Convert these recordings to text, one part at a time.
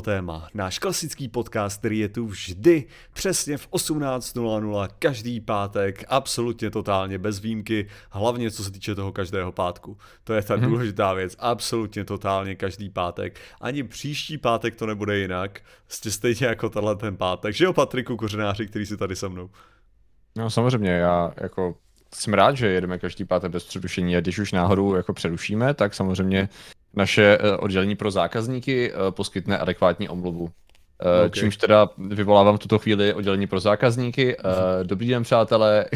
téma. Náš klasický podcast, který je tu vždy přesně v 18.00 každý pátek, absolutně totálně bez výjimky, hlavně co se týče toho každého pátku. To je ta mm-hmm. důležitá věc, absolutně totálně každý pátek. Ani příští pátek to nebude jinak, jste stejně jako tenhle ten pátek. Že jo, Patriku Kořenáři, který si tady se mnou. No samozřejmě, já jako jsem rád, že jedeme každý pátek bez přerušení a když už náhodou jako přerušíme, tak samozřejmě naše eh, oddělení pro zákazníky eh, poskytne adekvátní omluvu. Eh, okay. Čímž teda vyvolávám v tuto chvíli oddělení pro zákazníky. Dobrý den, přátelé.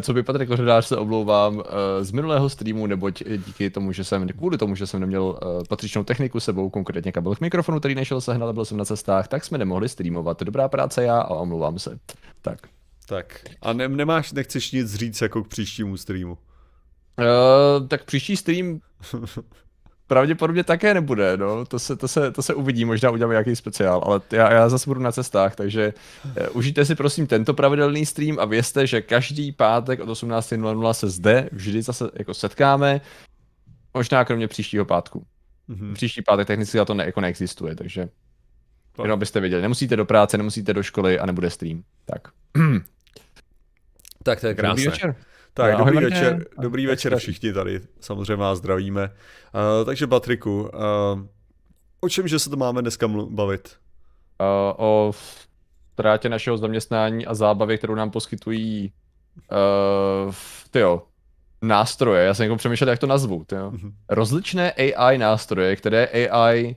Co by Patrik Koředář se omlouvám z minulého streamu, neboť díky tomu, že jsem, kvůli tomu, že jsem neměl patřičnou techniku sebou, konkrétně kabel k mikrofonu, který nešel sehnat, byl jsem na cestách, tak jsme nemohli streamovat. Dobrá práce já a omlouvám se. Tak. Tak. A ne, nemáš, nechceš nic říct jako k příštímu streamu? Uh, tak příští stream pravděpodobně také nebude, no. To se, to se, to se uvidí, možná uděláme nějaký speciál, ale já, já zase budu na cestách, takže uh, užijte si prosím tento pravidelný stream a vězte, že každý pátek od 18.00 se zde vždy zase jako setkáme, možná kromě příštího pátku. Mm-hmm. Příští pátek technicky to ne, jako neexistuje, takže tak. jenom byste věděli, nemusíte do práce, nemusíte do školy a nebude stream. Tak. tak to je krásné. Dobrý večer. Tak, no, dobrý večer, dobrý večer všichni tady, samozřejmě vás zdravíme. Uh, takže Patriku, uh, o čem, že se to máme dneska bavit? Uh, o ztrátě našeho zaměstnání a zábavě, kterou nám poskytují uh, tyjo, nástroje. Já jsem jako přemýšlel, jak to nazvu. Tyjo. Mm-hmm. Rozličné AI nástroje, které AI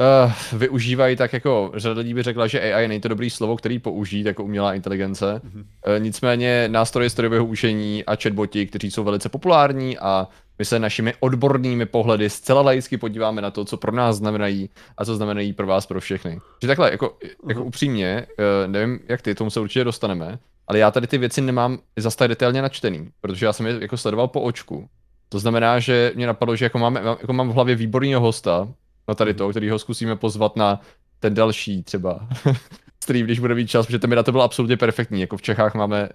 uh, využívají tak jako, řada lidí by řekla, že AI není to dobrý slovo, který použít jako umělá inteligence. Mm-hmm. Uh, nicméně nástroje strojového učení a chatboti, kteří jsou velice populární a my se našimi odbornými pohledy zcela laicky podíváme na to, co pro nás znamenají a co znamenají pro vás, pro všechny. Že takhle, jako, jako uh-huh. upřímně, uh, nevím jak ty, tomu se určitě dostaneme, ale já tady ty věci nemám zase tak detailně načtený, protože já jsem je jako sledoval po očku. To znamená, že mě napadlo, že jako, máme, jako mám v hlavě výborného hosta, na tady to, který ho zkusíme pozvat na ten další třeba stream, když bude mít čas, protože ten mi na to byl absolutně perfektní. Jako v Čechách máme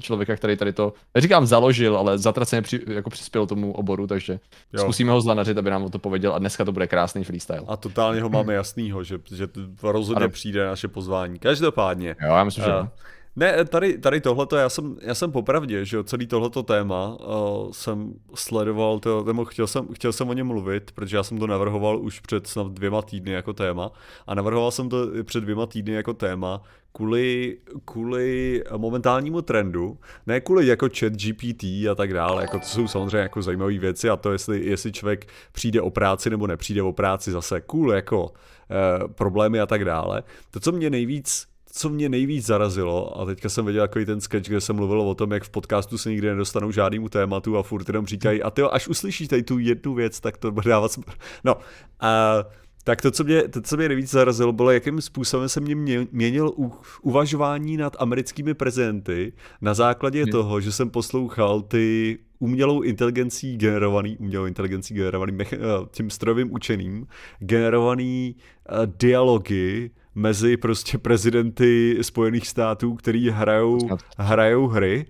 člověka, který tady to, neříkám založil, ale zatraceně při, jako přispěl tomu oboru, takže jo. zkusíme ho zlanařit, aby nám o to pověděl a dneska to bude krásný freestyle. A totálně ho máme jasnýho, že, že rozhodně ano. přijde naše pozvání. Každopádně. Jo, já myslím, uh, že ne, tady, tady tohleto, já jsem, já jsem popravdě, že jo, celý tohleto téma uh, jsem sledoval, to, nebo chtěl jsem, chtěl jsem o něm mluvit, protože já jsem to navrhoval už před snad dvěma týdny jako téma a navrhoval jsem to před dvěma týdny jako téma kvůli, kvůli momentálnímu trendu, ne kvůli jako chat GPT a tak dále, jako to jsou samozřejmě jako zajímavé věci a to, jestli, jestli člověk přijde o práci nebo nepřijde o práci zase, kvůli jako uh, problémy a tak dále. To, co mě nejvíc co mě nejvíc zarazilo, a teďka jsem viděl takový ten sketch, kde se mluvilo o tom, jak v podcastu se nikdy nedostanou žádnému tématu a furt jenom říkají, a ty až uslyšíš tady tu jednu věc, tak to bude dávat smysl. No, a tak to co, mě, to, co mě nejvíc zarazilo, bylo, jakým způsobem se mě měnil u, uvažování nad americkými prezidenty na základě hmm. toho, že jsem poslouchal ty umělou inteligencí generovaný, umělou inteligencí generovaný, eh, tím strojovým učením, generovaný uh, dialogy mezi prostě prezidenty Spojených států, který hrajou, hrajou hry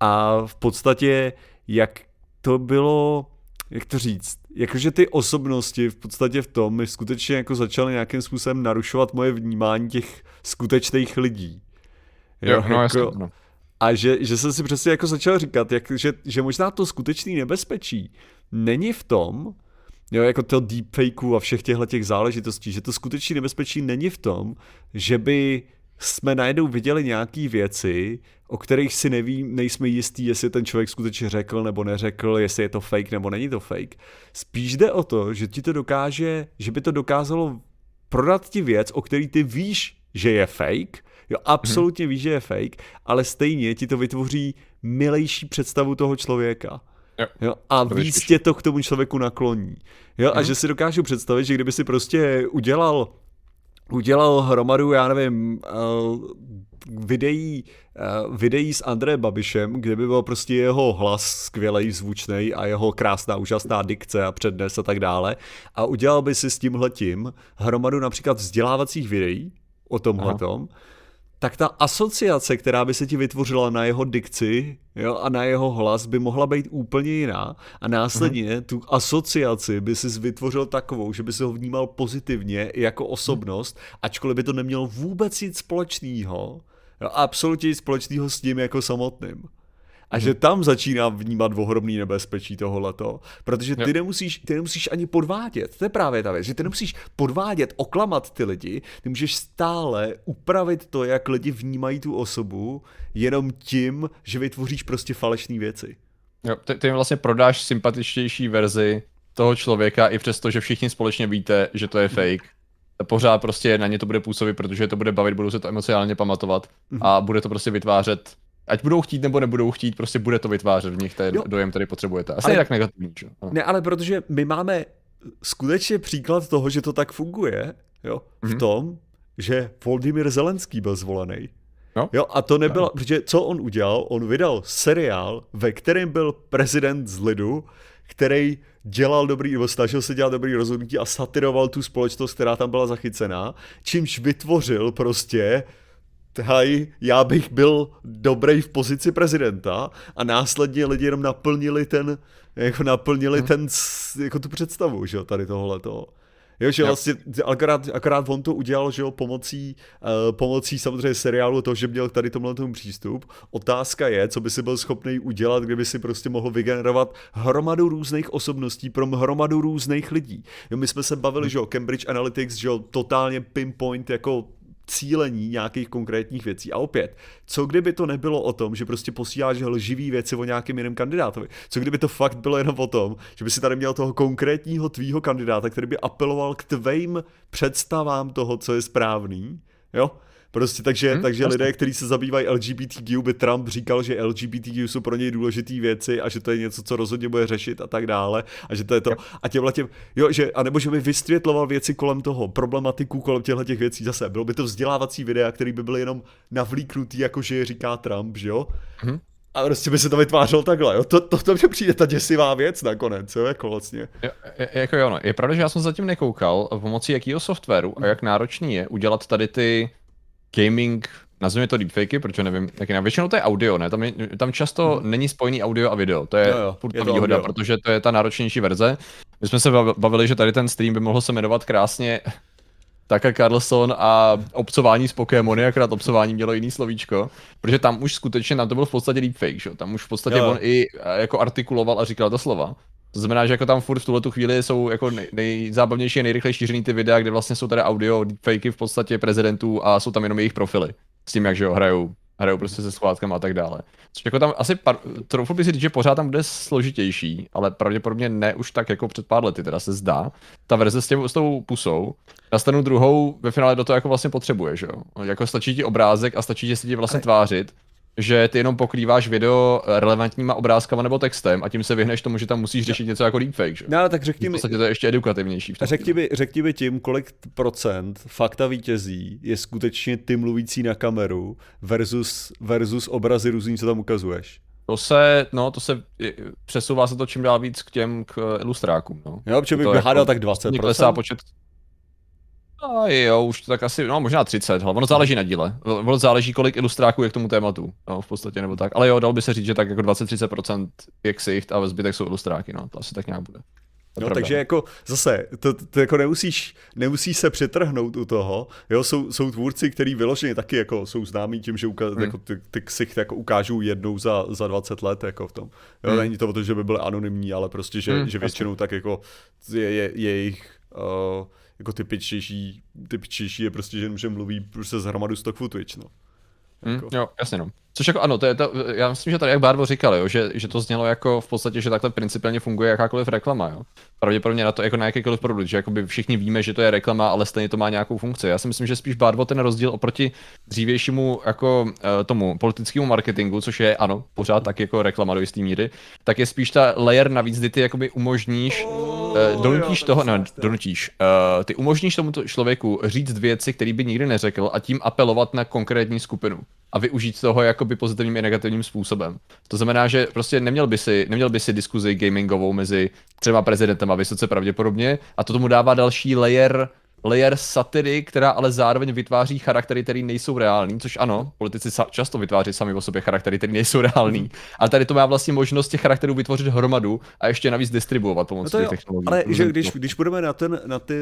a v podstatě jak to bylo, jak to říct, jakože ty osobnosti v podstatě v tom mi skutečně jako začaly nějakým způsobem narušovat moje vnímání těch skutečných lidí. Jo, jo no, jako, jasný, no. A že, že jsem si přesně jako začal říkat, jak, že, že možná to skutečný nebezpečí není v tom, jo, jako to deepfakeu a všech těchto těch záležitostí, že to skutečný nebezpečí není v tom, že by jsme najednou viděli nějaké věci, o kterých si neví, nejsme jistí, jestli ten člověk skutečně řekl nebo neřekl, jestli je to fake nebo není to fake. Spíš jde o to, že ti to dokáže, že by to dokázalo prodat ti věc, o který ty víš, že je fake, jo, absolutně hmm. víš, že je fake, ale stejně ti to vytvoří milejší představu toho člověka. Jo. Jo, a to víc tě to k tomu člověku nakloní. Jo, hmm. a mhm. že si dokážu představit, že kdyby si prostě udělal udělal hromadu, já nevím, uh, videí, uh, videí s André Babišem, kde by byl prostě jeho hlas skvělej, zvučný a jeho krásná, úžasná dikce a přednes a tak dále. A udělal by si s tímhletím hromadu například vzdělávacích videí o tomhletom. Aha tak ta asociace, která by se ti vytvořila na jeho dikci jo, a na jeho hlas, by mohla být úplně jiná. A následně mm-hmm. tu asociaci by si vytvořil takovou, že by si ho vnímal pozitivně jako osobnost, ačkoliv by to nemělo vůbec nic společného, jo, absolutně nic společného s tím jako samotným. A že tam začínám vnímat ohromný nebezpečí toholeto, protože ty nemusíš, ty nemusíš ani podvádět. To je právě ta věc, že ty nemusíš podvádět, oklamat ty lidi, ty můžeš stále upravit to, jak lidi vnímají tu osobu, jenom tím, že vytvoříš prostě falešné věci. Jo, ty, ty vlastně prodáš sympatičtější verzi toho člověka i přesto, že všichni společně víte, že to je fake. Pořád prostě na ně to bude působit, protože to bude bavit, budou se to emocionálně pamatovat mhm. a bude to prostě vytvářet ať budou chtít nebo nebudou chtít, prostě bude to vytvářet v nich ten jo. dojem, který potřebujete. Asi ale, tak negativní, čo? Ne, ale protože my máme skutečně příklad toho, že to tak funguje, jo, mm-hmm. v mhm. tom, že Volodymyr Zelenský byl zvolený. No. Jo, a to nebylo, no. protože co on udělal? On vydal seriál, ve kterém byl prezident z lidu, který dělal dobrý, nebo snažil se dělat dobrý rozhodnutí a satiroval tu společnost, která tam byla zachycená, čímž vytvořil prostě hej, já bych byl dobrý v pozici prezidenta a následně lidi jenom naplnili ten, jako naplnili hmm. ten, jako tu představu, že jo, tady tohleto. Jo, že vlastně akorát, akorát on to udělal, že jo, pomocí, uh, pomocí samozřejmě seriálu to, že měl tady tomhle tomu přístup. Otázka je, co by si byl schopný udělat, kdyby si prostě mohl vygenerovat hromadu různých osobností pro hromadu různých lidí. Jo, my jsme se bavili, hmm. že jo, Cambridge Analytics, že jo, totálně pinpoint jako cílení nějakých konkrétních věcí. A opět, co kdyby to nebylo o tom, že prostě posíláš lživý věci o nějakém jiném kandidátovi? Co kdyby to fakt bylo jenom o tom, že by si tady měl toho konkrétního tvýho kandidáta, který by apeloval k tvým představám toho, co je správný, jo? Prostě takže, hmm, takže lidé, kteří se zabývají LGBTQ, by Trump říkal, že LGBTQ jsou pro něj důležité věci a že to je něco, co rozhodně bude řešit a tak dále. A že to je to. A těmhle těm, jo, že, a nebo že by vysvětloval věci kolem toho, problematiku kolem těchto těch věcí zase. Bylo by to vzdělávací videa, který by byl jenom navlíknutý, jako že je říká Trump, že jo? Hmm. A prostě by se to vytvářelo takhle, jo? To, to, to mě přijde ta děsivá věc nakonec, jo, jako vlastně. Je, jako jo, no. Je pravda, že já jsem zatím nekoukal pomocí jakého softwaru a jak náročný je udělat tady ty gaming, nazveme to deepfakey, protože nevím, jak na většinou to je audio, ne? Tam, je, tam často hmm. není spojený audio a video, to je jo, jo, furt je to výhoda, audio. protože to je ta náročnější verze. My jsme se bavili, že tady ten stream by mohl se jmenovat krásně Taka Carlson a obcování s Pokémony, akorát obcování mělo jiný slovíčko, protože tam už skutečně na to byl v podstatě deepfake, že? tam už v podstatě jo. on i jako artikuloval a říkal to slova. To znamená, že jako tam furt v tuhle tu chvíli jsou jako nej, nejzábavnější a nejrychleji šířený ty videa, kde vlastně jsou tady audio fakey v podstatě prezidentů a jsou tam jenom jejich profily. S tím, jak že jo, hrajou, hrajou prostě se schvátkama a tak dále. Což jako tam asi, par, troufl by si říct, že pořád tam bude složitější, ale pravděpodobně ne už tak jako před pár lety, teda se zdá. Ta verze s, tě, s tou pusou, na stranu druhou ve finále do toho jako vlastně potřebuje, že jo. Jako stačí ti obrázek a stačí ti si ti vlastně tvářit že ty jenom pokrýváš video relevantníma obrázkama nebo textem a tím se vyhneš tomu, že tam musíš řešit něco jako deepfake, že? No, tak řekni mi... V podstatě to je ještě edukativnější. Řekni mi, řekni mi tím, kolik procent fakta vítězí je skutečně ty mluvící na kameru versus, versus obrazy různý, co tam ukazuješ. To se, no, to se, přesouvá se to čím dál víc k těm k ilustrákům, no. Jo, protože bych hádal jako, tak 20%. Klesá počet a jo, už to tak asi, no možná 30, ale ono záleží na díle. Ono záleží, kolik ilustráků je k tomu tématu, no, v podstatě nebo tak. Ale jo, dal by se říct, že tak jako 20-30% je ksicht a zbytek jsou ilustráky, no, to asi tak nějak bude. No, pravda. takže jako zase, to, to jako nemusíš, nemusíš se přetrhnout u toho, jo, jsou, jsou tvůrci, kteří vyloženě taky jako jsou známí tím, že uka- hmm. jako ty, ty ksicht jako ukážou jednou za, za 20 let jako v tom. Jo, hmm. není to o to, že by byly anonymní, ale prostě, že, hmm, že většinou tak jako je, je, je jejich uh, jako typičtější, typičtější je prostě, že, že mluví prostě z hromadu stock footage, no. Hmm, jako. jo, jasně no. Což jako ano, to je to, já myslím, že tady jak Barbo říkal, jo, že, že to znělo jako v podstatě, že takhle principiálně funguje jakákoliv reklama, jo. Pravděpodobně na to jako na jakýkoliv produkt, že jakoby všichni víme, že to je reklama, ale stejně to má nějakou funkci. Já si myslím, že spíš Barbo ten rozdíl oproti dřívějšímu jako uh, tomu politickému marketingu, což je ano, pořád tak jako reklama do jisté míry, tak je spíš ta layer navíc, kdy ty jakoby umožníš, uh, donutíš toho, ne, donutíš, uh, ty umožníš tomu člověku říct věci, které by nikdy neřekl a tím apelovat na konkrétní skupinu a využít toho jakoby pozitivním i negativním způsobem. To znamená, že prostě neměl by si, neměl by si diskuzi gamingovou mezi třeba prezidentem a vysoce pravděpodobně a to tomu dává další layer layer satiry, která ale zároveň vytváří charaktery, které nejsou reální, což ano, politici sa- často vytváří sami o sobě charaktery, které nejsou reální, ale tady to má vlastně možnost těch charakterů vytvořit hromadu a ještě navíc distribuovat pomocí no těch technologií. Ale že když, když budeme na, ten, na, ty,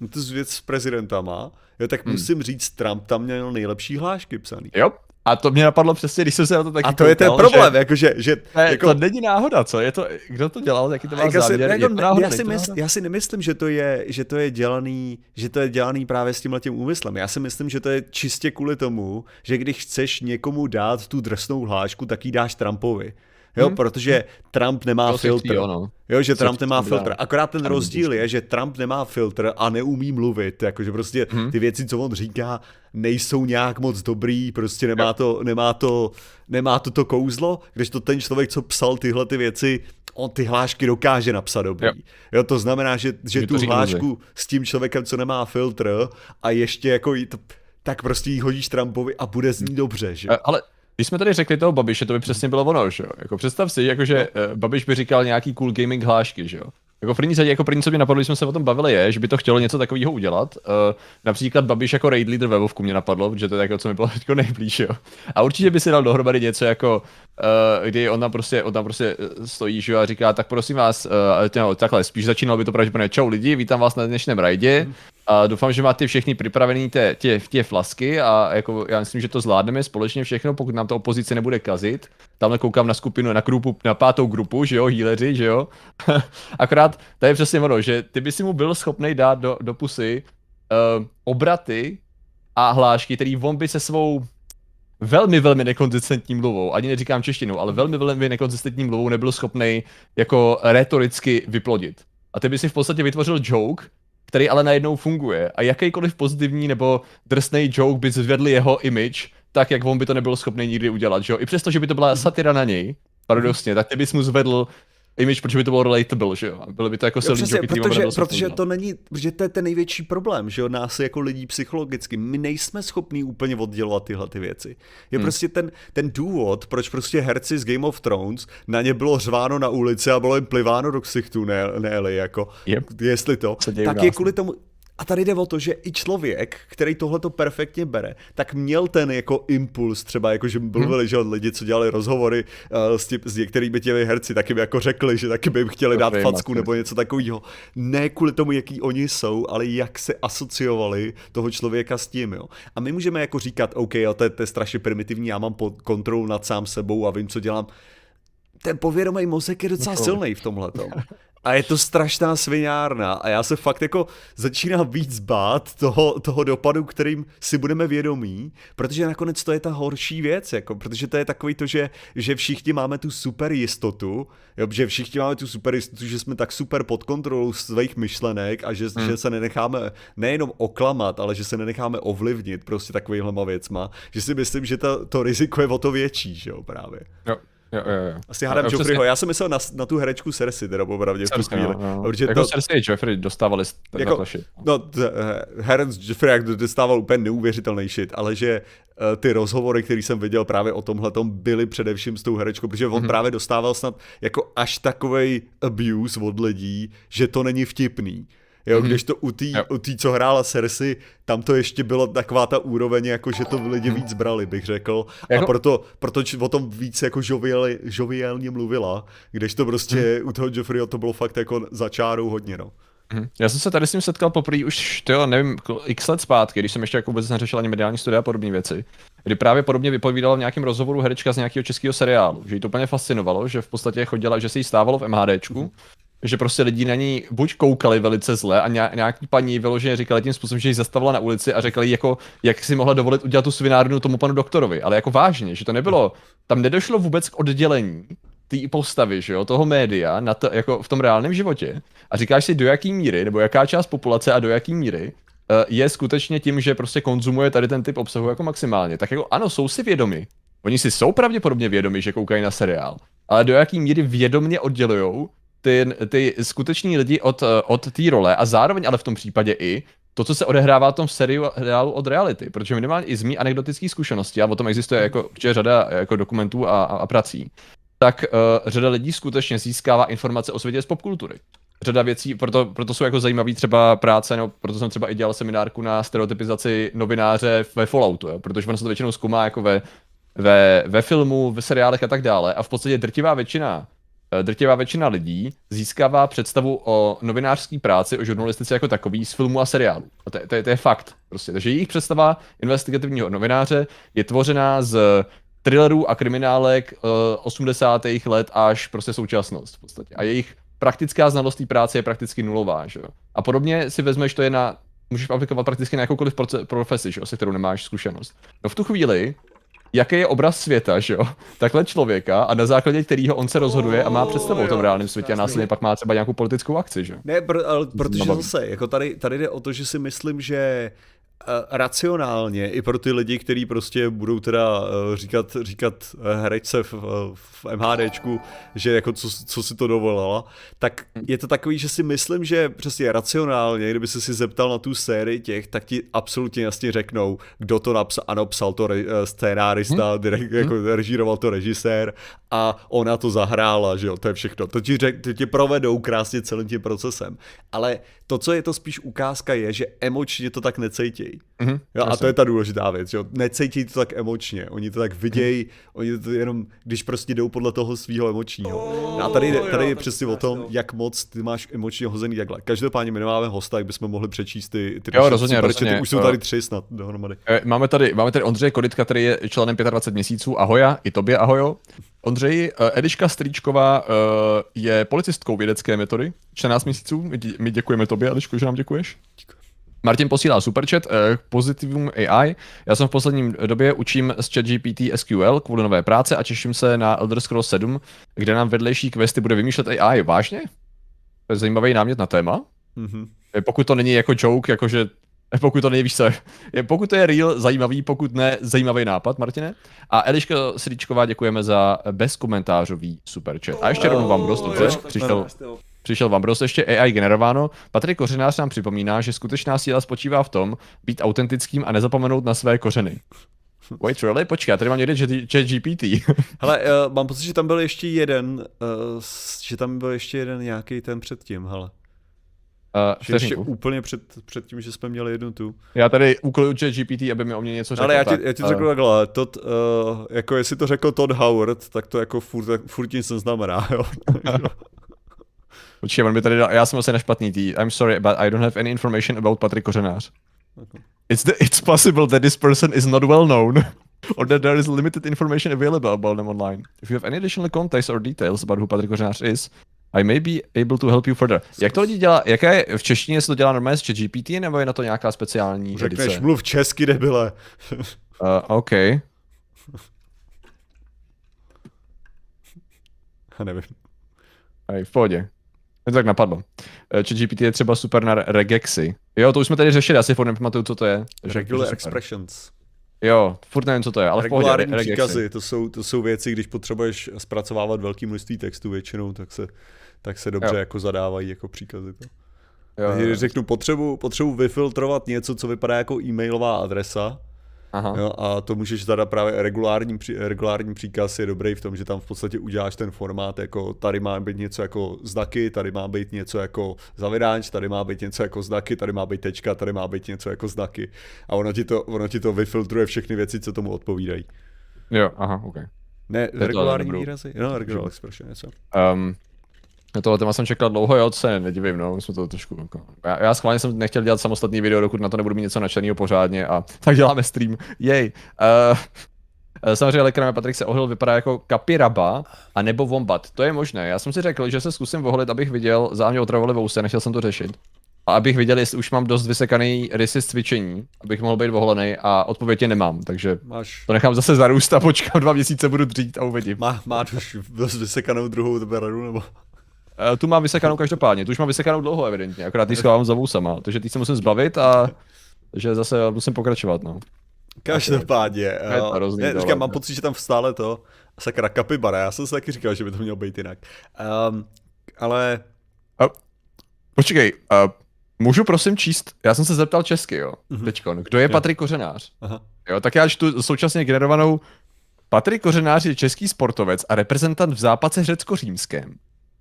na tu věc s prezidentama, jo, tak hmm. musím říct, Trump tam měl nejlepší hlášky psaný. Jo, a to mě napadlo přesně, když jsem se na to taky A to koukal, je ten problém, že, jako, že, že ne, jako, to není náhoda, co? Je to, kdo to dělal, jaký to má jako záměr? jako, je to náhoda, já, si mysl, já si nemyslím, že to je, že to je dělaný, že to je dělaný právě s tímhle tím úmyslem. Já si myslím, že to je čistě kvůli tomu, že když chceš někomu dát tu drsnou hlášku, tak ji dáš Trumpovi. Jo, hmm. protože Trump nemá to filtr. Ono. Jo, že Trump nemá filtr. Akorát ten rozdíl je, že Trump nemá filtr a neumí mluvit. Jakože prostě hmm. ty věci, co on říká, nejsou nějak moc dobrý, prostě nemá to, nemá to, nemá to to kouzlo, když to ten člověk, co psal tyhle ty věci, on ty hlášky dokáže napsat dobrý. Jo, jo to znamená, že, že tu hlášku s tím člověkem, co nemá filtr a ještě jako tak prostě ji hodíš Trumpovi a bude znít dobře, že? Ale když jsme tady řekli toho Babiše, to by přesně bylo ono, že jo? Jako představ si, jako že no. Babiš by říkal nějaký cool gaming hlášky, že jo? Jako první jako první, co mě napadlo, když jsme se o tom bavili, je, že by to chtělo něco takového udělat. Uh, například Babiš jako raid leader ve Vovku mě napadlo, protože to je jako, co mi bylo teď nejblíž, jo. A určitě by si dal dohromady něco jako, uh, kdy on tam prostě, on tam prostě stojí, že a říká, tak prosím vás, uh, no, takhle, spíš začínalo by to pravděpodobně, čau lidi, vítám vás na dnešním raidě. A doufám, že máte všechny připravené tě, tě, tě flasky a jako já myslím, že to zvládneme společně všechno, pokud nám to opozice nebude kazit. Tamhle koukám na skupinu, na, grupu, na pátou grupu, že jo, healeři, že jo. Akorát to je přesně ono, že ty by si mu byl schopný dát do, do pusy uh, obraty a hlášky, který on by se svou velmi, velmi nekonzistentní mluvou, ani neříkám češtinu, ale velmi, velmi nekonzistentní mluvou nebyl schopný jako retoricky vyplodit. A ty by si v podstatě vytvořil joke, který ale najednou funguje. A jakýkoliv pozitivní nebo drsný joke by zvedl jeho image, tak jak on by to nebyl schopný nikdy udělat, že jo? I přesto, že by to byla satira na něj, paradoxně, tak ty bys mu zvedl image, protože by to bylo relatable, že jo? Bylo by to jako silný joke, protože, protože to není, že to je ten největší problém, že jo, nás jako lidí psychologicky, my nejsme schopní úplně oddělovat tyhle ty věci. Je hmm. prostě ten, ten důvod, proč prostě herci z Game of Thrones na ně bylo řváno na ulici a bylo jim pliváno do ksichtu, ne, ne jako, yep. jestli to, tak je kvůli tomu, a tady jde o to, že i člověk, který tohle to perfektně bere, tak měl ten jako impuls, třeba jako, že mluvili, hmm. že od lidi, co dělali rozhovory uh, s, tí, s některými těmi herci, taky by jako řekli, že taky by jim chtěli to dát facku nebo něco takového. Ne kvůli tomu, jaký oni jsou, ale jak se asociovali toho člověka s tím. Jo. A my můžeme jako říkat, OK, jo, to, je, to je strašně primitivní, já mám pod kontrolu nad sám sebou a vím, co dělám ten povědomý mozek je docela silný v tomhle. A je to strašná sviňárna a já se fakt jako začínám víc bát toho, toho dopadu, kterým si budeme vědomí, protože nakonec to je ta horší věc, jako, protože to je takový to, že, že všichni máme tu super jistotu, jo, že všichni máme tu super jistotu, že jsme tak super pod kontrolou svých myšlenek a že, hmm. že se nenecháme nejenom oklamat, ale že se nenecháme ovlivnit prostě takovýhlema věcma, že si myslím, že ta, to riziko je o to větší, že jo, právě. Jo. Jo, jo, jo. Asi hádám Joffreyho. Já jsem myslel na, na tu herečku Cersei, teda popravdě v tu chvíli. No, no. Jako to... Cersei a Joffrey dostávali jako, No, Herens Joffrey jak dostával úplně neuvěřitelný shit, ale že uh, ty rozhovory, které jsem viděl právě o tomhle, byly především s tou herečkou, protože on mm-hmm. právě dostával snad jako až takovej abuse od lidí, že to není vtipný. Jo, mm-hmm. když to u té, u tý, co hrála Cersei, tam to ještě bylo taková ta úroveň, jako že to lidi víc brali, bych řekl. Jako... A proto, proto o tom víc jako žoviali, žoviálně mluvila, když to prostě mm. u toho Jeffreyho to bylo fakt jako za čárou hodně, no. Mhm. Já jsem se tady s ním setkal poprvé už, tyjo, nevím, x let zpátky, když jsem ještě jako vůbec neřešil ani mediální studia a podobné věci. Kdy právě podobně vypovídala v nějakém rozhovoru herečka z nějakého českého seriálu, že jí to úplně fascinovalo, že v podstatě chodila, že se jí stávalo v MHDčku, mm že prostě lidi na ní buď koukali velice zle a nějaký paní vyloženě říkali tím způsobem, že ji zastavila na ulici a řekli jako, jak si mohla dovolit udělat tu svinárnu tomu panu doktorovi, ale jako vážně, že to nebylo, tam nedošlo vůbec k oddělení té postavy, že jo, toho média na to, jako v tom reálném životě a říkáš si do jaký míry, nebo jaká část populace a do jaký míry uh, je skutečně tím, že prostě konzumuje tady ten typ obsahu jako maximálně. Tak jako ano, jsou si vědomi. Oni si jsou pravděpodobně vědomi, že koukají na seriál, ale do jaký míry vědomně oddělují ty, ty skuteční lidi od, eh, od té role a zároveň ale v tom případě i to, co se odehrává v tom seriálu od reality, protože minimálně i z mý anekdotických zkušeností, a o tom existuje jako řada jako dokumentů a, a, a prací, tak uh, řada lidí skutečně získává informace o světě z popkultury. řada věcí, proto, proto jsou jako zajímavý třeba práce, no, proto jsem třeba i dělal seminárku na stereotypizaci novináře ve Falloutu, jo, protože ono se to většinou zkoumá jako ve, ve, ve filmu, ve seriálech a tak dále a v podstatě drtivá většina eh, drtivá většina lidí získává představu o novinářské práci, o žurnalistice jako takový z filmu a seriálu. A to, to, to je fakt. Prostě. Takže jejich představa investigativního novináře je tvořená z thrillerů a kriminálek uh, 80. let až prostě současnost v podstatě. A jejich praktická znalost té práce je prakticky nulová, že. A podobně si vezmeš, to je na, můžeš aplikovat prakticky na jakoukoliv profesi, že se kterou nemáš zkušenost. No v tu chvíli, jaký je obraz světa, že jo, takhle člověka a na základě kterého on se rozhoduje a má představu o tom reálném světě a následně pak má třeba nějakou politickou akci, že jo. Ne, pr- ale protože zase, jako tady, tady jde o to, že si myslím, že racionálně i pro ty lidi, kteří prostě budou teda uh, říkat, říkat uh, herečce v, v MHDčku, že jako co, co si to dovolila, tak je to takový, že si myslím, že přesně racionálně, kdyby se si zeptal na tu sérii těch, tak ti absolutně jasně řeknou, kdo to napsal, ano, psal to re, eh, scénárista, hmm. direkt, jako režíroval to režisér a ona to zahrála, že jo, to je všechno. To ti, řek, to ti provedou krásně celým tím procesem. Ale to, co je to spíš ukázka, je, že emočně to tak necejtějí. Mm-hmm, jo, a to je ta důležitá věc, jo. Necejtějí to tak emočně, oni to tak vidějí, mm. oni to jenom, když prostě jdou podle toho svého emočního. Oh, a tady, tady je přesně o tom, jak moc ty máš emočně hozený takhle. Každopádně my nemáme hosta, jak bychom mohli přečíst ty, ty jo, rozhodně, rozhodně. Už jsou tady tři snad dohromady. Eh, máme tady, máme tady Ondřeje Koditka, který je členem 25 měsíců. Ahoja, i tobě ahojo. Ondřej, Ediška Strýčková uh, je policistkou vědecké metody, 14 měsíců, my děkujeme tobě, Ediško, že nám děkuješ. Děkuji. Martin posílá superchat, uh, Positivum AI. Já jsem v posledním době učím z ChatGPT SQL kvůli nové práce a těším se na Elder Scrolls 7, kde nám vedlejší questy bude vymýšlet AI. Vážně? To je zajímavý námět na téma. Mm-hmm. Pokud to není jako joke, jakože pokud to nevíš co, pokud to je real, zajímavý, pokud ne, zajímavý nápad, Martine. A Eliška Sričková děkujeme za bezkomentářový superchat. A ještě rovnou vám dost, dobře, přišel, přišel vám dost ještě AI generováno. Patrik Kořenář nám připomíná, že skutečná síla spočívá v tom, být autentickým a nezapomenout na své kořeny. Wait, really? Počkej, já tady mám někde chat GPT. hele, uh, mám pocit, že tam byl ještě jeden, uh, že tam byl ještě jeden nějaký ten předtím, hele. Uh, že ještě úplně před, před tím, že jsme měli jednu tu. Já tady úkoluju chat GPT, aby mi o mě něco řekl. Ale já ti, já ti uh, řeknu takhle, Todd, uh, jako jestli to řekl Todd Howard, tak to jako furt, furt nic neznamená, jo. Počkej, on by tady dal, já jsem asi na špatný tý. I'm sorry, but I don't have any information about Patrik Kořenář. Okay. It's, the, it's possible that this person is not well known. or that there is limited information available about them online. If you have any additional context or details about who Patrik Kořenář is, i may be able to help you further. Jak to lidi dělá, jaké je, v češtině se to dělá normálně s GPT, nebo je na to nějaká speciální Řekneš, edice? mluv česky, debile. uh, OK. Já nevím. Hej, v pohodě. Mě to tak napadlo. Eh, Chat GPT je třeba super na regexy. Jo, to už jsme tady řešili, asi furt nepamatuju, co to je. Regular expressions. Jo, furt nevím, co to je, ale Regulární v pohodě. příkazy, to jsou, to jsou věci, když potřebuješ zpracovávat velké množství textu většinou, tak se tak se dobře jo. jako zadávají jako příkazy. To. Jo, jo. Když řeknu, potřebu, potřebu vyfiltrovat něco, co vypadá jako e-mailová adresa, Aha. Jo, a to můžeš zadat právě regulární, regulární příkaz je dobrý v tom, že tam v podstatě uděláš ten formát, jako tady má být něco jako znaky, tady má být něco jako zavidáč, tady má být něco jako znaky, tady má být tečka, tady má být něco jako znaky. A ono ti to, ono ti to vyfiltruje všechny věci, co tomu odpovídají. Jo, aha, ok. Ne, regulární výrazy? No, regular expression, něco. Um, na tohle téma jsem čekal dlouho, jo, se nedivím, no, jsme to trošku, jako, já, já schválně jsem nechtěl dělat samostatný video, dokud na to nebudu mít něco načeného pořádně a tak děláme stream, jej. Uh, Samozřejmě Lekrame Patrik se ohlil, vypadá jako kapiraba a nebo vombat. To je možné. Já jsem si řekl, že se zkusím voholit, abych viděl, za mě otravovali vousy, nechtěl jsem to řešit. A abych viděl, jestli už mám dost vysekaný rysy z cvičení, abych mohl být voholený a odpověď je nemám, takže Máš... to nechám zase zarůst a počkám dva měsíce, budu dřít a uvidím. Má, máš už dost vysekanou druhou radu, nebo? Uh, tu mám vysekanou každopádně, tu už mám vysekanou dlouho evidentně, akorát ty schovám za vousama, takže ty se musím zbavit a že zase musím pokračovat, no. Každopádně, uh, ne, říkám, mám pocit, že tam stále to, sakra kapibara, já jsem si taky říkal, že by to mělo být jinak. Um, ale... Uh, počkej, uh, můžu prosím číst, já jsem se zeptal česky, jo, uh-huh. teďkon, kdo je Patrik Kořenář? Aha. Jo, tak já čtu současně generovanou Patrik Kořenář je český sportovec a reprezentant v zápase řecko-římském.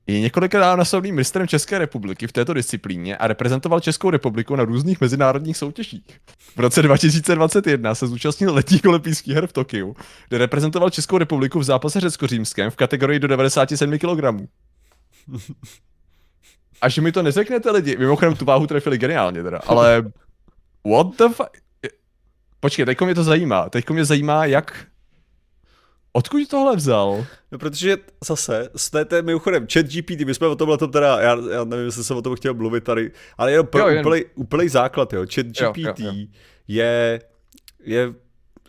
Je několikrát násobným mistrem České republiky v této disciplíně a reprezentoval Českou republiku na různých mezinárodních soutěžích. V roce 2021 se zúčastnil letních olympijských her v Tokiu, kde reprezentoval Českou republiku v zápase řecko-římském v kategorii do 97 kg. A že mi to neřeknete lidi, mimochodem tu váhu trefili geniálně teda, ale what the fuck? Počkej, teďko mě to zajímá, teďko mě zajímá, jak Odkud tohle vzal? No protože zase, té mimochodem, chat GPT, my jsme o tomhle to teda, já, já nevím, jestli jsem o tom chtěl mluvit tady, ale jenom pro jo, úplný, úplný základ, jo, chat GPT jo, jo, jo. je, je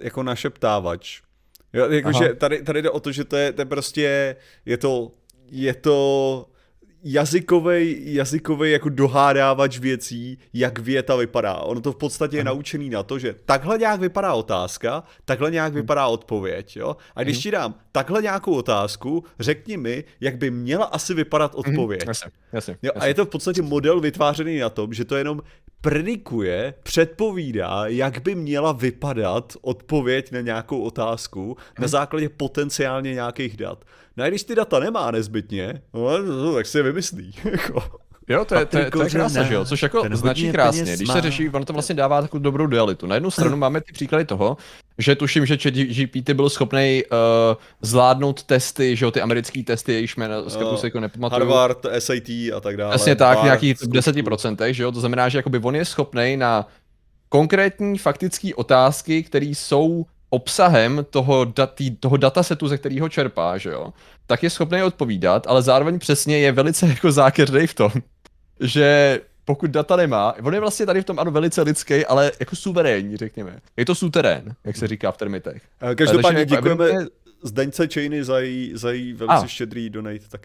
jako našeptávač. Jo, jakože tady, tady jde o to, že to je, to je prostě, je to, je to jazykovej, jazykovej jako dohádávač věcí, jak věta vypadá. Ono to v podstatě je naučený na to, že takhle nějak vypadá otázka, takhle nějak hmm. vypadá odpověď, jo? A když hmm. ti dám takhle nějakou otázku, řekni mi, jak by měla asi vypadat mhm. odpověď. Jasně, jasně, jo? A je to v podstatě model vytvářený na tom, že to jenom predikuje, předpovídá, jak by měla vypadat odpověď na nějakou otázku na základě potenciálně nějakých dat. No a když ty data nemá nezbytně, no, tak si je vymyslí. Jo, to je, to, je, to je krása, že jo? Což jako značí krásně, když se řeší, ono to vlastně dává takovou dobrou dualitu. Na jednu stranu máme ty příklady toho, že tuším, že GPT byl schopný uh, zvládnout testy, že jo, ty americké testy, jejichž jména z uh, se jako nepamatuju. Harvard, SAT a tak dále. Jasně tak, v nějakých 10%, že jo, to znamená, že jakoby on je schopný na konkrétní faktické otázky, které jsou obsahem toho, datý, toho datasetu, ze kterého čerpá, že jo, tak je schopný odpovídat, ale zároveň přesně je velice jako zákeřný v tom, že pokud data nemá, on je vlastně tady v tom ano velice lidský, ale jako suverénní, řekněme. Je to suterén, jak se říká v termitech. Každopádně jako děkujeme je... Zdeňce Cheney za její, za její velice A. štědrý donate, tak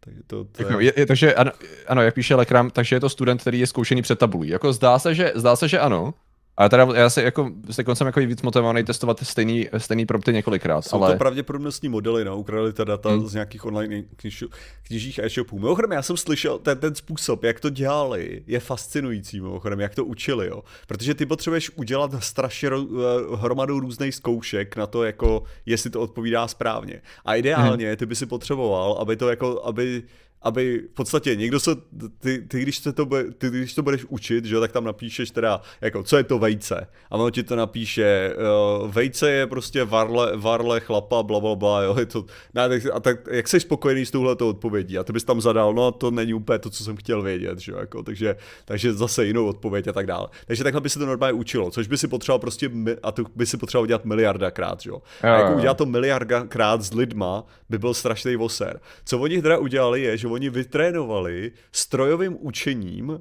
tak to, to je... Je, je, takže ano, ano, jak píše Lekram, takže je to student, který je zkoušený před tabulí. Jako zdá se, že, zdá se, že ano, ale teda já se jako, se koncem jako víc motivovaný testovat stejný, stejný prompty několikrát. Jsou ale... to pravděpodobnostní modely, no, ukradli ta data hmm. z nějakých online kniž, knižích e-shopů. Mimochodem, já jsem slyšel, ten, ten způsob, jak to dělali, je fascinující, mimochodem, jak to učili, jo. Protože ty potřebuješ udělat strašně ro, eh, hromadu různých zkoušek na to, jako, jestli to odpovídá správně. A ideálně, hmm. ty by si potřeboval, aby to jako, aby aby v podstatě někdo se, ty, ty, když, se to, ty když to budeš učit, že tak tam napíšeš teda, jako, co je to vejce. A ono ti to napíše, uh, vejce je prostě varle, varle chlapa, bla, bla, bla, jo, je to, ne, tak, a tak, jak jsi spokojený s touhletou odpovědí? A ty bys tam zadal, no to není úplně to, co jsem chtěl vědět, že jako, takže, takže zase jinou odpověď a tak dále. Takže takhle by se to normálně učilo, což by si potřeboval prostě, a to by si potřeboval udělat miliardakrát, že jo. A jako udělat to miliardakrát s lidma by byl strašný voser. Co oni teda udělali je, že oni vytrénovali strojovým učením uh,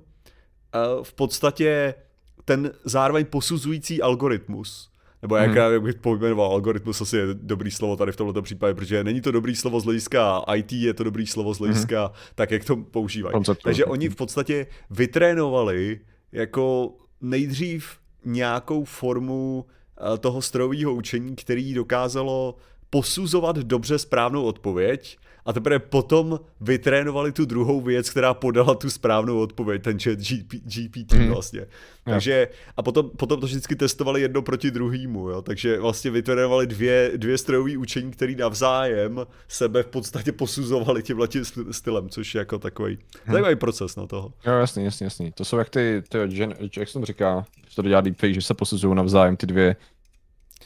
v podstatě ten zároveň posuzující algoritmus. Nebo jak hmm. já bych pojmenoval algoritmus, asi je dobrý slovo tady v tomto případě, protože není to dobrý slovo z hlediska IT, je to dobrý slovo z hlediska hmm. tak, jak to používají. Konceptu. Takže oni v podstatě vytrénovali jako nejdřív nějakou formu uh, toho strojového učení, který dokázalo posuzovat dobře správnou odpověď a teprve potom vytrénovali tu druhou věc, která podala tu správnou odpověď, ten chat GP, GPT mm. vlastně. Takže a potom, potom to vždycky testovali jedno proti druhému, jo? takže vlastně vytrénovali dvě, dvě strojové učení, které navzájem sebe v podstatě posuzovali tím stylem, což je jako takový hmm. zajímavý proces na toho. Jo, jasný, jasný, jasný. To jsou jak ty, ty jak jsem říká, že to dělá deepfake, že se posuzují navzájem ty dvě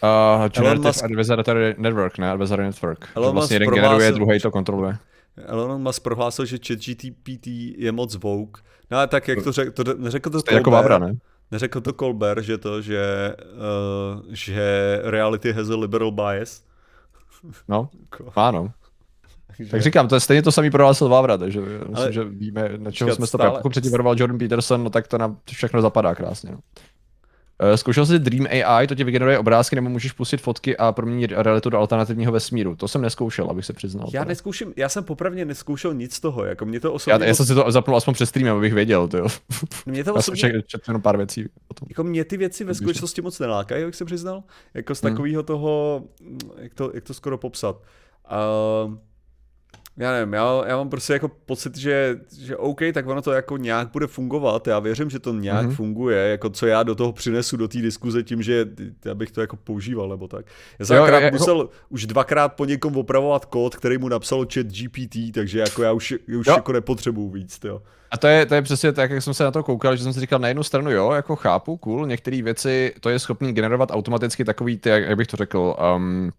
Uh, Generative Musk... Adversary Network, ne? Adversary Network. Elon vlastně jeden prohlásil... generuje, druhý to kontroluje. Elon Musk prohlásil, že ChatGPT je moc vouk. No a tak jak to řekl, to neřekl to, to jako Vavra, ne? Neřekl to Colbert, že to, že, uh, že reality has a liberal bias. No, jako- ano. Tak říkám, to je stejně to samý prohlásil Vávra, takže myslím, Ale... že víme, na čeho jsme stále... to Pokud předtím Jordan Peterson, no tak to nám všechno zapadá krásně. No. Uh, zkoušel jsi Dream AI, to ti vygeneruje obrázky, nebo můžeš pustit fotky a proměnit realitu do alternativního vesmíru. To jsem neskoušel, abych se přiznal. Já neskouším, já jsem popravdě neskoušel nic z toho, jako mě to osobně... Já, já jsem si to zapnul aspoň přes stream, abych věděl, to jo. Mě to osobně... Já jsem jenom pár věcí o tom. Jako mě ty věci ve skutečnosti moc nelákají, jak jsem přiznal. Jako z hmm. takového toho, jak to, jak to skoro popsat. Uh, já nevím, já, já mám prostě jako pocit, že, že OK, tak ono to jako nějak bude fungovat, já věřím, že to nějak mm-hmm. funguje, jako co já do toho přinesu do té diskuze tím, že já bych to jako používal nebo tak. Já jsem jo, jako... musel už dvakrát po někom opravovat kód, který mu napsal chat GPT, takže jako já už, už jako nepotřebuju víc, jo. A to je, to je přesně tak, jak jsem se na to koukal, že jsem si říkal na jednu stranu, jo, jako chápu, cool, některé věci, to je schopný generovat automaticky takový, ty, jak, jak bych to řekl, um,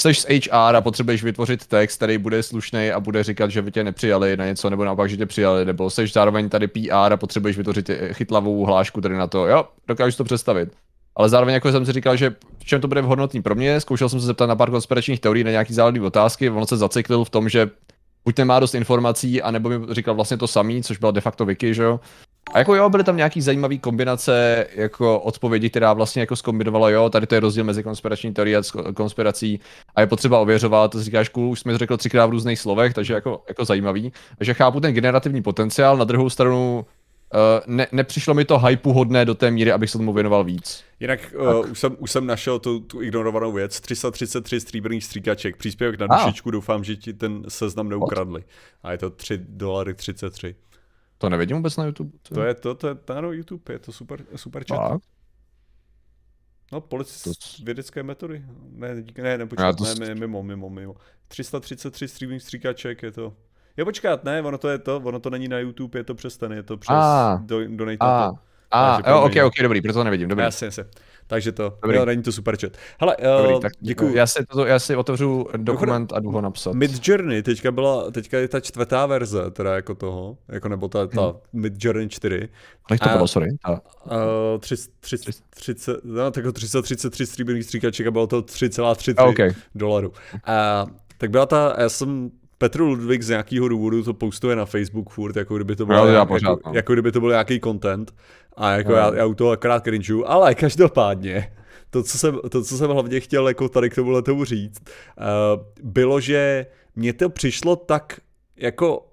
jsi z HR a potřebuješ vytvořit text, který bude slušný a bude říkat, že by tě nepřijali na něco, nebo naopak, že tě přijali, nebo jsi zároveň tady PR a potřebuješ vytvořit chytlavou hlášku tady na to. Jo, dokážu to představit. Ale zároveň jako jsem si říkal, že v čem to bude vhodnotný pro mě, zkoušel jsem se zeptat na pár konspiračních teorií, na nějaký záležité otázky, on se zacyklil v tom, že buď nemá dost informací, anebo mi říkal vlastně to samý, což byla de facto Wiki, že jo. A jako jo, byly tam nějaký zajímavý kombinace jako odpovědi, která vlastně jako skombinovala, jo, tady to je rozdíl mezi konspirační teorií a konspirací a je potřeba ověřovat, to říkáš, cool, už jsme to řekl třikrát v různých slovech, takže jako, jako zajímavý. Takže chápu ten generativní potenciál, na druhou stranu Uh, ne, nepřišlo mi to hypeu hodné do té míry, abych se tomu věnoval víc. Jinak uh, už, jsem, už jsem našel tu, tu ignorovanou věc. 333 stříbrných stříkaček. Příspěvek na dušičku, ah. doufám, že ti ten seznam neukradli. A je to 3 dolary 33. To nevidím vůbec na YouTube. To, to je to, to je, ano, YouTube, je to super, super chat. Tak. No, polic to... vědecké metody. Ne, ne, ne, počkat, to... ne, mimo, mimo, mimo. 333 streaming stříkaček, je to... Jo, počkat, ne, ono to je to, ono to není na YouTube, je to přes ten, je to přes ah. do, donate. Ah. A, jo, ok, ok, dobrý, proto to nevidím, dobrý. Jasně, jasně. Takže to, dobrý. jo, není to super chat. Hele, dobrý, uh, tak děkuju. Já si, to, já si otevřu dokument a jdu ho napsat. Mid Journey, teďka byla, teďka je ta čtvrtá verze, teda jako toho, jako nebo ta, ta hmm. Mid Journey 4. Kolik to bylo, sorry? A, uh, 30, 30, 30, no, tak 333 stříbrných stříkaček a bylo to 3,3 okay. dolarů. A, tak byla ta, já jsem Petr Ludvík z nějakého důvodu to postuje na Facebook furt, jako kdyby to bylo, pořád, jako, no. jako, kdyby to byl nějaký content. A jako no. já, já u toho akorát cringeu, ale každopádně, to co, jsem, to, co jsem hlavně chtěl jako tady k tomu tomu říct, uh, bylo, že mně to přišlo tak jako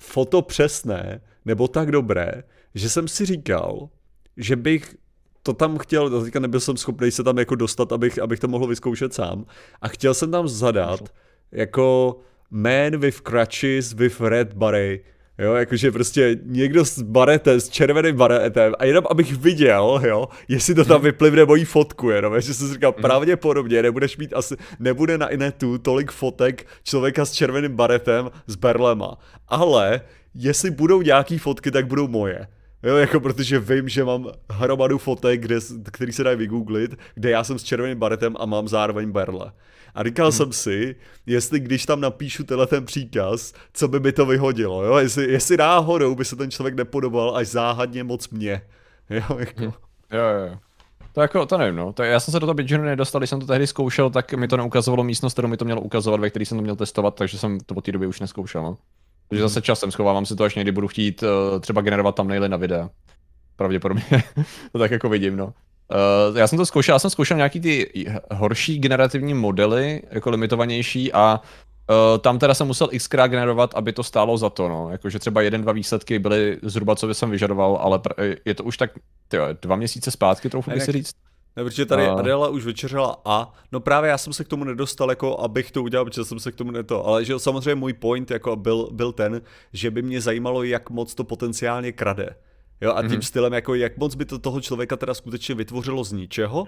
foto přesné, nebo tak dobré, že jsem si říkal, že bych to tam chtěl, teďka nebyl jsem schopný se tam jako dostat, abych, abych to mohl vyzkoušet sám. A chtěl jsem tam zadat jako man with crutches with red beret. Jo, jakože prostě někdo s baretem, s červeným baretem a jenom abych viděl, jo, jestli to tam mhm. vyplivne mojí fotku, jenom, že jsem si říkal, mm. pravděpodobně nebudeš mít asi, nebude na inetu tolik fotek člověka s červeným baretem s berlema, ale jestli budou nějaký fotky, tak budou moje. Jo, jako protože vím, že mám hromadu fotek, kde, který se dají vygooglit, kde já jsem s červeným baretem a mám zároveň berle. A říkal hmm. jsem si, jestli když tam napíšu tenhle ten příkaz, co by mi to vyhodilo, jo? Jestli, jestli náhodou by se ten člověk nepodobal až záhadně moc mě. Jo, jako. Hmm. jo, jo. To jako, to nevím, no. To, já jsem se do toho Bitgenu nedostal, když jsem to tehdy zkoušel, tak mi to neukazovalo místnost, kterou mi to mělo ukazovat, ve který jsem to měl testovat, takže jsem to od té doby už neskoušel, no. Takže zase časem schovávám si to, až někdy budu chtít uh, třeba generovat tam na videa. Pravděpodobně. to tak jako vidím, no. Uh, já jsem to zkoušel, já jsem zkoušel nějaký ty horší generativní modely, jako limitovanější a uh, tam teda jsem musel xkrát generovat, aby to stálo za to, no. Jakože třeba jeden, dva výsledky byly zhruba, co by jsem vyžadoval, ale je to už tak, tyjo, dva měsíce zpátky, trochu by si říct. Ne, protože tady a... Adela už večeřela a, no právě já jsem se k tomu nedostal, jako abych to udělal, protože jsem se k tomu neto, ale že samozřejmě můj point jako byl, byl ten, že by mě zajímalo, jak moc to potenciálně krade. Jo, a tím mm-hmm. stylem, jako jak moc by to toho člověka teda skutečně vytvořilo z ničeho.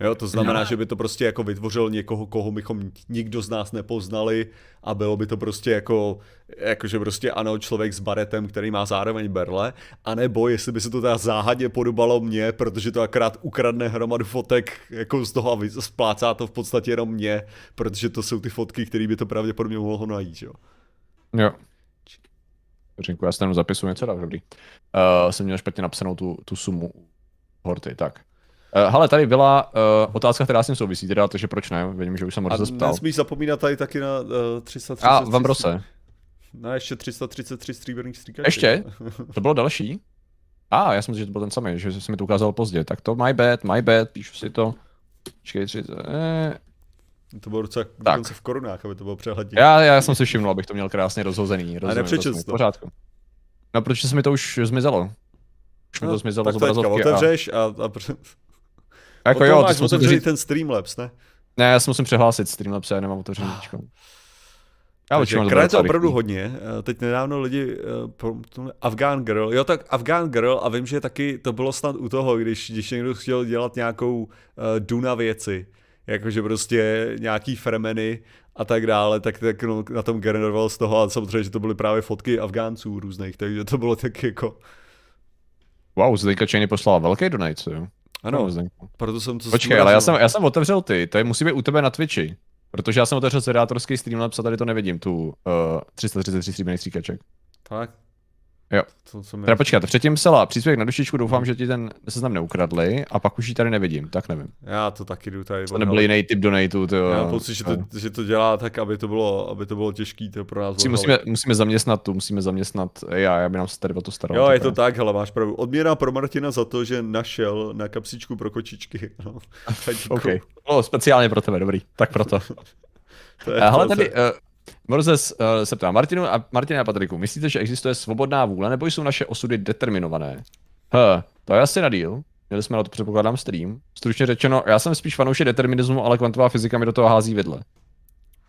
Jo, to znamená, že by to prostě jako vytvořil někoho, koho bychom nikdo z nás nepoznali a bylo by to prostě jako, jakože prostě ano, člověk s baretem, který má zároveň berle, anebo jestli by se to teda záhadně podobalo mně, protože to akorát ukradne hromadu fotek jako z toho a splácá to v podstatě jenom mě, protože to jsou ty fotky, které by to pravděpodobně mohlo najít, jo. Jo. Řinku, já si tam zapisu něco dál, dobrý. Uh, jsem měl špatně napsanou tu, tu sumu horty, tak. Uh, hele, tady byla uh, otázka, která s tím souvisí, teda, takže proč ne? Vidím, že už jsem se zeptal. A nesmíš zapomínat tady taky na uh, 333. A, v Ambrose. Na ještě 333 stříbrných stříkačů. Ještě? To bylo další? A, ah, já jsem myslel, že to byl ten samý, že jsi mi to ukázal pozdě. Tak to my bad, my bad, píšu si to. Počkej, tři, eh, to bylo docela dokonce v korunách, aby to bylo přehledně. Já, já jsem si všiml, abych to měl krásně rozhozený. A nepřečet to. Pořádku. No, protože se mi to už zmizelo. Už mi to no, zmizelo tak z obrazovky. Tak otevřeš a... a... a jako jo, máš otevřít ten Streamlabs, ne? Ne, já si musím přehlásit Streamlabs, já nemám otevřený. Já Takže učím kraje to opravdu hodně. Eh, Teď nedávno lidi, uh, Afghan Girl, jo tak Afghan Girl a vím, že taky to bylo snad u toho, když, když někdo chtěl dělat nějakou uh, Duna věci, jakože prostě nějaký fremeny a tak dále, tak, tak no, na tom generoval z toho a samozřejmě, že to byly právě fotky Afgánců různých, takže to bylo tak jako... Wow, Zdenka Čejny poslala velký donate, jo? Ano, no, proto jsem to Počkej, ale já jsem, já jsem otevřel ty, to je, musí být u tebe na Twitchi. Protože já jsem otevřel sedátorský streamlabs a tady to nevidím, tu uh, 333 stříbrných stříkaček. Tak, Jo. To, co. Teda počkat, předtím psala příspěvek na dušičku, doufám, že ti ten seznam neukradli a pak už ji tady nevidím, tak nevím. Já to taky jdu tady. To nebyl jiný typ donatů, to jo. Já mám pocit, že to, že to dělá tak, aby to bylo, aby to bylo těžký to pro nás. Musí, musíme, musíme zaměstnat tu, musíme zaměstnat já, aby nám se tady o to staral. Jo, je to tak, hele, máš pravdu. Odměna pro Martina za to, že našel na kapsičku pro kočičky. No, OK, no, speciálně pro tebe, dobrý, tak proto. to je hele, tady, uh, Morzes uh, se ptá Martinu a Martina a Patriku, myslíte, že existuje svobodná vůle, nebo jsou naše osudy determinované? H, to je asi na díl. Měli jsme na to předpokládám stream. Stručně řečeno, já jsem spíš fanoušek determinismu, ale kvantová fyzika mi do toho hází vidle.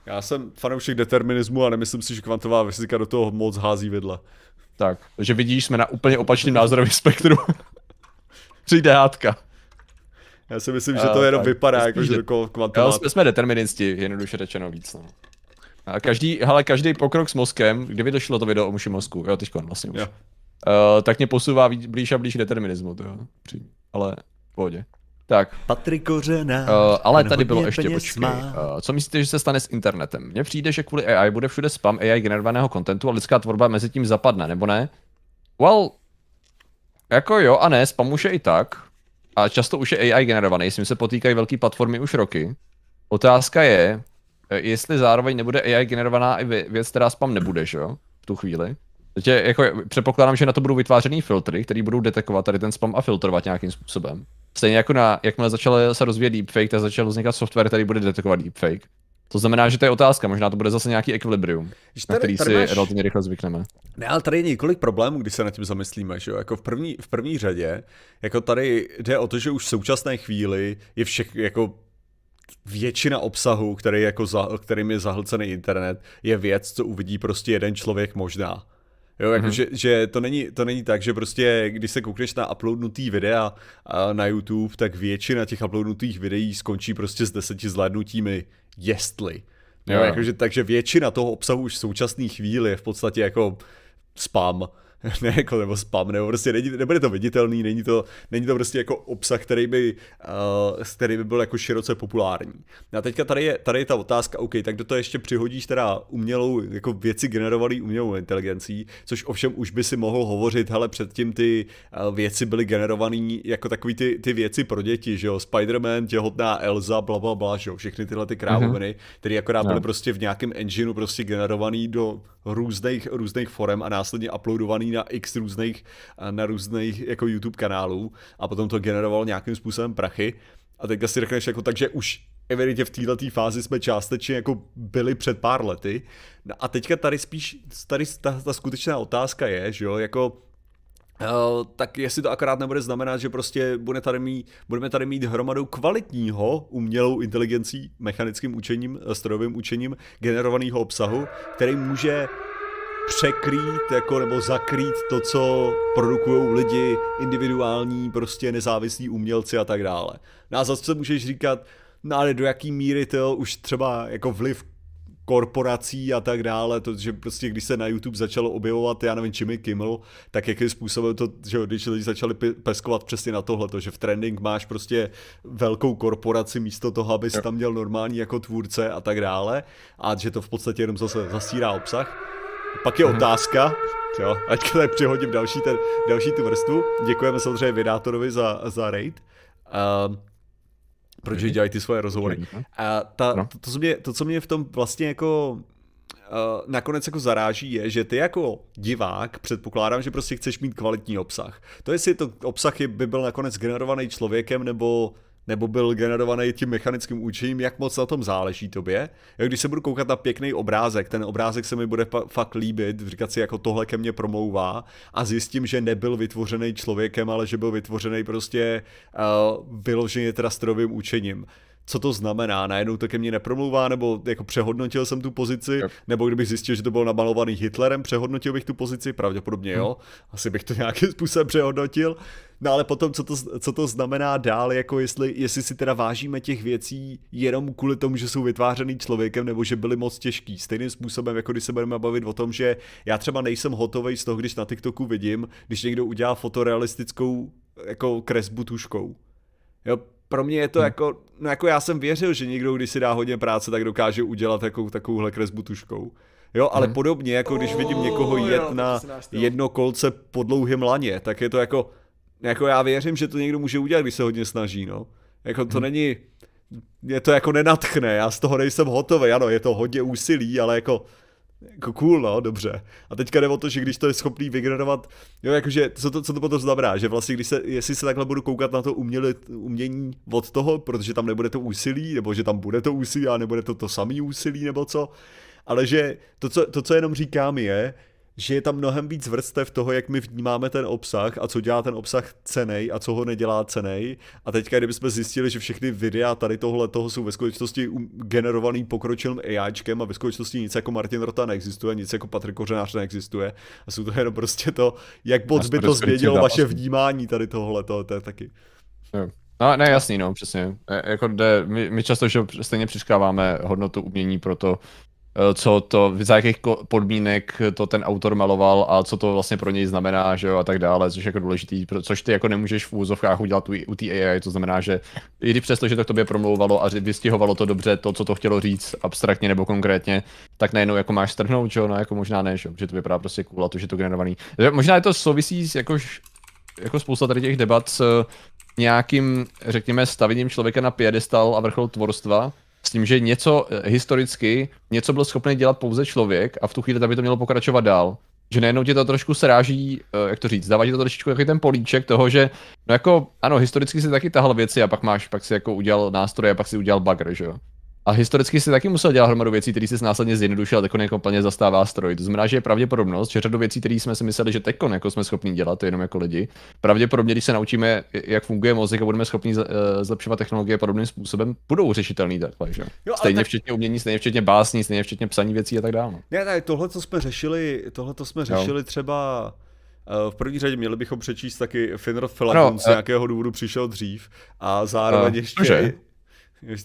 Já jsem fanoušek determinismu a nemyslím si, že kvantová fyzika do toho moc hází vidle. Tak, takže vidíš, jsme na úplně opačném názorovém spektru. Přijde hádka. Já si myslím, že to jenom vypadá, jako že do kvantová... jsme, jsme deterministi, jednoduše řečeno víc. No. A každý, hele, každý pokrok s mozkem, kdyby došlo to video o muši mozku, jo, teďkon vlastně už, uh, tak mě posouvá víc, blíž a blíž determinismu, to jo. Ale v pohodě. Tak. Patrik Kořena. Uh, ale tady bylo ještě, počkej. Uh, co myslíte, že se stane s internetem? Mně přijde, že kvůli AI bude všude spam AI generovaného kontentu a lidská tvorba mezi tím zapadne, nebo ne? Well, jako jo a ne, spam už je i tak. A často už je AI generovaný, s tím se potýkají velké platformy už roky. Otázka je, Eh, jestli zároveň nebude AI generovaná i věc, která spam nebude, že jo, v tu chvíli. Takže jako předpokládám, že na to budou vytvářený filtry, které budou detekovat tady ten spam a filtrovat nějakým způsobem. Stejně jako na, jakmile začal se rozvíjet deepfake, tak začal vznikat software, který bude detekovat deepfake. To znamená, že to je otázka, možná to bude zase nějaký ekvilibrium, tady, na který si máš... relativně rychle zvykneme. Ne, ale tady je několik problémů, když se nad tím zamyslíme, že jo? Jako v první, v první řadě, jako tady jde o to, že už v současné chvíli je všech, jako většina obsahu, který jako za, kterým je zahlcený internet, je věc, co uvidí prostě jeden člověk možná. Jo, jako, mm-hmm. že, že to, není, to není tak, že prostě, když se koukneš na uploadnutý videa na YouTube, tak většina těch uploadnutých videí skončí prostě s deseti zhlédnutími jestli. Jo, jo. Jakože, takže většina toho obsahu už v současné chvíli je v podstatě jako spam. ne jako nebo spam, nebo prostě není, nebude to viditelný, není to, není to prostě jako obsah, který by, uh, který by byl jako široce populární. A teďka tady je, tady je ta otázka, OK, tak do toho ještě přihodíš teda umělou, jako věci generované umělou inteligencí, což ovšem už by si mohl hovořit, hele, předtím ty uh, věci byly generované jako takový ty, ty věci pro děti, že jo, Spider-Man, těhotná Elza, bla, bla, bla, že jo, všechny tyhle ty krávoviny, mm-hmm. které akorát no. byly prostě v nějakém engineu prostě generovaný do různých, různých forem a následně uploadovaný na x různých, na různých jako YouTube kanálů a potom to generoval nějakým způsobem prachy. A teďka si řekneš jako tak, že už evidentně v této fázi jsme částečně jako byli před pár lety. No a teďka tady spíš, tady ta, ta skutečná otázka je, že jo, jako tak jestli to akorát nebude znamenat, že prostě bude tady mít, budeme tady mít hromadu kvalitního umělou inteligencí, mechanickým učením, strojovým učením generovaného obsahu, který může překrýt jako, nebo zakrýt to, co produkují lidi, individuální, prostě nezávislí umělci a tak dále. No a zase můžeš říkat, no ale do jaký míry to už třeba jako vliv korporací a tak dále, to, že prostě když se na YouTube začalo objevovat, já nevím, Jimmy Kimmel, tak jakým způsobem to, že když lidi začali peskovat přesně na tohle, že v trending máš prostě velkou korporaci místo toho, abys tam měl normální jako tvůrce a tak dále a že to v podstatě jenom zase zasírá obsah. Pak je mhm. otázka, jo, ať tady přihodím další, ten, další tu vrstvu. Děkujeme samozřejmě vydátorovi za, za raid. Uh, proč mhm. dělají ty svoje rozhovory. A ta, no. to, to, co mě, to, co mě v tom vlastně jako uh, nakonec jako zaráží, je, že ty jako divák předpokládám, že prostě chceš mít kvalitní obsah. To jestli to obsah je, by byl nakonec generovaný člověkem nebo nebo byl generovaný tím mechanickým učením, jak moc na tom záleží tobě. Jak když se budu koukat na pěkný obrázek, ten obrázek se mi bude fakt líbit, říkat si jako tohle ke mně promlouvá a zjistím, že nebyl vytvořený člověkem, ale že byl vytvořený prostě uh, vyloženě teda strojovým učením co to znamená. Najednou to ke mně nepromlouvá, nebo jako přehodnotil jsem tu pozici, yep. nebo kdybych zjistil, že to bylo namalovaný Hitlerem, přehodnotil bych tu pozici, pravděpodobně jo, hmm. asi bych to nějakým způsobem přehodnotil. No ale potom, co to, co to znamená dál, jako jestli, jestli si teda vážíme těch věcí jenom kvůli tomu, že jsou vytvářený člověkem, nebo že byly moc těžký. Stejným způsobem, jako když se budeme bavit o tom, že já třeba nejsem hotový z toho, když na TikToku vidím, když někdo udělá fotorealistickou jako kresbu tuškou. Jo, pro mě je to hmm. jako, no jako já jsem věřil, že někdo, když si dá hodně práce, tak dokáže udělat jako, takovouhle kresbu tuškou. Jo, ale hmm. podobně, jako když vidím někoho jet na jedno kolce po dlouhém laně, tak je to jako, jako já věřím, že to někdo může udělat, když se hodně snaží, no. Jako to hmm. není, mě to jako nenatchne, já z toho nejsem hotový, ano, je to hodně úsilí, ale jako jako cool, no, dobře. A teďka jde o to, že když to je schopný vygenerovat, jo, jakože, co to, co to potom znamená, že vlastně, když se, jestli se takhle budu koukat na to uměli, umění od toho, protože tam nebude to úsilí, nebo že tam bude to úsilí, a nebude to to samý úsilí, nebo co, ale že to, co, to, co jenom říkám je, že je tam mnohem víc vrstev toho, jak my vnímáme ten obsah a co dělá ten obsah cenej a co ho nedělá cenej. A teďka, kdybychom zjistili, že všechny videa tady tohle toho jsou ve skutečnosti generovaný pokročilým AIčkem a ve skutečnosti nic jako Martin Rota neexistuje, nic jako Patrik Kořenář neexistuje. A jsou to jenom prostě to, jak moc by to změnilo vaše vnímání tady tohle, to, to je taky. No, ne, jasný, no, přesně. E, jako jde, my, my často že stejně přiskáváme hodnotu umění pro to, co to, za jakých podmínek to ten autor maloval a co to vlastně pro něj znamená, že jo, a tak dále, což je jako důležitý, což ty jako nemůžeš v úzovkách udělat u, u té AI, to znamená, že i když přesto, že to k tobě promlouvalo a vystihovalo to dobře to, co to chtělo říct, abstraktně nebo konkrétně, tak najednou jako máš strhnout, že jo, no jako možná ne, že, jo, že to vypadá prostě cool a to, že to generovaný. Možná je to souvisí s jakož, jako spousta tady těch debat s nějakým, řekněme, stavením člověka na piedestal a vrchol tvorstva, s tím, že něco eh, historicky, něco byl schopný dělat pouze člověk a v tu chvíli by to mělo pokračovat dál. Že najednou tě to trošku sráží, eh, jak to říct, dává ti to trošičku jako ten políček toho, že no jako, ano, historicky si taky tahal věci a pak máš, pak si jako udělal nástroje a pak si udělal bugger, že jo. A historicky si taky musel dělat hromadu věcí, které si následně zjednodušil a teď jako plně zastává stroj. To znamená, že je pravděpodobnost, že řadu věcí, které jsme si mysleli, že teď jako jsme schopni dělat, to jenom jako lidi, pravděpodobně, když se naučíme, jak funguje mozek a budeme schopni eh, zlepšovat technologie podobným způsobem, budou řešitelný takhle, že? Jo, stejně tak... včetně umění, stejně včetně básní, stejně včetně psaní věcí a tak dále. No. Ne, ne, tohle, co jsme řešili, tohle, to jsme řešili jo. třeba eh, v první řadě měli bychom přečíst taky Finrod Felakon no, z nějakého důvodu přišel dřív a zároveň uh, ještě,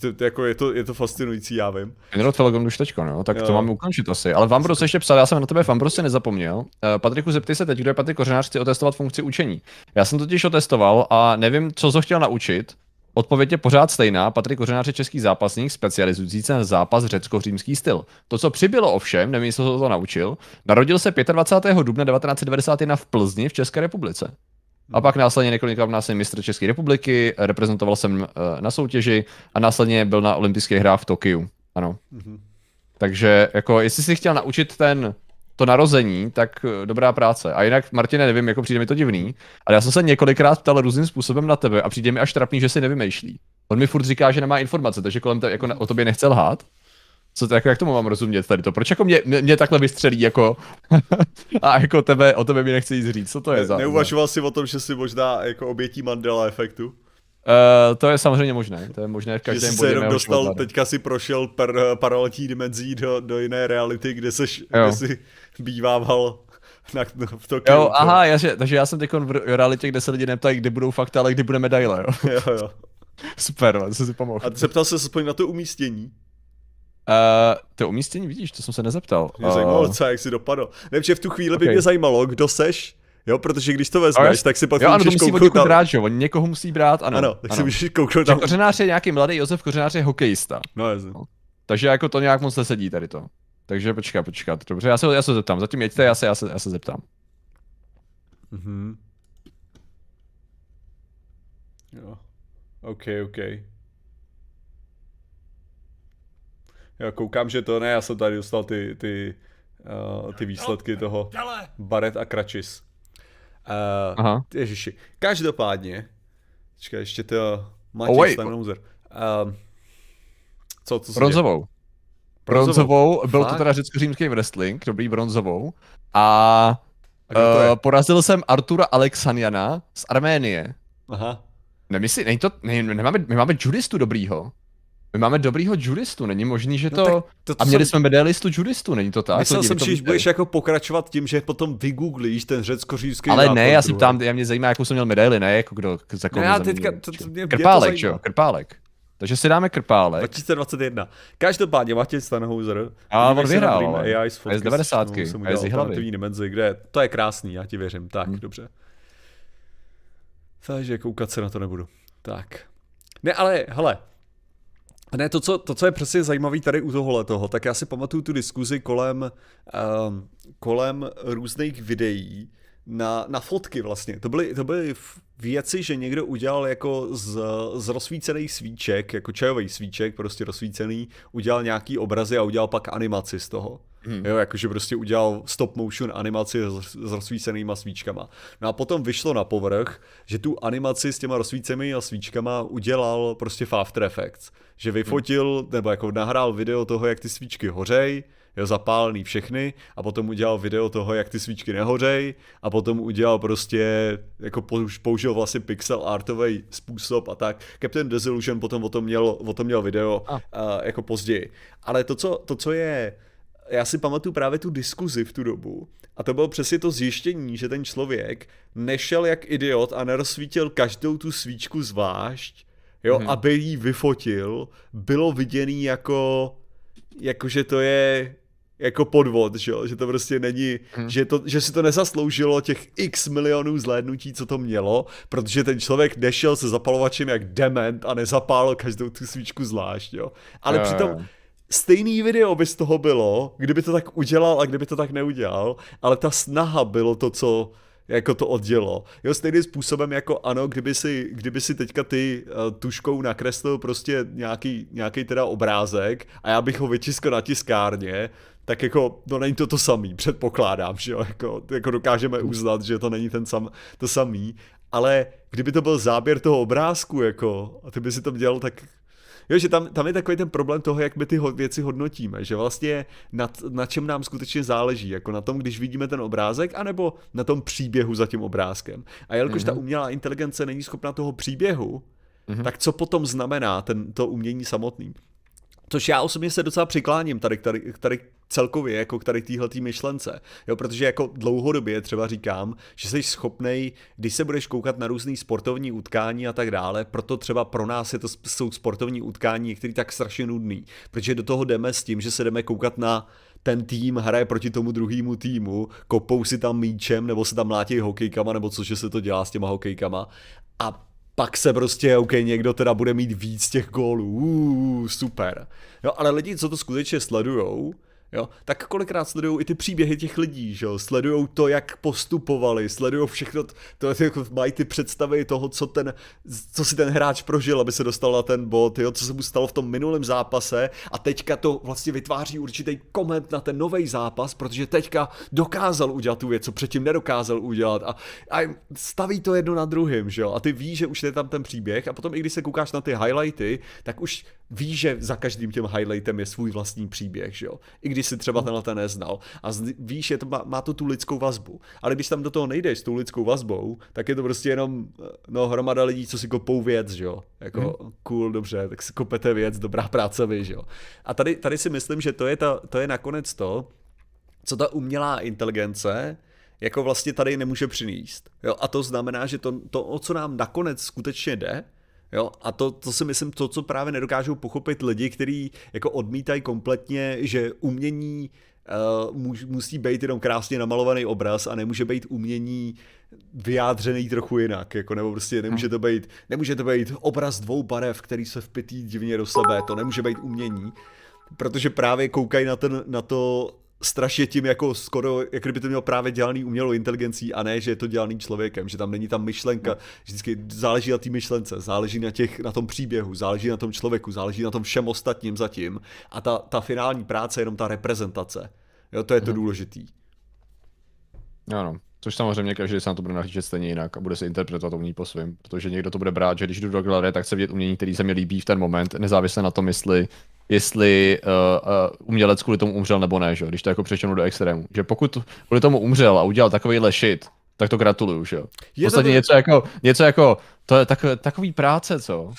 to, to, jako je, to, je to fascinující, já vím. General Telegram už teďko, no, tak jo. to máme ukončit asi. Ale vám prostě ještě psal, já jsem na tebe vám prostě nezapomněl. Uh, Patriku, zeptej se teď, kdo je Patrik Kořenář, chci otestovat funkci učení. Já jsem totiž otestoval a nevím, co to chtěl naučit. Odpověď je pořád stejná. Patrik Kořenář je český zápasník, specializující se na zápas řecko-římský styl. To, co přibylo ovšem, nevím, jestli to naučil, narodil se 25. dubna 1991 v Plzni v České republice. A pak následně několikrát jsem mistr České republiky, reprezentoval jsem uh, na soutěži a následně byl na olympijských hrách v Tokiu. Ano. Mm-hmm. Takže jako, jestli si chtěl naučit ten to narození, tak uh, dobrá práce. A jinak, Martine, nevím, jako přijde mi to divný, ale já jsem se několikrát ptal různým způsobem na tebe a přijde mi až trapný, že si nevymýšlí. On mi furt říká, že nemá informace, takže kolem tebe jako o tobě nechce lhát. Co to, jako, jak tomu mám rozumět tady to? Proč jako mě, mě, mě takhle vystřelí jako a jako tebe, o tebe mi nechce jít říct, co to je ne, za... Neuvažoval jsi o tom, že jsi možná jako obětí Mandela efektu? Uh, to je samozřejmě možné, to je možné v každém že jsi se jenom dostal, života. teďka si prošel per, paralelní dimenzí do, do jiné reality, kde, seš, kde jsi bývával na, no, v Tokiu. Jo, aha, já, takže já jsem teď v realitě, kde se lidi neptají, kdy budou fakta, ale kdy bude medaile, jo. jo, jo. Super, jsem si pomohl. A zeptal se aspoň na to umístění? Uh, to umístění vidíš, to jsem se nezeptal. Mě uh... zajímalo co, jak jsi dopadl. Nevím, že v tu chvíli okay. by mě zajímalo, kdo seš, Jo, protože když to vezmeš, tak si potom jo, ano, musí kouknout na... brát, že jo? někoho musí brát, ano. Ano, tak ano. si můžeš kouknout na... Kořenář je nějaký mladý Josef Kořenář je hokejista. No, jasně. No. Takže jako to nějak moc nesedí tady to. Takže počká, počkat. Dobře, já se, já se zeptám. Zatím jeďte, já se, já se, já se zeptám. Mhm. Jo. OK, OK. Já koukám, že to ne, já jsem tady dostal ty, ty, uh, ty výsledky toho Baret a Kračis. Uh, Aha. Ježiši. Každopádně, čekaj, ještě to Matěj oh, Stanouzer. Uh, co, co Bronzovou. Bronzovou, byl Fakt? to teda řecko-římský wrestling, dobrý bronzovou. A, a uh, porazil jsem Artura Alexaniana z Arménie. Aha. Nemyslí, není to, ne, nemáme, my máme judistu dobrýho. My máme dobrýho judistu, není možný, že to... No to, to a měli jsem... jsme medailistu judistu, není to tak? Myslel jsem, že budeš jako pokračovat tím, že potom vygooglíš ten řecko-římský Ale ne, já si ptám, já mě zajímá, jakou jsem měl medaili, ne jako kdo, za koho já teďka, to, to, mě, Krpálek, mě jo, krpálek. Takže si dáme krpálek. 2021. Každopádně Matěj Stanhouser. A on vyhrál. AI z, z 90. A je z hlavy. dimenzi, kde to je krásný, já ti věřím. Tak, hmm. dobře. Takže koukat se na to nebudu. Tak. Ne, ale, hele, ne, to co, to, co je přesně zajímavé tady u tohohle toho, tak já si pamatuju tu diskuzi kolem, um, kolem různých videí na, na fotky vlastně. To byly, to byly věci, že někdo udělal jako z, z rozsvícených svíček, jako čajový svíček, prostě rozsvícený, udělal nějaký obrazy a udělal pak animaci z toho. Hmm. Jo, jakože prostě udělal stop motion animaci s, rozsvícenýma svíčkama. No a potom vyšlo na povrch, že tu animaci s těma rozsvícenými svíčkama udělal prostě v After Effects. Že vyfotil, hmm. nebo jako nahrál video toho, jak ty svíčky hořej, jo, zapálený všechny a potom udělal video toho, jak ty svíčky nehořej a potom udělal prostě, jako použil vlastně pixel artový způsob a tak. Captain Disillusion potom o tom měl, o tom měl video a. A, jako později. Ale to co, to, co je já si pamatuju právě tu diskuzi v tu dobu a to bylo přesně to zjištění, že ten člověk nešel jak idiot a nerozsvítil každou tu svíčku zvlášť, jo, hmm. aby ji vyfotil, bylo viděný jako, jako že to je jako podvod, že, že to prostě není, hmm. že, to, že si to nezasloužilo těch x milionů zhlédnutí, co to mělo, protože ten člověk nešel se zapalovačem jak dement a nezapálil každou tu svíčku zvlášť, jo. Ale yeah. přitom stejný video by z toho bylo, kdyby to tak udělal a kdyby to tak neudělal, ale ta snaha bylo to, co jako to oddělo. Jo, stejným způsobem jako ano, kdyby si, kdyby si teďka ty uh, tuškou nakreslil prostě nějaký, nějaký teda obrázek a já bych ho vytiskl na tiskárně, tak jako to není to to samý, předpokládám, že jo, jako, jako dokážeme uznat, že to není ten sam, to samý, ale kdyby to byl záběr toho obrázku, jako, a ty by si to dělal, tak Jo, že tam, tam je takový ten problém toho, jak my ty věci hodnotíme, že vlastně na, na čem nám skutečně záleží, jako na tom, když vidíme ten obrázek, anebo na tom příběhu za tím obrázkem. A jelikož mm-hmm. ta mhm. umělá inteligence není schopna toho příběhu, mm-hmm. tak co potom znamená ten, to umění samotný? Což já osobně se docela přikláním tady, tady, tady celkově jako k tady téhle myšlence. Jo, protože jako dlouhodobě třeba říkám, že jsi schopnej, když se budeš koukat na různé sportovní utkání a tak dále, proto třeba pro nás je to, jsou sportovní utkání některý tak strašně nudný, protože do toho jdeme s tím, že se jdeme koukat na ten tým hraje proti tomu druhému týmu, kopou si tam míčem, nebo se tam mlátí hokejkama, nebo což se to dělá s těma hokejkama. A pak se prostě, OK, někdo teda bude mít víc těch gólů, uh, super. Jo, ale lidi, co to skutečně sledujou, jo, tak kolikrát sledují i ty příběhy těch lidí, že jo, sledují to, jak postupovali, sledují všechno, to, to jako mají ty představy toho, co ten, co si ten hráč prožil, aby se dostal na ten bod, jo, co se mu stalo v tom minulém zápase a teďka to vlastně vytváří určitý koment na ten nový zápas, protože teďka dokázal udělat tu věc, co předtím nedokázal udělat a, a staví to jedno na druhým, že jo, a ty víš, že už je tam ten příběh a potom i když se koukáš na ty highlighty, tak už víš, že za každým tím highlightem je svůj vlastní příběh, že jo, i když si třeba tenhle ten neznal. A víš, je to, má, má to tu lidskou vazbu. Ale když tam do toho nejdeš s tou lidskou vazbou, tak je to prostě jenom no, hromada lidí, co si kopou věc, že jo. Jako hmm. cool, dobře, tak si kopete věc, dobrá práce vy, že jo. A tady, tady si myslím, že to je, ta, to je nakonec to, co ta umělá inteligence jako vlastně tady nemůže přinést. Jo? A to znamená, že to, to, o co nám nakonec skutečně jde, Jo, a to, to si myslím, to, co právě nedokážou pochopit lidi, kteří jako odmítají kompletně, že umění uh, musí být jenom krásně namalovaný obraz a nemůže být umění vyjádřený trochu jinak, jako nebo prostě nemůže to být, nemůže to být obraz dvou barev, který se vpytý divně do sebe, to nemůže být umění, protože právě koukají na, ten, na to strašně tím jako skoro, jak kdyby to mělo právě dělaný umělou inteligencí a ne, že je to dělaný člověkem, že tam není tam myšlenka, no. vždycky záleží na té myšlence, záleží na, těch, na tom příběhu, záleží na tom člověku, záleží na tom všem ostatním zatím a ta, ta finální práce je jenom ta reprezentace. Jo, to je to hmm. důležitý. Ano, Což samozřejmě každý se na to bude nahlížet stejně jinak a bude se interpretovat umění po svém, protože někdo to bude brát, že když jdu do galerie, tak chce vidět umění, který se mi líbí v ten moment, nezávisle na tom, jestli jestli uh, uh, umělec kvůli tomu umřel nebo ne, že? když to jako přečenu do extrému. Že pokud kvůli tomu umřel a udělal takovýhle shit, tak to gratuluju, že jo. V podstatě to... něco jako, něco jako, to je tak, takový práce, co?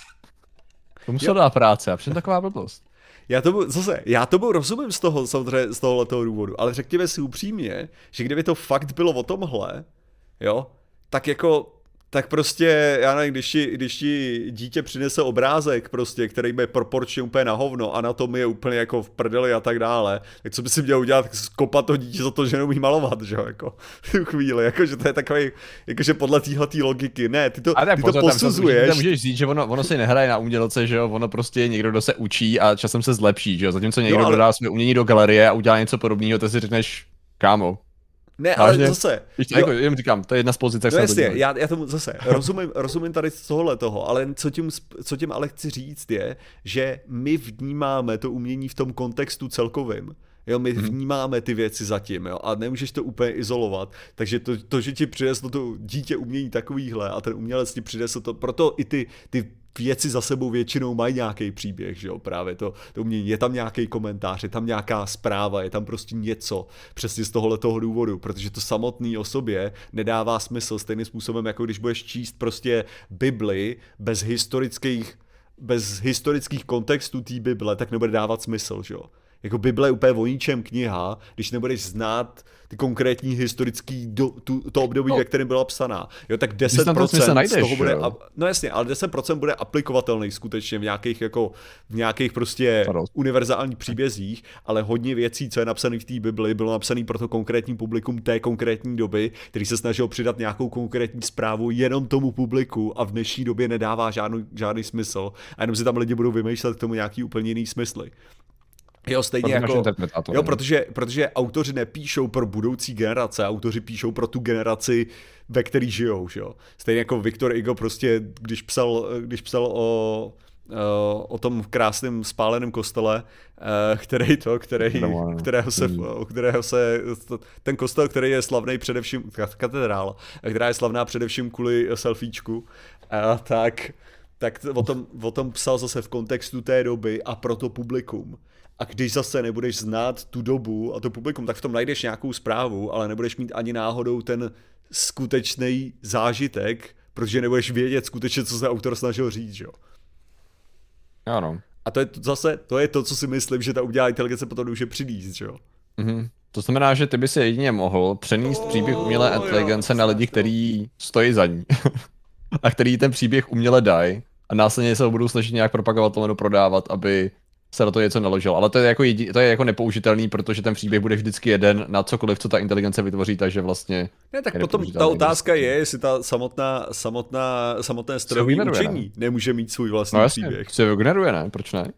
To musel dát práce, a taková blbost. Já tomu, zase, já tomu rozumím z toho, samozřejmě z tohoto důvodu, ale řekněme si upřímně, že kdyby to fakt bylo o tomhle, jo, tak jako tak prostě, já nevím, když ti, když ti dítě přinese obrázek prostě, který bude proporčně úplně na hovno a na tom je úplně jako v prdeli a tak dále, tak co by si měl udělat, skopat to dítě za to, že neumí malovat, že jo, jako v tu chvíli, jako že to je takový, jakože podle téhle logiky, ne, ty to, ty pozor, to posuzuješ. Tam můžeš říct, že ono, ono si nehraje na umělce, že jo, ono prostě je někdo, kdo se učí a časem se zlepší, že jo, zatímco někdo jo, ale... dodá své umění do galerie a udělá něco podobného, to si řekneš, kámo, ne, Vážně? ale zase. Ještě, jako, jen říkám, to je jedna z pozic, jak no jasně, já, já tomu zase rozumím, rozumím tady z tohohle toho, ale co tím, co tím ale chci říct je, že my vnímáme to umění v tom kontextu celkovým. Jo, my hmm. vnímáme ty věci zatím, jo, a nemůžeš to úplně izolovat. Takže to, to že ti přineslo to dítě umění takovýhle a ten umělec ti přinesl to, proto i ty, ty věci za sebou většinou mají nějaký příběh, že jo, právě to, to umění. Je tam nějaký komentář, je tam nějaká zpráva, je tam prostě něco přesně z tohohle toho důvodu, protože to samotný o sobě nedává smysl stejným způsobem, jako když budeš číst prostě Bibli bez historických bez historických kontextů té Bible, tak nebude dávat smysl, že jo. Jako Bible je úplně o ničem kniha, když nebudeš znát ty konkrétní historický do, tu, to období, no. ve kterém byla psaná. Jo, tak 10% najdeš, z toho bude, jo? no jasně, ale 10% bude aplikovatelný skutečně v nějakých jako, v nějakých prostě Pardon. univerzálních příbězích, ale hodně věcí, co je napsané v té Bibli, bylo napsané pro to konkrétní publikum té konkrétní doby, který se snažil přidat nějakou konkrétní zprávu jenom tomu publiku a v dnešní době nedává žádný, žádný smysl a jenom si tam lidi budou vymýšlet k tomu nějaký úplně jiný smysly. Jo, stejně jako, jo, protože, protože autoři nepíšou pro budoucí generace, autoři píšou pro tu generaci, ve který žijou, že jo. Stejně jako Viktor Igo prostě, když psal, když psal o, o tom krásném spáleném kostele, eh, který to, který, kterého se, hmm. kterého se, ten kostel, který je slavný především, katedrála, která je slavná především kvůli selfiečku, tak, tak o tom, o tom psal zase v kontextu té doby a pro to publikum. A když zase nebudeš znát tu dobu a to publikum, tak v tom najdeš nějakou zprávu, ale nebudeš mít ani náhodou ten skutečný zážitek, protože nebudeš vědět skutečně, co se autor snažil říct, jo. Ano. A to je to zase, to je to, co si myslím, že ta udělá inteligence potom může přinést, jo. Mm-hmm. To znamená, že ty by si jedině mohl přenést oh, příběh umělé inteligence na lidi, kteří stojí za ní. a který ten příběh uměle dají a následně se ho budou snažit nějak propagovat nebo prodávat, aby se na to něco naložil. Ale to je jako, jedi, to je jako nepoužitelný, protože ten příběh bude vždycky jeden na cokoliv, co ta inteligence vytvoří, takže vlastně... Ne, tak potom ta otázka je, jestli ta samotná, samotná, samotné strojové učení ne? nemůže mít svůj vlastní no, jasně, příběh. Se vygeneruje, ne? Proč ne?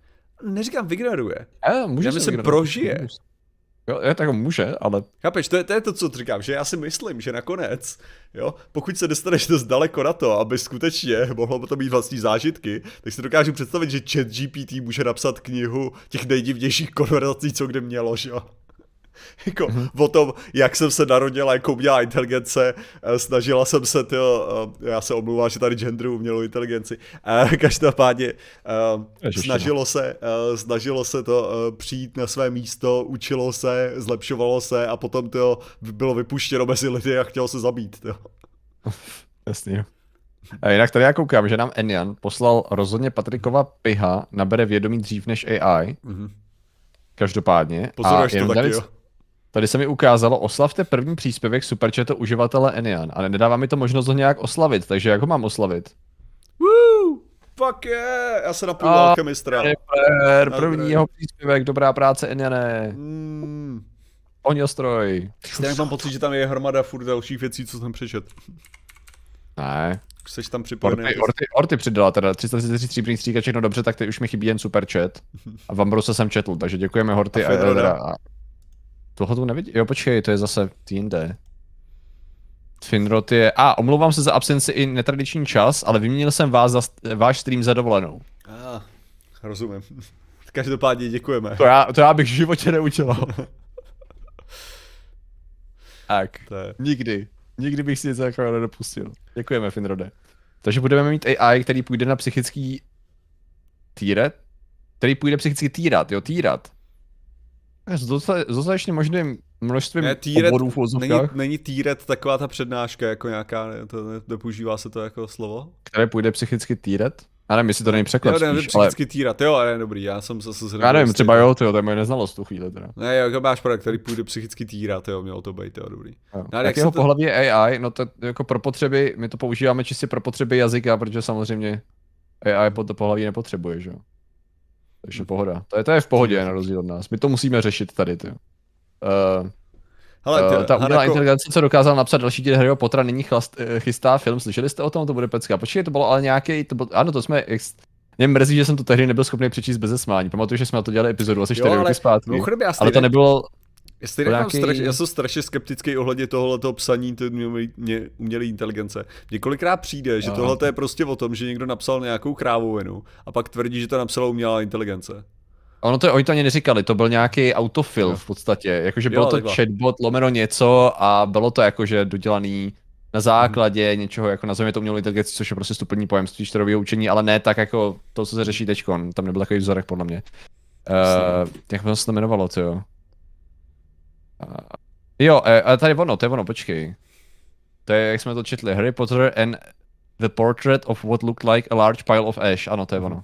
Neříkám vygeneruje. Je, může Já myslím, prožije. Může. Jo, je, tak může, ale... Chápeš, to je, to je to, co říkám, že já si myslím, že nakonec, jo, pokud se dostaneš dost daleko na to, aby skutečně mohlo to být vlastní zážitky, tak si dokážu představit, že chat GPT může napsat knihu těch nejdivnějších konverzací, co kde mělo, že jo jako mm-hmm. o tom, jak jsem se narodila, jako umělá inteligence, eh, snažila jsem se to, eh, já se omlouvám, že tady genderu umělou inteligenci, eh, každopádně snažilo se, snažilo se to přijít na své místo, učilo se, zlepšovalo se a potom to bylo vypuštěno mezi lidi a chtělo se zabít. To. Jasně. A jinak tady já koukám, že nám Enian poslal rozhodně Patrikova piha nabere vědomí dřív než AI. Mm-hmm. Každopádně. Pozoruješ to taky, jo? Tady se mi ukázalo, oslavte první příspěvek superchatu uživatele Enian a nedává mi to možnost ho nějak oslavit, takže jak ho mám oslavit? Woo! Fuck yeah! Já se napiju ah, alchemistra. Super, první jeho příspěvek, dobrá práce Eniane. Mm. Ohňostroj. Stejně mám pocit, že tam je hromada furt dalších věcí, co jsem přečet. Ne. Jsi tam připojený. Orty, Orty, Orty přidala teda 333 stříbrných střík a všechno dobře, tak teď už mi chybí jen super chat. A v Ambrose jsem četl, takže děkujeme Horty a, a, a, toho tu nevidím. Jo, počkej, to je zase jinde. Finrod je... A, ah, omlouvám se za absenci i netradiční čas, ale vyměnil jsem vás za, váš stream za dovolenou. Ah, rozumím. Každopádně děkujeme. To já, to já bych v životě neudělal. tak, je... nikdy. Nikdy bych si něco takového nedopustil. Děkujeme, Finrode. Takže budeme mít AI, který půjde na psychický týret, který půjde psychicky týrat, jo, týrat. S dostatečně možným množstvím ne, týret, oborů v není, není týret taková ta přednáška jako nějaká, ne, to, nepoužívá se to jako slovo? Které půjde psychicky týret? Já nevím, jestli to není překlad Jo, nevím, spíš, ale... týrat, jo, ale dobrý, já jsem zase zase... Já nevím, třeba jo, tyjo, to je moje neznalost tu chvíli teda. Ne, jako máš projekt, který půjde psychicky týrat, jo, mělo to být, jo, dobrý. Jo. No, jak jeho to- pohlaví je AI, no to jako pro potřeby, my to používáme čistě pro potřeby jazyka, protože samozřejmě AI pod to pohlaví nepotřebuje, že jo. Takže pohoda. To je, to je v pohodě, na rozdíl od nás. My to musíme řešit tady, ty. Uh, Hele, uh, ty, ta Hanako- umělá inteligence, co dokázal napsat další díl Harryho Pottera, nyní chlast, eh, chystá film. Slyšeli jste o tom? To bude pecka. Počkej, to bylo ale nějaký, to bylo, ano, to jsme, ex- mě mrzí, že jsem to tehdy nebyl schopný přečíst bez zesmání. Pamatuju, že jsme na to dělali epizodu asi 4 ale roky zpátky. Ale to nebylo, to mám nějaký- straš, já jsem strašně skeptický ohledně tohoto psaní umělé- mě- umělé inteligence. Mně kolikrát přijde, že Jo. tohle je prostě o tom, že někdo napsal nějakou krávovinu a pak tvrdí, že to napsala umělá inteligence. Ono to, oni to ani neříkali, to byl nějaký autofill v podstatě, jakože Jo, bylo to takhle. chatbot lomeno něco a bylo to jakože dodělaný na základě něčeho, jako nazveme to umělou inteligenci, což je prostě stupení pojem čtyřového učení, ale ne tak jako to, co se řeší teďkon, tam nebyl takový vzorek podle mě. Uh, jak se to jmenovalo, to jo? Uh, jo, eh, ale tady ono, to je ono, počkej. To je, jak jsme to četli, Harry Potter and the portrait of what looked like a large pile of ash, ano, to je ono.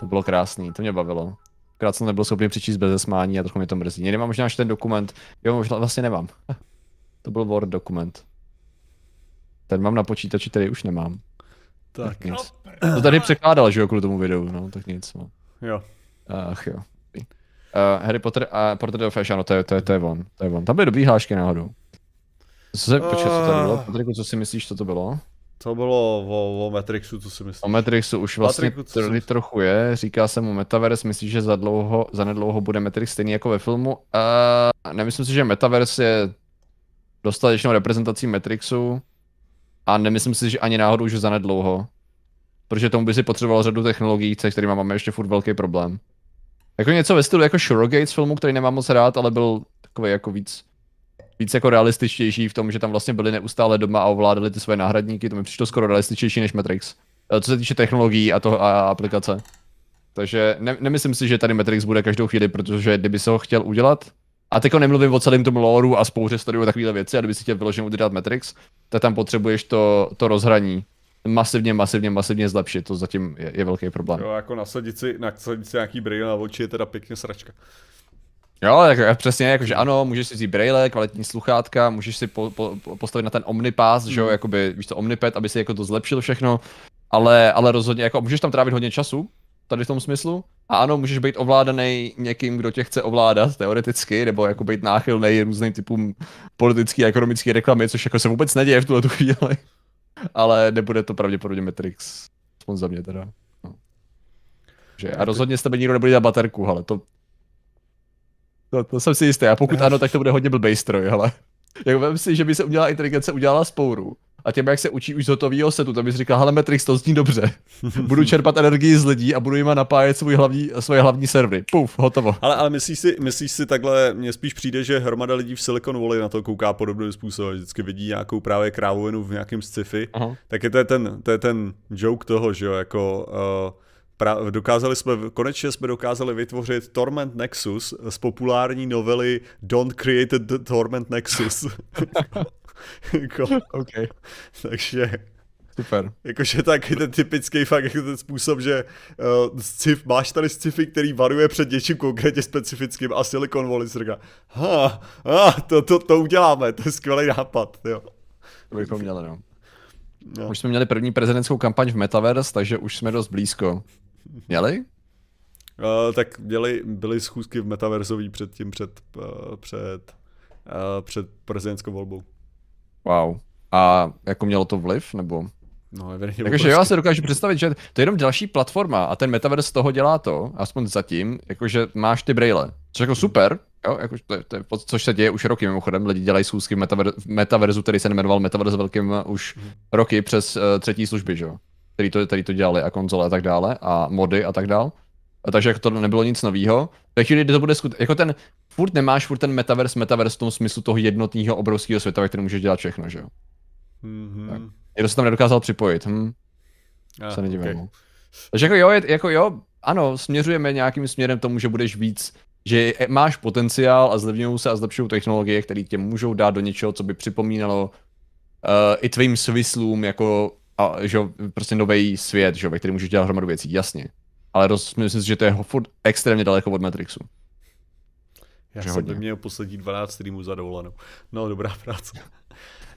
To bylo krásný, to mě bavilo. Krát jsem nebyl schopný přečíst bez zesmání a trochu mě to mrzí. Někdy mám možná až ten dokument. Jo, možná vlastně nemám. to byl Word dokument. Ten mám na počítači, který už nemám. Tak, Nic. To tady překládal, že jo, kvůli tomu videu, no, tak nic. No. jo. Ach jo. Uh, Harry Potter a Portrait of Ash, ano, to je, to je, to je on, to je on. Tam byly dobrý hlášky náhodou. Co se, počkej, co tady bylo? Patriku, co si myslíš, co to bylo? To bylo o, o Matrixu, co si myslíš? O Matrixu už vlastně tady jsi- trochu je, říká se mu Metaverse, myslíš, že za dlouho, za nedlouho bude Matrix stejný jako ve filmu? Uh, nemyslím si, že Metaverse je dostatečnou reprezentací Matrixu a nemyslím si, že ani náhodou už za nedlouho. Protože tomu by si potřeboval řadu technologií, se kterými máme ještě furt velký problém. Jako něco ve stylu jako Surrogate z filmu, který nemám moc rád, ale byl takový jako víc víc jako realističtější v tom, že tam vlastně byli neustále doma a ovládali ty své náhradníky, to mi přišlo skoro realističtější než Matrix. Eh, Co se týče technologií a, toho, a aplikace. Takže ne, nemyslím si, že tady Matrix bude každou chvíli, protože kdyby se ho chtěl udělat, a teďko nemluvím o celém tom loreu a spouře studiů a takovéhle věci, a kdyby si chtěl vyloženě udělat Matrix, tak tam potřebuješ to, to rozhraní masivně, masivně, masivně zlepšit, to zatím je, je velký problém. Jo, jako nasadit si, nasadit si nějaký brýle na oči je teda pěkně sračka. Jo, tak přesně, jakože ano, můžeš si vzít braille, kvalitní sluchátka, můžeš si po, po, po- postavit na ten Omnipass, že jo, jakoby, víš to, Omnipad, aby si jako to zlepšil všechno, ale, ale rozhodně, jako můžeš tam trávit hodně času, tady v tom smyslu, a ano, můžeš být ovládaný někým, kdo tě chce ovládat, teoreticky, nebo jako být náchylný různým typům politický a ekonomický reklamy, což jako se vůbec neděje v tuhle tu chvíli, ale nebude to pravděpodobně Matrix, aspoň za mě teda. No. Že, a rozhodně s tebe nikdo nebude dělat baterku, ale to, to, to jsem si jistý. A pokud ano, tak to bude hodně blbej stroj, ale. Jak vem si, že by se udělala inteligence udělala spouru. A těm, jak se učí už z hotového setu, to bys říkal, hele Matrix, to zní dobře. budu čerpat energii z lidí a budu jim napájet svůj hlavní, svoje hlavní servery. Puf, hotovo. Ale, ale myslíš si, myslíš si takhle, mně spíš přijde, že hromada lidí v Silicon Valley na to kouká podobným způsobem, vždycky vidí nějakou právě krávovinu v nějakém sci-fi, Aha. tak je to je ten, to je ten joke toho, že jo, jako uh, pra, dokázali jsme, konečně jsme dokázali vytvořit Torment Nexus z populární novely Don't Create the Torment Nexus. jako, OK. takže Super. Jakože taky ten typický fakt jako ten způsob, že uh, scif, máš tady sci-fi, který varuje před něčím konkrétně specifickým a Silicon Valley si říká, ha, ah, to, to, to uděláme, to je skvělý nápad, jo. To bychom měli, no. no. Už jsme měli první prezidentskou kampaň v Metaverse, takže už jsme dost blízko. Měli? Uh, tak měli, byly schůzky v metaverzový předtím před, uh, před, uh, před prezidentskou volbou. Wow. A jako mělo to vliv, nebo? No, evidentně Takže jo, já si dokážu představit, že to je jenom další platforma a ten Metaverse z toho dělá to, aspoň zatím, jakože máš ty braille, což jako super, jo, jako to, je- to je, což se děje už roky mimochodem, lidi dělají schůzky v, metaver, Metaverzu, který se nejmenoval Metaverse velkým uh, už roky přes uh, třetí služby, že jo, který to, který to dělali a konzole a tak dále a mody a tak dále. Takže jako to nebylo nic nového. Ve chvíli, kdy to bude skut... jako ten, furt nemáš furt ten metaverse, metaverse v tom smyslu toho jednotného obrovského světa, ve kterém můžeš dělat všechno, že jo. Mm-hmm. Někdo se tam nedokázal připojit, hm. Ah, se nedivím. okay. no. Takže jako jo, je, jako jo, ano, směřujeme nějakým směrem tomu, že budeš víc, že máš potenciál a zlevňují se a zlepšují technologie, které tě můžou dát do něčeho, co by připomínalo uh, i tvým smyslům jako a, že prostě nový svět, že ve kterém můžeš dělat hromadu věcí, jasně. Ale roz, myslím si, že to je furt extrémně daleko od Matrixu. Já jsem by měl poslední 12 streamů za dovolenou. No, dobrá práce.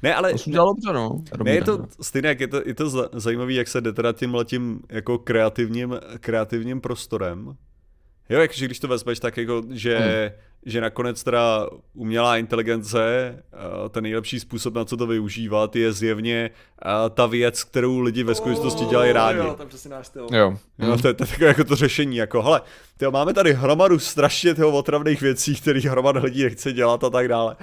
Ne, ale... To jsem dělal dobře, no. Ne, je to stejně, jak je to, je to zajímavé, jak se jde teda tím letím jako kreativním, kreativním prostorem. Jo, jakože když to vezmeš tak jako, že hmm že nakonec teda umělá inteligence, ten nejlepší způsob, na co to využívat, je zjevně ta věc, kterou lidi ve skutečnosti dělají rádi. Jo, to je přesně náš styl. Jo. jo to, je, to je takové jako to řešení, jako, hele, tyjo, máme tady hromadu strašně tyho otravných věcí, které hromada lidí nechce dělat a tak dále.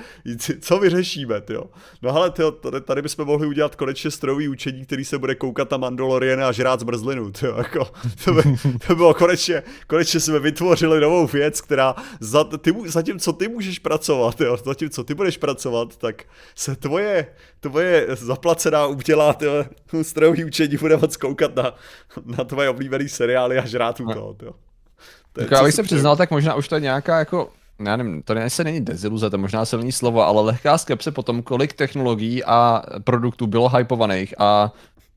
Co vyřešíme, jo? No hele, tyjo, tady, tady bychom mohli udělat konečně strojový učení, který se bude koukat na Mandaloriana a žrát zmrzlinu, tyjo, jako, to, by, to bylo konečně, konečně jsme vytvořili novou věc, která za, ty, zatímco ty můžeš pracovat, jo, zatímco ty budeš pracovat, tak se tvoje, tvoje zaplacená udělá strojový učení bude moc koukat na, na tvoje oblíbený seriály a žrát u toho, jo. Tak já bych se přiznal, tak možná už to je nějaká jako já nevím, to se není deziluze, to je možná silný slovo, ale lehká skepse potom, kolik technologií a produktů bylo hypovaných a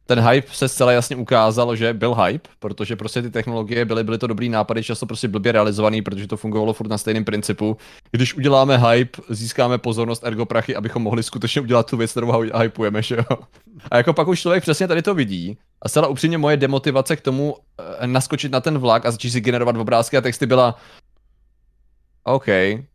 ten hype se zcela jasně ukázal, že byl hype, protože prostě ty technologie byly, byly to dobrý nápady, často prostě blbě realizovaný, protože to fungovalo furt na stejném principu. Když uděláme hype, získáme pozornost ergo prachy, abychom mohli skutečně udělat tu věc, kterou hypujeme, že jo. A jako pak už člověk přesně tady to vidí. A zcela upřímně moje demotivace k tomu eh, naskočit na ten vlak a začít si generovat obrázky a texty byla OK,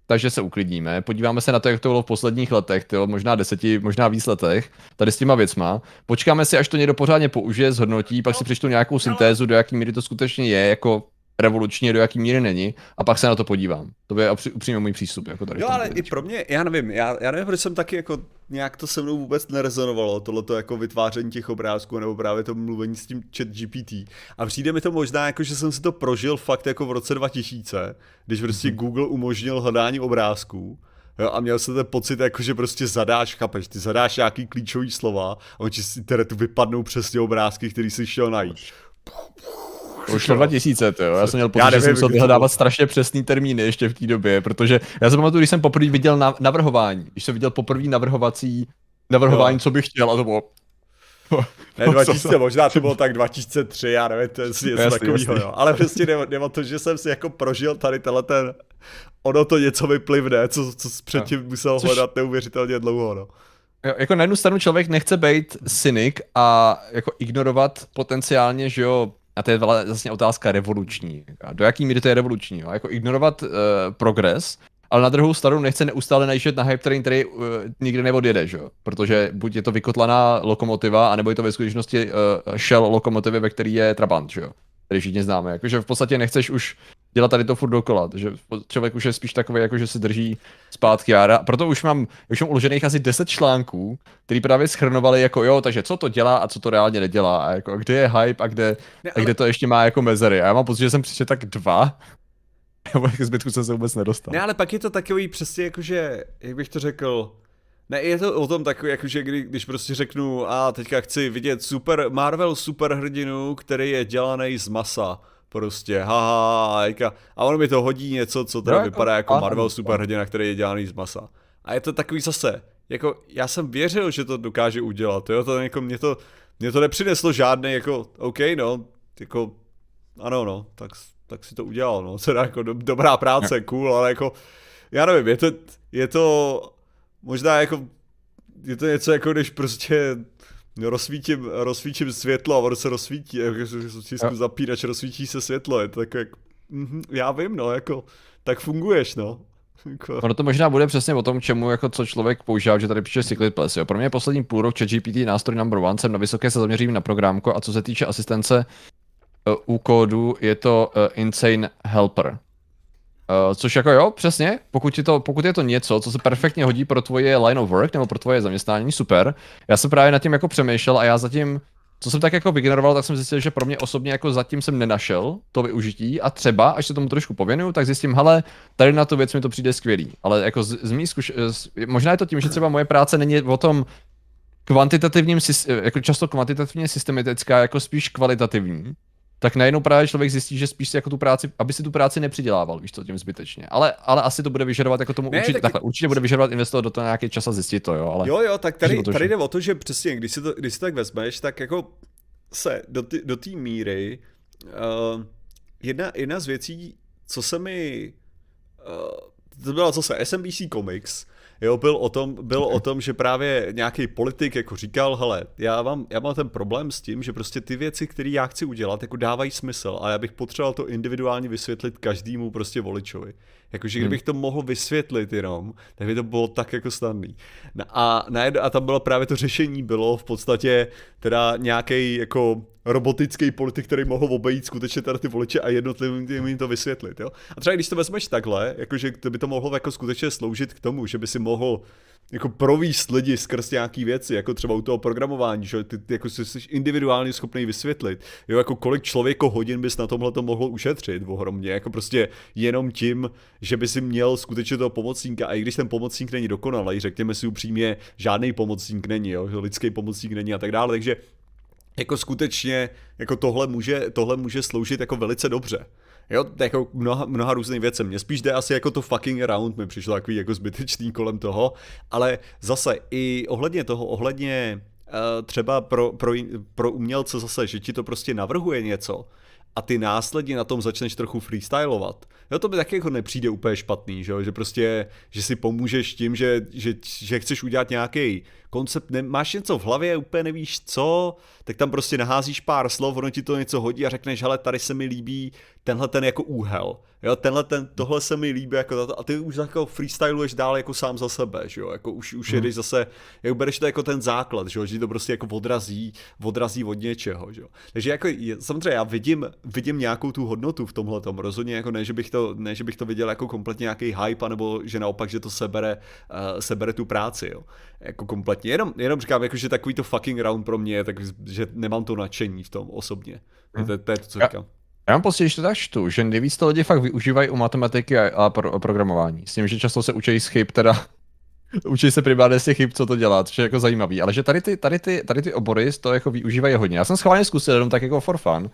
takže se uklidníme, podíváme se na to, jak to bylo v posledních letech, tyjo, možná deseti, možná víc letech, tady s těma věcma. Počkáme si, až to někdo pořádně použije, zhodnotí, pak si přečtu nějakou syntézu, do jaký míry to skutečně je, jako revoluční, do jaký míry není, a pak se na to podívám. To je upřímně můj přístup. Jako tady jo, ale i pro mě, já nevím, já, já nevím, proč jsem taky jako nějak to se mnou vůbec nerezonovalo, tohleto jako vytváření těch obrázků, nebo právě to mluvení s tím chat GPT. A přijde mi to možná jako, že jsem si to prožil fakt jako v roce 2000, když prostě mm-hmm. Google umožnil hledání obrázků, Jo, a měl jsem ten pocit, jako, že prostě zadáš, chápeš, ty zadáš nějaký klíčový slova a on ti z internetu vypadnou přesně obrázky, který jsi šel najít. Už to 2000, to jo. Já jsem měl pocit, že jsem musel vyhledávat strašně přesný termíny ještě v té době, protože já si pamatuju, když jsem poprvé viděl navrhování, když jsem viděl poprvé navrhovací navrhování, jo. co bych chtěl, a to bylo ne, 2000, možná to bylo tak 2003, já nevím, to je něco takového, jo. Ale prostě nebo to, že jsem si jako prožil tady tenhle ten, ono to něco vyplivne, co, co předtím musel Což... hledat neuvěřitelně dlouho, no. Jo, jako na jednu stranu člověk nechce být cynik a jako ignorovat potenciálně, že jo, a to je vlastně otázka revoluční. Do jaký míry to je revoluční? Jo? Jako ignorovat uh, progres, ale na druhou stranu nechce neustále najíždět na hype train, který uh, nikdy neodjede, že? protože buď je to vykotlaná lokomotiva, anebo je to ve skutečnosti uh, shell lokomotivy, ve který je Trabant, že? Který všichni známe. Jakože v podstatě nechceš už dělat tady to furt dokola, že člověk už je spíš takový, jako že si drží zpátky jára. Proto už mám, už mám uložených asi 10 článků, který právě schrnovali jako jo, takže co to dělá a co to reálně nedělá, a jako kde je hype a kde, ne, ale... a kde to ještě má jako mezery. A já mám pocit, že jsem přišel tak dva, nebo k zbytku jsem se vůbec nedostal. Ne, ale pak je to takový přesně jakože, jak bych to řekl, ne, je to o tom takový, jakože kdy, když prostě řeknu, a teďka chci vidět super Marvel superhrdinu, který je dělaný z masa. Prostě, haha, a, a on mi to hodí něco, co teda no, vypadá jako, jako Marvel superhrdina, který je dělaný z masa. A je to takový zase, jako já jsem věřil, že to dokáže udělat, jo, to jako mě to, mě to nepřineslo žádný jako, OK, no, jako, ano, no, tak, tak si to udělal, no, teda jako do, dobrá práce, cool, ale jako, já nevím, je to, je to možná jako, je to něco jako když prostě rozsvítím, rozsvítím světlo a ono se rozsvítí, jako stisknu zapínač, rozsvítí se světlo, je to jako, jak, mm, já vím, no, jako, tak funguješ, no. Jako... Ono to možná bude přesně o tom, čemu jako co člověk používá, že tady píše Cyclid Plus. Jo. Pro mě je poslední půl rok ChatGPT nástroj number one, jsem na vysoké se zaměřím na programko a co se týče asistence uh, u kódu, je to uh, Insane Helper. Uh, což jako jo, přesně, pokud je, to, pokud je to něco, co se perfektně hodí pro tvoje line of work nebo pro tvoje zaměstnání, super. Já jsem právě nad tím jako přemýšlel a já zatím, co jsem tak jako vygeneroval, tak jsem zjistil, že pro mě osobně jako zatím jsem nenašel to využití a třeba, až se tomu trošku pověnuju, tak zjistím, hele, tady na tu věc mi to přijde skvělý. Ale jako z, z zkuš... z, možná je to tím, že třeba moje práce není o tom kvantitativním, jako často kvantitativně systematická, jako spíš kvalitativní tak najednou právě člověk zjistí, že spíš si jako tu práci, aby si tu práci nepřidělával, víš co, tím zbytečně. Ale, ale asi to bude vyžadovat jako tomu ne, určitě, tak... takhle, určitě bude vyžadovat investovat do toho nějaký čas a zjistit to, jo. Ale jo, jo, tak tady, to, tady jde o to, že přesně, když si to, když si tak vezmeš, tak jako se do té do míry uh, jedna, jedna z věcí, co se mi uh, to byla zase SMBC Comics, jo, byl o tom, byl o tom, že právě nějaký politik jako říkal, hele, já mám, já mám ten problém s tím, že prostě ty věci, které já chci udělat, jako dávají smysl a já bych potřeboval to individuálně vysvětlit každému prostě voličovi. Jakože kdybych to mohl vysvětlit jenom, tak by to bylo tak jako snadný. A, a tam bylo právě to řešení bylo v podstatě teda nějaký jako robotický politik, který mohl obejít skutečně tady ty voliče a jednotlivým jim to vysvětlit. Jo? A třeba když to vezmeš takhle, jakože to by to mohlo jako skutečně sloužit k tomu, že by si mohl jako províst lidi skrz nějaký věci, jako třeba u toho programování, že ty, ty jako jsi individuálně schopný vysvětlit, jo, jako kolik člověko hodin bys na tomhle to mohl ušetřit ohromně, jako prostě jenom tím, že by si měl skutečně toho pomocníka, a i když ten pomocník není dokonalý, řekněme si upřímně, žádný pomocník není, jo, lidský pomocník není a tak dále, takže jako skutečně jako tohle může, tohle může sloužit jako velice dobře. Jo, jako mnoha, mnoha různých věcem. Mně spíš jde asi jako to fucking around, mi přišlo takový jako zbytečný kolem toho, ale zase i ohledně toho, ohledně uh, třeba pro, pro, pro umělce zase, že ti to prostě navrhuje něco, a ty následně na tom začneš trochu freestylovat. Jo, to by taky jako nepřijde úplně špatný, že, že prostě, že si pomůžeš tím, že, že, že chceš udělat nějaký koncept, ne, máš něco v hlavě, úplně nevíš co, tak tam prostě naházíš pár slov, ono ti to něco hodí a řekneš, hele, tady se mi líbí tenhle ten jako úhel, jo, tenhle ten, tohle se mi líbí jako tato, a ty už jako freestyluješ dál jako sám za sebe, že jo, jako už, už hmm. jedeš zase, jak bereš to jako ten základ, že jo, že to prostě jako odrazí, odrazí od něčeho, že jo. Takže jako, samozřejmě já vidím, vidím nějakou tu hodnotu v tomhle tom, rozhodně jako ne, že bych to, ne, že bych to viděl jako kompletně nějaký hype, nebo že naopak, že to sebere, uh, sebere tu práci, jo, jako kompletně, jenom, jenom říkám, jako, že takový to fucking round pro mě, tak, že nemám to nadšení v tom osobně, hmm. to, to je to, co říkám. Já já mám pocit, že to tak čtu, že nejvíc to lidi fakt využívají u matematiky a, a pro, programování. S tím, že často se učí z chyb, teda učí se primárně z těch chyb, co to dělat, což je jako zajímavý. Ale že tady ty, tady ty, tady ty obory to jako využívají hodně. Já jsem schválně zkusil jenom tak jako for fun.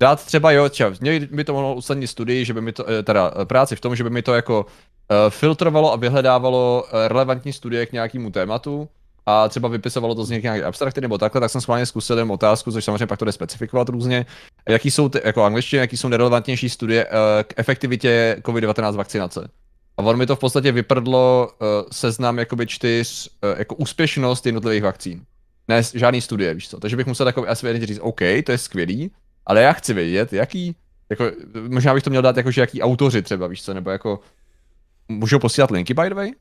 Dát třeba, jo, třeba, mě by to mohlo usnadnit studii, že by mi to, eh, teda eh, práci v tom, že by mi to jako uh, filtrovalo a vyhledávalo relevantní studie k nějakému tématu a třeba vypisovalo to z nějaké abstrakty nebo takhle, tak jsem schválně zkusil jen otázku, což samozřejmě pak to jde specifikovat různě. Jaký jsou, ty, jako angličtině, jaký jsou nerelevantnější studie k efektivitě COVID-19 vakcinace. A on mi to v podstatě vyprdlo seznam jakoby čtyř, jako úspěšnost jednotlivých vakcín. Ne, žádný studie, víš co. Takže bych musel takový asi říct, OK, to je skvělý, ale já chci vědět, jaký, jako, možná bych to měl dát jako, že jaký autoři třeba, víš co, nebo jako, můžu posílat linky by the way?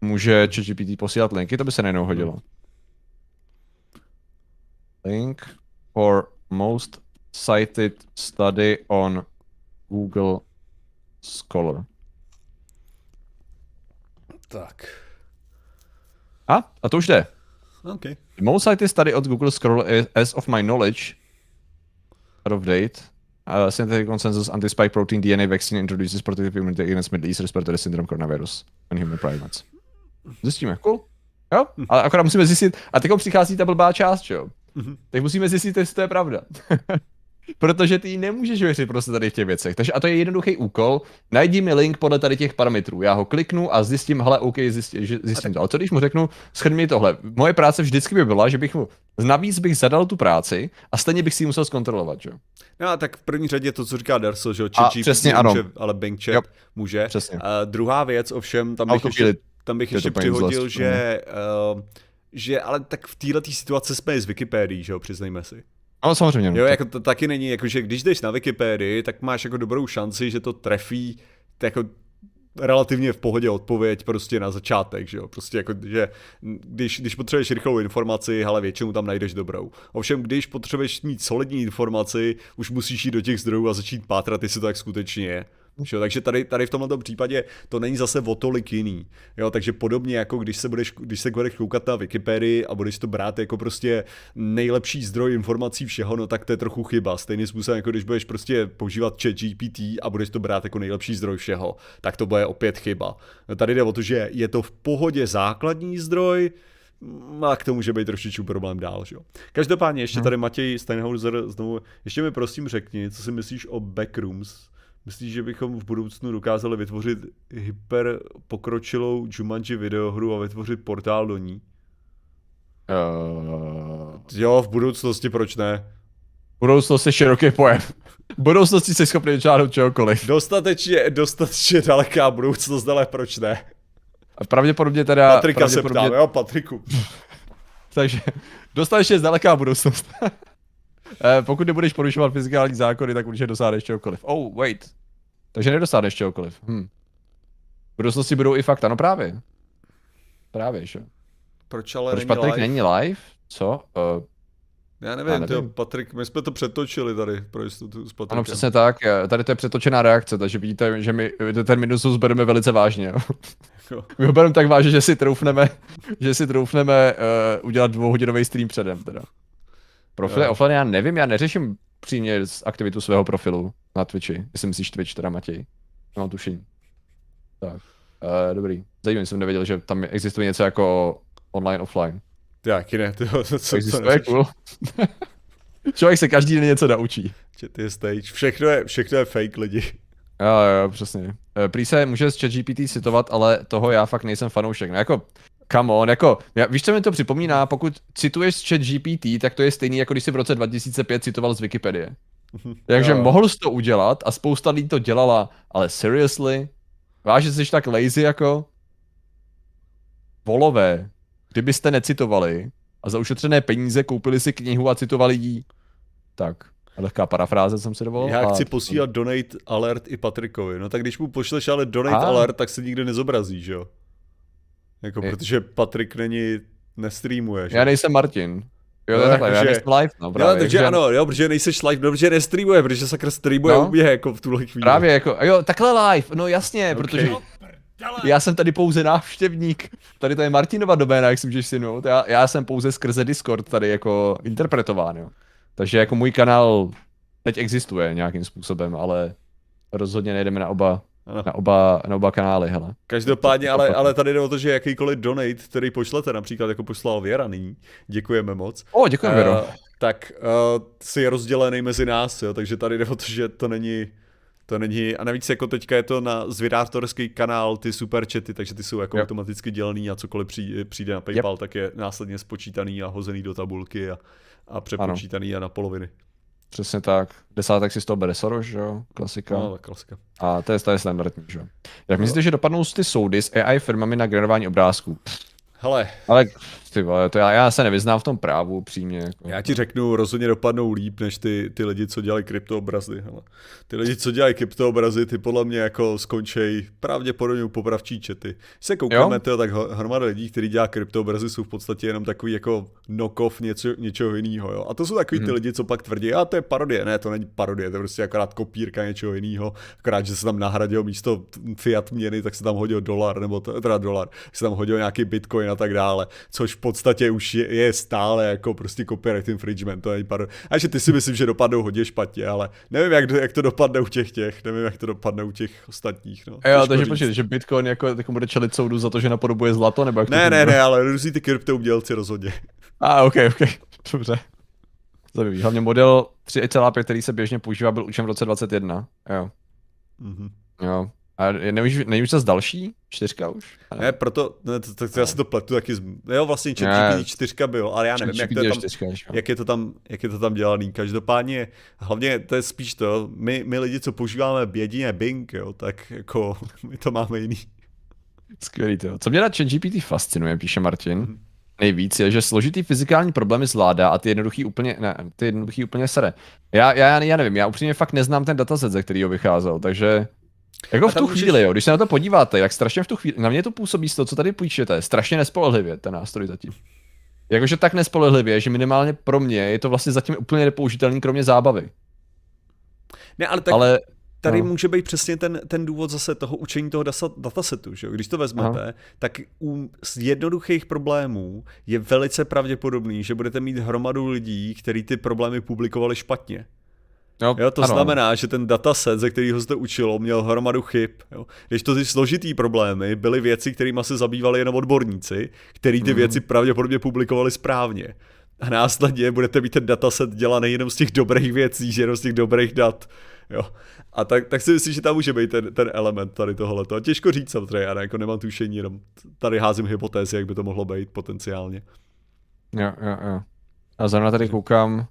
může ChatGPT posílat linky, to by se nejednou hodilo. Link for most cited study on Google Scholar. Tak. A? A to už jde. Okay. The most cited study on Google Scholar is, as of my knowledge, out of date, uh, synthetic consensus anti-spike protein DNA vaccine introduces protective immunity against Middle East respiratory syndrome coronavirus in human primates. Zjistíme, cool. Jo? Hm. Ale akorát musíme zjistit, a teď přichází ta blbá část, jo? Mm-hmm. Tak musíme zjistit, jestli to je pravda. Protože ty nemůžeš věřit prostě tady v těch věcech. Takže a to je jednoduchý úkol. Najdi mi link podle tady těch parametrů. Já ho kliknu a zjistím, hele, OK, zjistím, zjistím to. Ale co když mu řeknu, schrň mi tohle. Moje práce vždycky by byla, že bych mu navíc bych zadal tu práci a stejně bych si ji musel zkontrolovat, že? No a tak v první řadě to, co říká Darso, že a přesně ano. Může, ale Bing Chat může. Přesně. A druhá věc, ovšem, tam bych ještě, tam bych ještě přihodil, že, uh, že ale tak v této situaci jsme z Wikipedii, že jo, přiznejme si. Ale samozřejmě. Jo, jako to taky není, jako že když jdeš na Wikipedii, tak máš jako dobrou šanci, že to trefí jako relativně v pohodě odpověď prostě na začátek, že jo, prostě jako, že když, když potřebuješ rychlou informaci, ale většinou tam najdeš dobrou. Ovšem, když potřebuješ mít solidní informaci, už musíš jít do těch zdrojů a začít pátrat, jestli to tak skutečně je. Jo, takže tady, tady v tomto případě to není zase o tolik jiný. Jo, takže podobně jako když se, budeš, když se budeš koukat na Wikipedii a budeš to brát jako prostě nejlepší zdroj informací všeho, no tak to je trochu chyba. Stejným způsobem, jako když budeš prostě používat chat GPT a budeš to brát jako nejlepší zdroj všeho, tak to bude opět chyba. No tady jde o to, že je to v pohodě základní zdroj, a k tomu může být trošičku problém dál, že jo. Každopádně ještě hmm. tady Matěj Steinhauser znovu, ještě mi prosím řekni, co si myslíš o backrooms, Myslíš, že bychom v budoucnu dokázali vytvořit hyper pokročilou Jumanji videohru a vytvořit portál do ní? Uh... Jo, v budoucnosti proč ne? Budoucnost je široký pojem. V budoucnosti jsi schopný dočáhnout čehokoliv. Dostatečně, dostatečně daleká budoucnost, ale proč ne? A pravděpodobně teda... Patrika pravděpodobně... se ptám, jo, Patriku. Takže dostatečně daleká budoucnost. Eh, pokud nebudeš porušovat fyzikální zákony, tak určitě dosáhneš čehokoliv. Oh, wait. Takže nedosáhneš čehokoliv. Hm. V budoucnosti budou i fakta, no právě. Právě, že? Proč ale Proč není Patrik live? není live? Co? Uh, já nevím, já nevím. Tyjo, Patrik, my jsme to přetočili tady pro jistotu s Patrikem. Ano, přesně tak. Tady to je přetočená reakce, takže vidíte, že my ten minusus bereme velice vážně. Jo. Jako. My ho bereme tak vážně, že si troufneme, že si troufneme uh, udělat dvouhodinový stream předem. Teda. Profil je offline, já nevím, já neřeším přímě z aktivitu svého profilu na Twitchi. Jestli myslíš Twitch, teda Matěj. Mám tušení. Tak, uh, dobrý. Zajímavý jsem nevěděl, že tam existuje něco jako online, offline. Jaký ne, tyho, to, co Existuje, cool. Člověk se každý den něco naučí. Chat je stage, všechno je, všechno je fake lidi. Jo, jo, přesně. Eh, prý se může z ChatGPT citovat, ale toho já fakt nejsem fanoušek. No jako, come on, jako, já, víš, co mi to připomíná, pokud cituješ z ChatGPT, tak to je stejný, jako když jsi v roce 2005 citoval z Wikipedie. Takže jo. mohl jsi to udělat a spousta lidí to dělala, ale seriously? Že jsi tak lazy jako? Volové, kdybyste necitovali a za ušetřené peníze koupili si knihu a citovali jí, tak lehká parafráze jsem si dovolil. Já chci posílat donate alert i Patrikovi. No tak když mu pošleš ale donate a... alert, tak se nikdy nezobrazí, že jo? Jako, je... protože Patrik není, nestreamuje, že? Já nejsem Martin. Jo, no, takhle, já nejsem live, no právě. Jo, takže ano, jo, protože nejseš live, no, protože nestreamuje, protože sakra streamuje no. u mě, jako v tuhle chvíli. Právě, jako, jo, takhle live, no jasně, okay. protože já jsem tady pouze návštěvník. Tady to je Martinova doména, jak si můžeš si Já, já jsem pouze skrze Discord tady jako interpretován, jo. Takže jako můj kanál teď existuje nějakým způsobem, ale rozhodně nejdeme na oba Na oba, na oba kanály, hele. Každopádně, ale, ale tady jde o to, že jakýkoliv donate, který pošlete, například jako poslal Věra nyní, děkujeme moc. O, děkujeme, Věro. Uh, tak uh, si je rozdělený mezi nás, jo, takže tady jde o to, že to není to není, a navíc jako teďka je to na zvědátorský kanál, ty super chaty, takže ty jsou jako yep. automaticky dělený a cokoliv přijde, přijde na PayPal, yep. tak je následně spočítaný a hozený do tabulky a, a přepočítaný ano. a na poloviny. Přesně tak. Desátek si z toho bere Soros, že jo? Klasika. No, klasika. A to je, to je standardní, že jo? Jak no. myslíte, že dopadnou ty soudy s AI firmami na generování obrázků? Hele. Ale ty vole, to já, já se nevyznám v tom právu přímě. Jako. Já ti řeknu, rozhodně dopadnou líp, než ty, ty lidi, co dělají kryptoobrazy. Hele. Ty lidi, co dělají kryptoobrazy, ty podle mě jako skončej pravděpodobně u popravčí čety. Se koukneme, to, tak hromada lidí, kteří dělá kryptoobrazy, jsou v podstatě jenom takový jako knock-off něco, něčeho jiného. Jo. A to jsou takový hmm. ty mhm. lidi, co pak tvrdí, a to je parodie. Ne, to není parodie, to je prostě akorát kopírka něčeho jiného. Akorát, že se tam nahradil místo fiat měny, tak se tam hodil dolar, nebo teda dolar, se tam hodil nějaký bitcoin a tak dále, což podstatě už je, je stále jako prostě copyright infringement, to není pardon. A že ty si myslím, že dopadnou hodně špatně, ale nevím, jak, jak to dopadne u těch těch, nevím, jak to dopadne u těch ostatních. No. Jo, takže počkej, že Bitcoin jako, jako bude čelit soudu za to, že napodobuje zlato, nebo jak Ne, to ne, ne, ale růzí ty kryptoudělci rozhodně. A, ah, ok, ok, dobře. Zajímavý. Hlavně model 3.5, který se běžně používá, byl učen v roce 21. Jo. Mm-hmm. Jo. A nevíš, nevíš zase další? Čtyřka už? Ne, proto, ne, to, to, to, já si to pletu taky, z, jo vlastně ChatGPT čtyřka byl, ale já nevím, jak to, je tam, čtyřka, jak, je to tam, jak je to tam dělaný. Každopádně, hlavně to je spíš to, my, my lidi, co používáme jedině Bing, jo, tak jako my to máme jiný. Skvělý to. Co mě na ChatGPT fascinuje, píše Martin, hmm. nejvíc je, že složitý fyzikální problémy zvládá a ty jednoduchý úplně, ne, ty jednoduchý úplně sere. Já, já, já nevím, já upřímně fakt neznám ten dataset, ze kterého vycházel, takže jako v tu můžeš... chvíli, jo, když se na to podíváte, jak strašně v tu chvíli, na mě to působí z toho, co tady půjčete, strašně nespolehlivě ten nástroj zatím. Jakože tak nespolehlivě, že minimálně pro mě je to vlastně zatím úplně nepoužitelný, kromě zábavy. Ne, ale tak ale, tady no. může být přesně ten, ten důvod zase toho učení toho datasetu. Že? Když to vezmete, Aha. tak u z jednoduchých problémů je velice pravděpodobný, že budete mít hromadu lidí, kteří ty problémy publikovali špatně. No, jo, to ano. znamená, že ten dataset, ze kterého se to učilo, měl hromadu chyb. Jo. Když to ty složitý problémy byly věci, kterými se zabývali jenom odborníci, který ty mm. věci pravděpodobně publikovali správně. A následně budete mít ten dataset dělaný jenom z těch dobrých věcí, jenom z těch dobrých dat. Jo. A tak, tak si myslím, že tam může být ten, ten element tady tohle. To těžko říct samozřejmě, já jako nemám tušení, jenom tady házím hypotézy, jak by to mohlo být potenciálně. Jo, jo, jo. A zrovna tady koukám,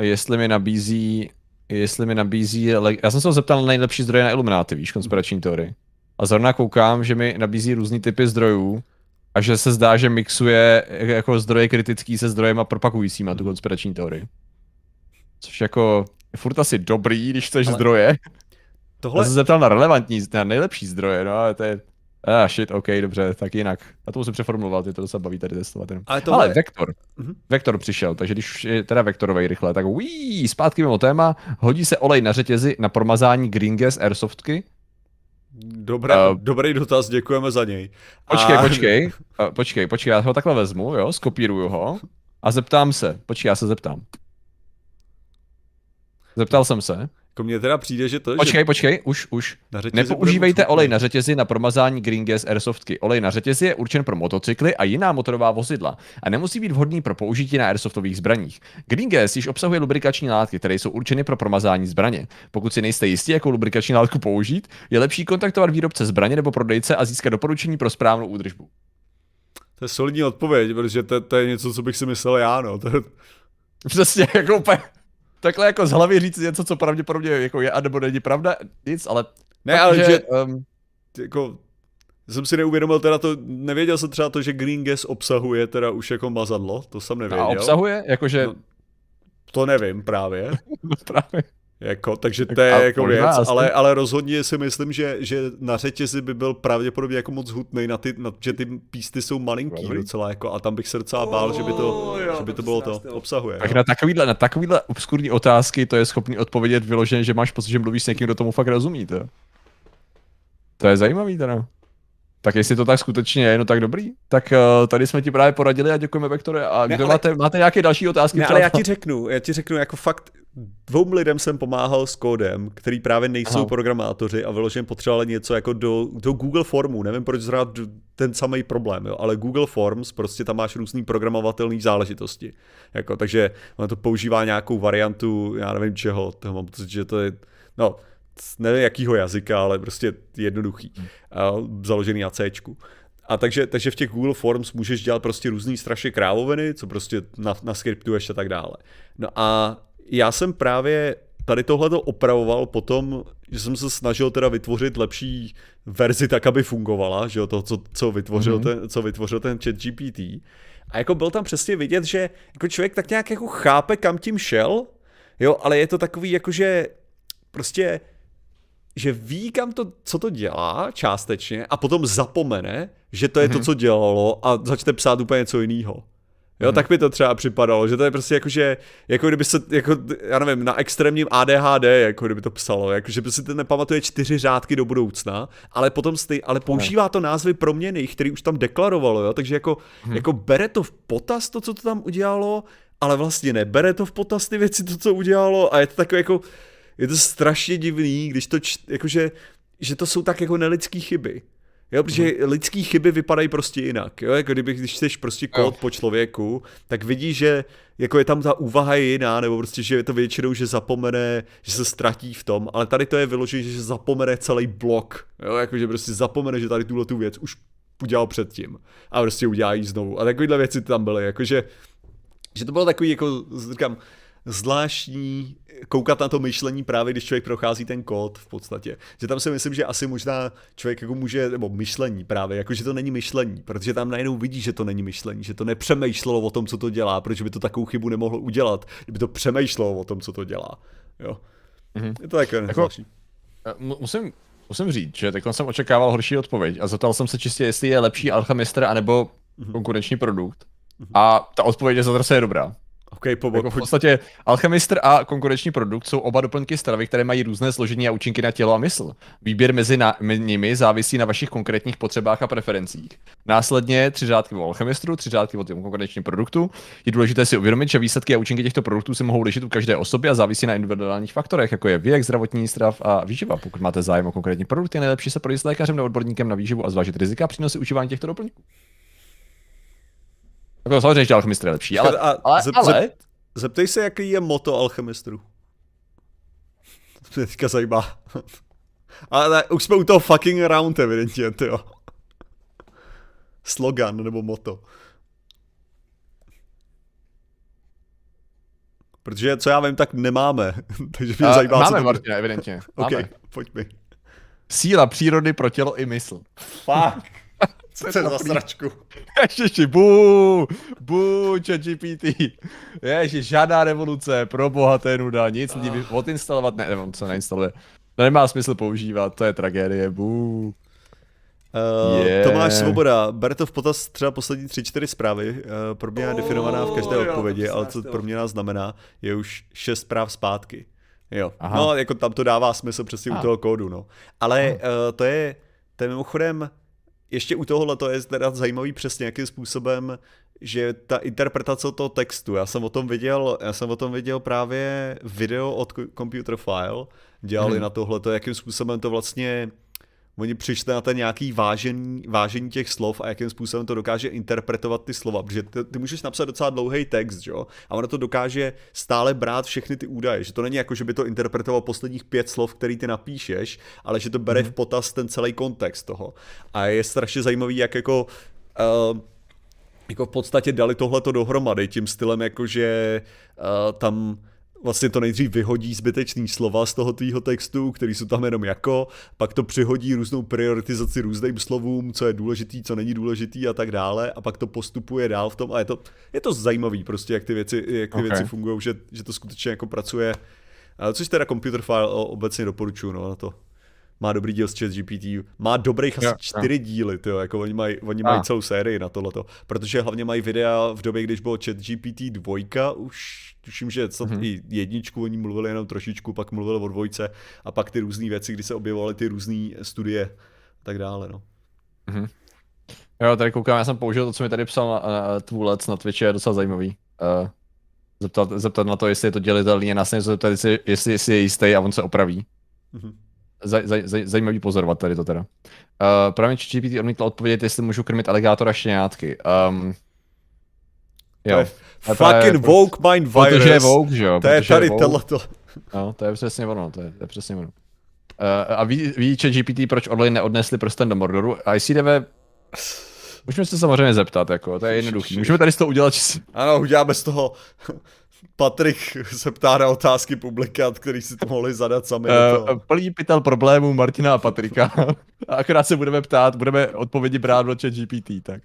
jestli mi nabízí, jestli mi nabízí, já jsem se ho zeptal na nejlepší zdroje na Illuminati, víš, konspirační teorie. A zrovna koukám, že mi nabízí různý typy zdrojů a že se zdá, že mixuje jako zdroje kritický se zdrojema propagujícíma tu konspirační teorii. Což jako furt asi dobrý, když chceš Ale... zdroje. Tohle... Já jsem se zeptal na relevantní, na nejlepší zdroje, no ale to je Ah, shit, OK, dobře, tak jinak. A to musím přeformulovat, je to se baví tady testovat jenom. Ale, tohle... Ale Vektor, mm-hmm. Vektor přišel, takže když je teda Vektorovej rychle, tak uí, zpátky mimo téma, hodí se olej na řetězi na promazání Green Gas Airsoftky. Dobrá, uh, dobrý dotaz, děkujeme za něj. Počkej, a... počkej, uh, počkej, počkej, já ho takhle vezmu, jo, skopíruju ho a zeptám se, počkej, já se zeptám. Zeptal jsem se. Jako mně teda přijde, že to... Počkej, že... počkej, už, už. Nepoužívejte olej na řetězi na promazání Green Gas Airsoftky. Olej na řetězi je určen pro motocykly a jiná motorová vozidla a nemusí být vhodný pro použití na airsoftových zbraních. Green Gas již obsahuje lubrikační látky, které jsou určeny pro promazání zbraně. Pokud si nejste jistí, jakou lubrikační látku použít, je lepší kontaktovat výrobce zbraně nebo prodejce a získat doporučení pro správnou údržbu. To je solidní odpověď, protože to, to je něco, co bych si myslel já, no. To... Přesně, jako úplně takhle jako z hlavy říct něco, co pravděpodobně jako je, anebo není pravda, nic, ale... Ne, ale že, že um, jako, jsem si neuvědomil teda to, nevěděl jsem třeba to, že Green Gas obsahuje teda už jako mazadlo, to jsem nevěděl. A obsahuje? Jakože... No, to nevím právě. no právě. Jako, takže to je jako věc, ale, ale rozhodně si myslím, že, že na řetězi by byl pravděpodobně jako moc hutný, na ty, na, že ty písty jsou malinký Dobrý. docela, jako, a tam bych se docela bál, oh, že by to, jo, že by to bylo to, obsahuje. Tak na takovýhle, na takovýhle obskurní otázky to je schopný odpovědět vyloženě, že máš pocit, že mluvíš s někým, kdo tomu fakt rozumí, to. To je zajímavý teda. Tak jestli to tak skutečně je, no tak dobrý. Tak uh, tady jsme ti právě poradili a děkujeme Vektore. A ne, kdo ale... máte, máte nějaké další otázky? Ne, ale já ti řeknu, já ti řeknu jako fakt, dvou lidem jsem pomáhal s kódem, který právě nejsou Aha. programátoři a vyloženě potřebovali něco jako do, do Google Formu. Nevím, proč zrovna ten samý problém, jo, ale Google Forms, prostě tam máš různý programovatelné záležitosti. Jako, takže ono to používá nějakou variantu, já nevím čeho, to mám pocit, že to je, no, nevím jakýho jazyka, ale prostě jednoduchý, hmm. založený na C. A takže, takže v těch Google Forms můžeš dělat prostě různý strašně krávoviny, co prostě na, na skriptuješ a tak dále. No a já jsem právě tady tohle to opravoval potom, že jsem se snažil teda vytvořit lepší verzi tak, aby fungovala, že jo, to, co, co, vytvořil mm-hmm. ten, co vytvořil ten chat GPT. A jako byl tam přesně vidět, že jako člověk tak nějak jako chápe, kam tím šel, jo, ale je to takový jako, že prostě že ví, kam to, co to dělá částečně a potom zapomene, že to je mm-hmm. to, mhm. co dělalo a začne psát úplně něco jiného. Jo, hmm. tak mi to třeba připadalo, že to je prostě jako, že, jako kdyby se, jako, já nevím, na extrémním ADHD, jako kdyby to psalo, jako, že by si to nepamatuje čtyři řádky do budoucna, ale potom stej, ale používá to názvy proměny, který už tam deklarovalo, jo, takže jako, hmm. jako bere to v potaz to, co to tam udělalo, ale vlastně nebere to v potaz ty věci, to, co udělalo a je to takové jako, je to strašně divný, když to, č, jakože, že to jsou tak jako nelidský chyby. Jo, protože hmm. lidský chyby vypadají prostě jinak. Jo, jako kdyby, když chceš prostě kód po člověku, tak vidíš, že jako je tam ta úvaha je jiná, nebo prostě, že je to většinou, že zapomene, že se ztratí v tom, ale tady to je vyložené, že zapomene celý blok. Jo, jako že prostě zapomene, že tady tuhle tu věc už udělal předtím a prostě udělá ji znovu. A takovýhle věci tam byly, jakože že to bylo takový, jako říkám, zvláštní koukat na to myšlení právě, když člověk prochází ten kód v podstatě. Že tam si myslím, že asi možná člověk jako může, nebo myšlení právě, jako že to není myšlení, protože tam najednou vidí, že to není myšlení, že to nepřemýšlelo o tom, co to dělá, protože by to takovou chybu nemohlo udělat, kdyby to přemýšlelo o tom, co to dělá. Jo. Mm-hmm. Je to takové jako, eh, Musím, musím říct, že teď jsem očekával horší odpověď a zeptal jsem se čistě, jestli je lepší Alchemistr anebo mm-hmm. konkurenční produkt. Mm-hmm. A ta odpověď je zase dobrá. Okay, po, jako v podstatě alchemistr a konkurenční produkt jsou oba doplňky stravy, které mají různé složení a účinky na tělo a mysl. Výběr mezi na, nimi závisí na vašich konkrétních potřebách a preferencích. Následně tři řádky o alchemistru, tři řádky o tom konkurenčním produktu. Je důležité si uvědomit, že výsledky a účinky těchto produktů se mohou lišit u každé osoby a závisí na individuálních faktorech, jako je věk, zdravotní stav a výživa. Pokud máte zájem o konkrétní produkt, je nejlepší se projít s lékařem nebo odborníkem na výživu a zvážit rizika přínosy užívání těchto doplňků. Jako samozřejmě, že alchemistr je lepší, ale, a ale, zep, ale... Zep, zeptej se, jaký je moto alchemistrů. To mě teďka zajímá. Ale už jsme u toho fucking around evidentně, jo. Slogan nebo moto. Protože co já vím, tak nemáme. Takže mě zajímá, Máme, co Martina, evidentně. OK, pojď mi. Síla přírody pro tělo i mysl. Fuck. Je za sračku? Ježiši, bu, bu, ChatGPT. Ježiš, žádná revoluce, pro boha to je nuda, nic lidí oh. odinstalovat, ne, nevím, co neinstaluje. To nemá smysl používat, to je tragédie, bu. Uh, yeah. Tomáš Svoboda, bere to v potaz třeba poslední tři, čtyři zprávy, uh, pro mě je definovaná v každé oh, odpovědi, jo, ale co pro mě nás znamená, je už šest zpráv zpátky. Jo, Aha. no jako tam to dává smysl přesně ah. u toho kódu, no. Ale uh, to je, to je mimochodem, ještě u tohohle to je teda zajímavý přesně, jakým způsobem, že ta interpretace toho textu, já jsem o tom viděl, já jsem o tom viděl právě video od Computer File, dělali hmm. na tohle, jakým způsobem to vlastně oni přišli na ten nějaký vážení, vážení těch slov a jakým způsobem to dokáže interpretovat ty slova, protože ty, ty můžeš napsat docela dlouhý text, jo? a ono to dokáže stále brát všechny ty údaje, že to není jako, že by to interpretoval posledních pět slov, který ty napíšeš, ale že to bere mm. v potaz ten celý kontext toho. A je strašně zajímavý, jak jako uh, jako v podstatě dali tohleto dohromady tím stylem, jako že uh, tam vlastně to nejdřív vyhodí zbytečný slova z toho tvýho textu, který jsou tam jenom jako, pak to přihodí různou prioritizaci různým slovům, co je důležitý, co není důležitý a tak dále a pak to postupuje dál v tom a je to, je to zajímavý prostě, jak ty věci, jak ty okay. věci fungují, že, že to skutečně jako pracuje, což teda Computer File obecně doporučuji no, na to má dobrý díl s chat GPT, má dobrých asi čtyři díly, tyjo, jako oni mají, oni mají celou sérii na tohleto, protože hlavně mají videa v době, když bylo chat GPT dvojka, už tuším, že co mm-hmm. i jedničku oni mluvili jenom trošičku, pak mluvili o dvojce a pak ty různé věci, kdy se objevovaly ty různé studie a tak dále, no. Mm-hmm. Jo, tady koukám, já jsem použil to, co mi tady psal na, na Tvůlec na Twitchi, je docela zajímavý. Uh, zeptat, zeptat na to, jestli je to dělitelný, a se zeptat, jestli, jestli, jestli je jistý a on se opraví. Mm-hmm. Zaj, zaj, zaj, zajímavý pozorovat tady to teda. Uh, právě GPT odmítl odpovědět, jestli můžu krmit aligátora štěňátky. Um, jo. To je fucking je, woke mind virus. Protože je woke, že jo? To je tady tohleto. No, to je přesně ono, to je, to je přesně ono. Uh, a ví, ví GPT, proč Orly neodnesli prsten do Mordoru? ICDV Můžeme se samozřejmě zeptat, jako, to je jednoduchý. Můžeme tady z toho udělat. Ano, uděláme z toho Patrik se ptá na otázky publikát, který si to mohli zadat sami. Uh, plný pytel problémů Martina a Patrika. a akorát se budeme ptát, budeme odpovědi brát do chat GPT, tak.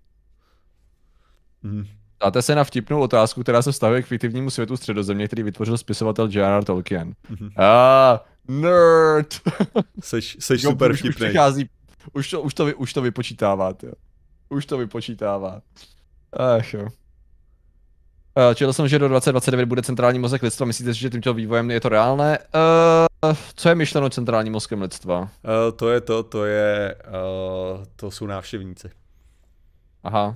Mm. Dáte se na vtipnou otázku, která se vztahuje k fiktivnímu světu středozemě, který vytvořil spisovatel J.R.R. Tolkien. Mm-hmm. Ah, nerd! Seš, seš jo, super už, vtipný. Už, přichází, už, to, už, to, už to vypočítává, jo. Už to vypočítává. Ach jo. Uh, četl jsem, že do 2029 bude centrální mozek lidstva. Myslíte si, že tímto vývojem je to reálné? Uh, co je myšleno centrálním mozkem lidstva? Uh, to je to, to je, uh, to jsou návštěvníci. Aha.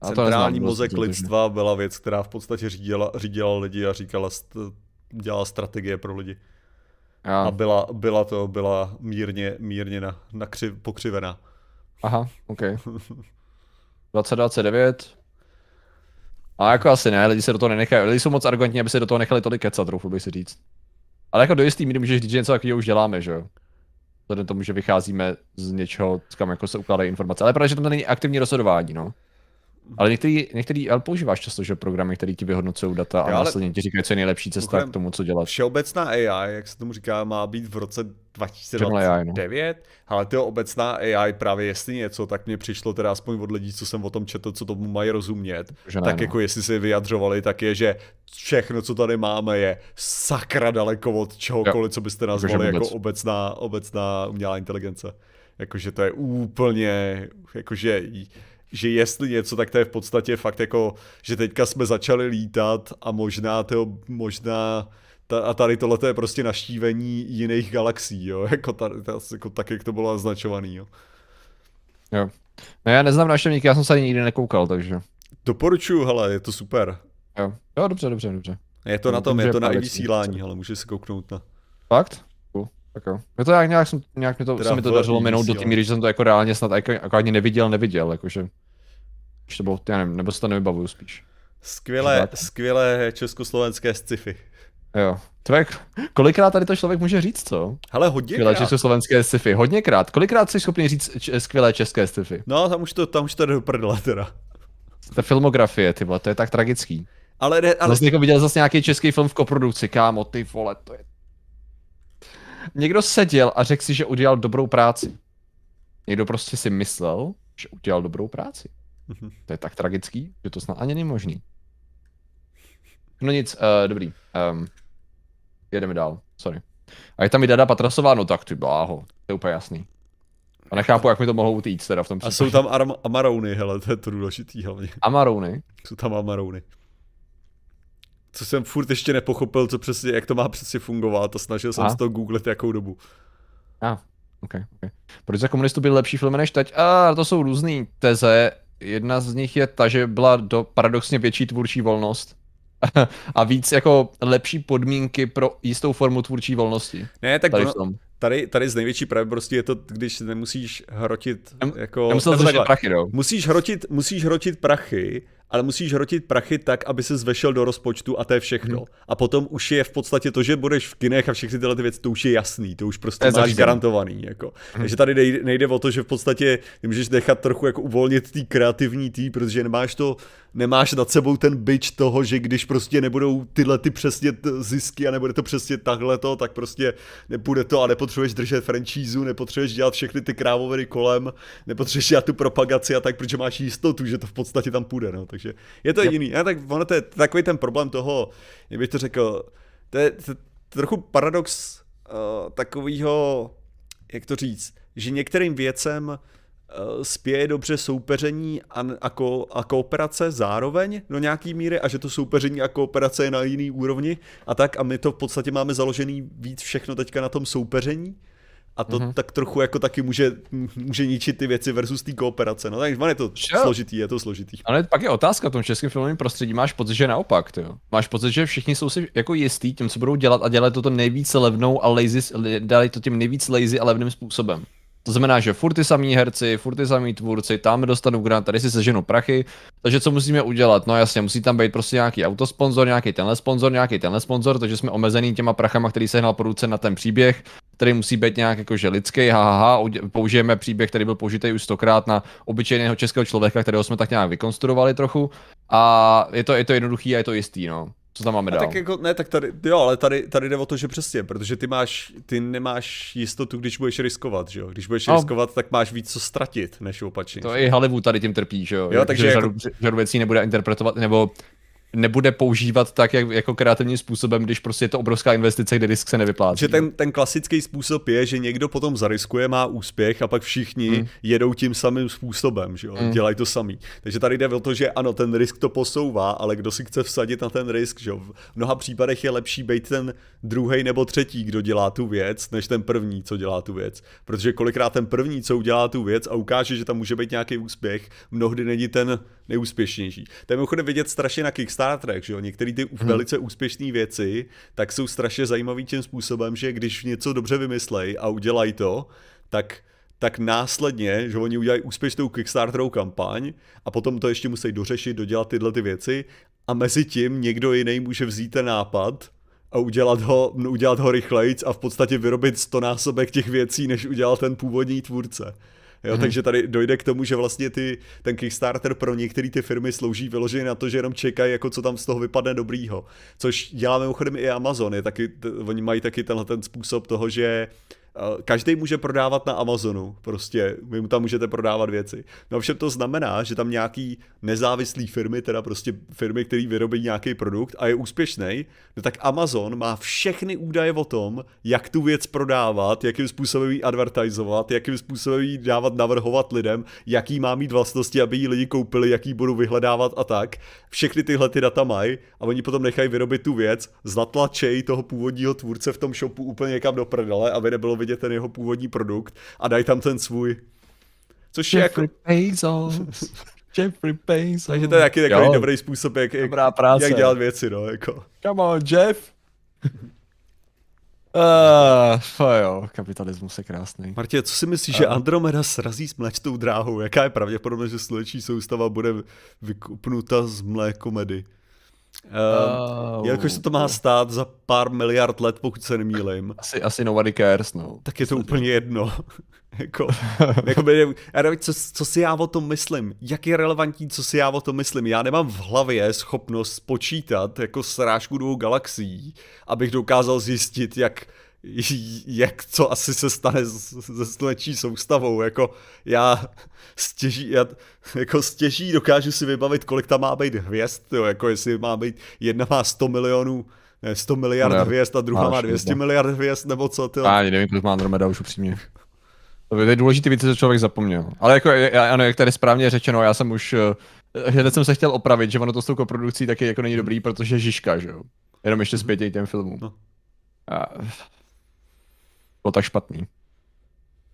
A centrální to mozek lidstva byla věc, která v podstatě řídila, řídila lidi a říkala, dělala strategie pro lidi. Já. A byla, byla to, byla mírně, mírně na, na křiv, pokřivená. Aha, OK. 2029, a jako asi ne, lidi se do toho nenechají, lidi jsou moc arrogantní, aby se do toho nechali tolik kecat, trochu bych si říct. Ale jako do jistý míry můžeš říct, že něco takového už děláme, že jo? Vzhledem tomu, že vycházíme z něčeho, kam jako se ukládají informace. Ale právě, že tam není aktivní rozhodování, no. Ale některý, některý ale používáš často, že programy, které ti vyhodnocují data a následně ti říkají, co je nejlepší cesta k tomu, co dělat. Všeobecná AI, jak se tomu říká, má být v roce 2029, no. ale ty obecná AI právě jestli něco, tak mě přišlo teda aspoň od lidí, co jsem o tom četl, co tomu mají rozumět, že tak ne, jako no. jestli si vyjadřovali, tak je, že všechno, co tady máme, je sakra daleko od čehokoliv, co byste nazvali jako obecná, obecná umělá inteligence. Jakože to je úplně, jakože že jestli něco, tak to je v podstatě fakt jako, že teďka jsme začali lítat a možná to, možná ta, a tady tohle je prostě naštívení jiných galaxií, jo, jako, tady, jako tak, jak to bylo označovaný, jo. Jo. No já neznám návštěvníky, já jsem se ani nikdy nekoukal, takže. Doporučuju, hele, je to super. Jo, jo dobře, dobře, dobře. Je to na tom, je to na i vysílání, ale můžeš se kouknout na. Fakt? Tak jo. To nějak, nějak, jsem, nějak mi to, se mi to dařilo minout do té míry, že jsem to jako reálně snad jako, jako ani neviděl, neviděl, jakože. Když to bylo, já nevím, nebo si to nevybavuju spíš. Skvělé, skvělé československé sci-fi. Jo. Tvek, kolikrát tady to člověk může říct, co? Hele, hodně Skvělé československé sci-fi, hodněkrát. Kolikrát jsi schopný říct č- skvělé české sci-fi? No, tam už to, tam už to jde do prdele teda. Ta filmografie, ty vole, to je tak tragický. Ale ne, ale... Zase jako viděl zase nějaký český film v koprodukci, kámo, ty vole, to je... Někdo seděl a řekl si, že udělal dobrou práci. Někdo prostě si myslel, že udělal dobrou práci. Mm-hmm. To je tak tragický, že to snad ani není možný. No nic, uh, dobrý. Um, jedeme dál, sorry. A je tam i Dada Patrasová, no tak ty bláho, to je úplně jasný. A nechápu, jak mi to mohou týct teda v tom případě. A jsou tam aram- amarouny, hele, to je to důležitý hlavně. Amarouny? Jsou tam amarouny. Co jsem furt ještě nepochopil, co přesně, jak to má přesně fungovat a snažil jsem se to googlit jakou dobu. A, ok, ok. Proč za komunistů byly lepší filmy než teď? A to jsou různé teze. Jedna z nich je ta, že byla do paradoxně větší tvůrčí volnost a víc jako lepší podmínky pro jistou formu tvůrčí volnosti. Ne, tak tady, ono, tady, tady z největší pravděpodobností je to, když nemusíš hrotit Nem, jako... Nemusel prachy, no. Musíš hrotit, musíš hrotit prachy ale musíš hrotit prachy tak, aby se zvešel do rozpočtu a to je všechno. Hmm. A potom už je v podstatě to, že budeš v kinech a všechny tyhle ty věci, to už je jasný, to už prostě to máš garantovaný. Jako. Hmm. Takže tady nejde, nejde o to, že v podstatě můžeš nechat trochu jako uvolnit tý kreativní tý, protože nemáš to, nemáš nad sebou ten byč toho, že když prostě nebudou tyhle ty přesně zisky a nebude to přesně takhle to, tak prostě nebude to a nepotřebuješ držet franchízu, nepotřebuješ dělat všechny ty krávoviny kolem, nepotřebuješ dělat tu propagaci a tak, protože máš jistotu, že to v podstatě tam půjde. No. Takže je to yep. jiný. A tak ono to je takový ten problém toho, jak bych to řekl, to je, to, to trochu paradox uh, takového, jak to říct, že některým věcem uh, spěje dobře soupeření a, a, ko, a kooperace zároveň do nějaký míry a že to soupeření a kooperace je na jiný úrovni a tak a my to v podstatě máme založený víc všechno teďka na tom soupeření a to mm-hmm. tak trochu jako taky může, může ničit ty věci versus té kooperace. No takže je to sure. složitý, je to složitý. Ale pak je otázka v tom českém filmovém prostředí, máš pocit, že naopak, jo. Máš pocit, že všichni jsou si jako jistý tím, co budou dělat a dělají to nejvíce levnou a lazy, dělají to tím nejvíc lazy a levným způsobem. To znamená, že furt ty samý herci, furt ty samý tvůrci, tam dostanu grant, tady si seženou prachy, takže co musíme udělat? No jasně, musí tam být prostě nějaký autosponzor, nějaký tenhle sponzor, nějaký tenhle sponzor, takže jsme omezený těma prachama, který sehnal producent na ten příběh, který musí být nějak jakože lidský, haha, použijeme příběh, který byl použitý už stokrát na obyčejného českého člověka, kterého jsme tak nějak vykonstruovali trochu a je to, je to jednoduchý a je to jistý, no. Co tam máme dál? tak jako, ne, tak tady, jo, ale tady, tady jde o to, že přesně, protože ty máš, ty nemáš jistotu, když budeš riskovat, že jo? Když budeš no. riskovat, tak máš víc co ztratit, než opačně. To i Hollywood tady tím trpí, že jo? jo takže že jako... řadu, řadu věcí nebude interpretovat, nebo nebude používat tak jak, jako kreativním způsobem, když prostě je to obrovská investice, kde disk se nevyplácí. Že ten, ten klasický způsob je, že někdo potom zariskuje, má úspěch a pak všichni mm. jedou tím samým způsobem, že jo? Mm. dělají to samý. Takže tady jde o to, že ano, ten risk to posouvá, ale kdo si chce vsadit na ten risk, že jo? V mnoha případech je lepší být ten druhý nebo třetí, kdo dělá tu věc, než ten první, co dělá tu věc. Protože kolikrát ten první, co udělá tu věc a ukáže, že tam může být nějaký úspěch, mnohdy není ten nejúspěšnější. To je mimochodem vidět strašně na Kickstarterech, že jo, některé ty hmm. velice úspěšné věci, tak jsou strašně zajímavý tím způsobem, že když něco dobře vymyslej a udělají to, tak tak následně, že oni udělají úspěšnou Kickstarterovou kampaň a potom to ještě musí dořešit, dodělat tyhle ty věci a mezi tím někdo jiný může vzít ten nápad a udělat ho, udělat ho rychlejc a v podstatě vyrobit stonásobek těch věcí, než udělal ten původní tvůrce. Jo, mm-hmm. Takže tady dojde k tomu, že vlastně ty, ten Kickstarter pro některé ty firmy slouží vyloženě na to, že jenom čekají, jako co tam z toho vypadne dobrýho. Což dělá mimochodem i Amazon. Je taky, t- oni mají taky tenhle ten způsob toho, že každý může prodávat na Amazonu, prostě vy mu tam můžete prodávat věci. No všem to znamená, že tam nějaký nezávislý firmy, teda prostě firmy, které vyrobí nějaký produkt a je úspěšný, no tak Amazon má všechny údaje o tom, jak tu věc prodávat, jakým způsobem ji advertizovat, jakým způsobem ji dávat, navrhovat lidem, jaký má mít vlastnosti, aby ji lidi koupili, jaký budou vyhledávat a tak. Všechny tyhle ty data mají a oni potom nechají vyrobit tu věc, zatlačej toho původního tvůrce v tom shopu úplně někam do prdele, aby nebylo vidět ten jeho původní produkt a dají tam ten svůj. Což Jeffrey je jako... Bezos. Jeffrey Bezos. Takže to je taky takový jo. dobrý způsob, jak, jak, jak dělat věci, no, jako. Come on, Jeff. Uh, jo, kapitalismus je krásný. Martě, co si myslíš, uh. že Andromeda srazí s mléčnou dráhou? Jaká je pravděpodobnost, že sluneční soustava bude vykupnuta z mlékomedy? Uh, uh, jakož se to má stát za pár miliard let, pokud se nemýlim. Asi, asi nobody cares, no. Tak je to úplně jedno. jako, jako by, já nevím, co, co si já o tom myslím. Jak je relevantní, co si já o tom myslím. Já nemám v hlavě schopnost počítat jako srážku dvou galaxií, abych dokázal zjistit, jak jak co asi se stane se sluneční soustavou, jako já stěží, já jako stěží dokážu si vybavit, kolik tam má být hvězd, jo, jako jestli má být, jedna má 100 milionů, ne, 100 miliard no, hvězd a druhá má 200 miliard hvězd, nebo co, ty. Ani nevím, kolik má Andromeda už upřímně. To je důležité věci, co člověk zapomněl. Ale jako, ano, jak tady správně řečeno, já jsem už, eh, hned jsem se chtěl opravit, že ono to s tou koprodukcí taky jako není dobrý, protože Žižka, že jo. Jenom ještě zpět těm filmům. No. A bylo tak špatný.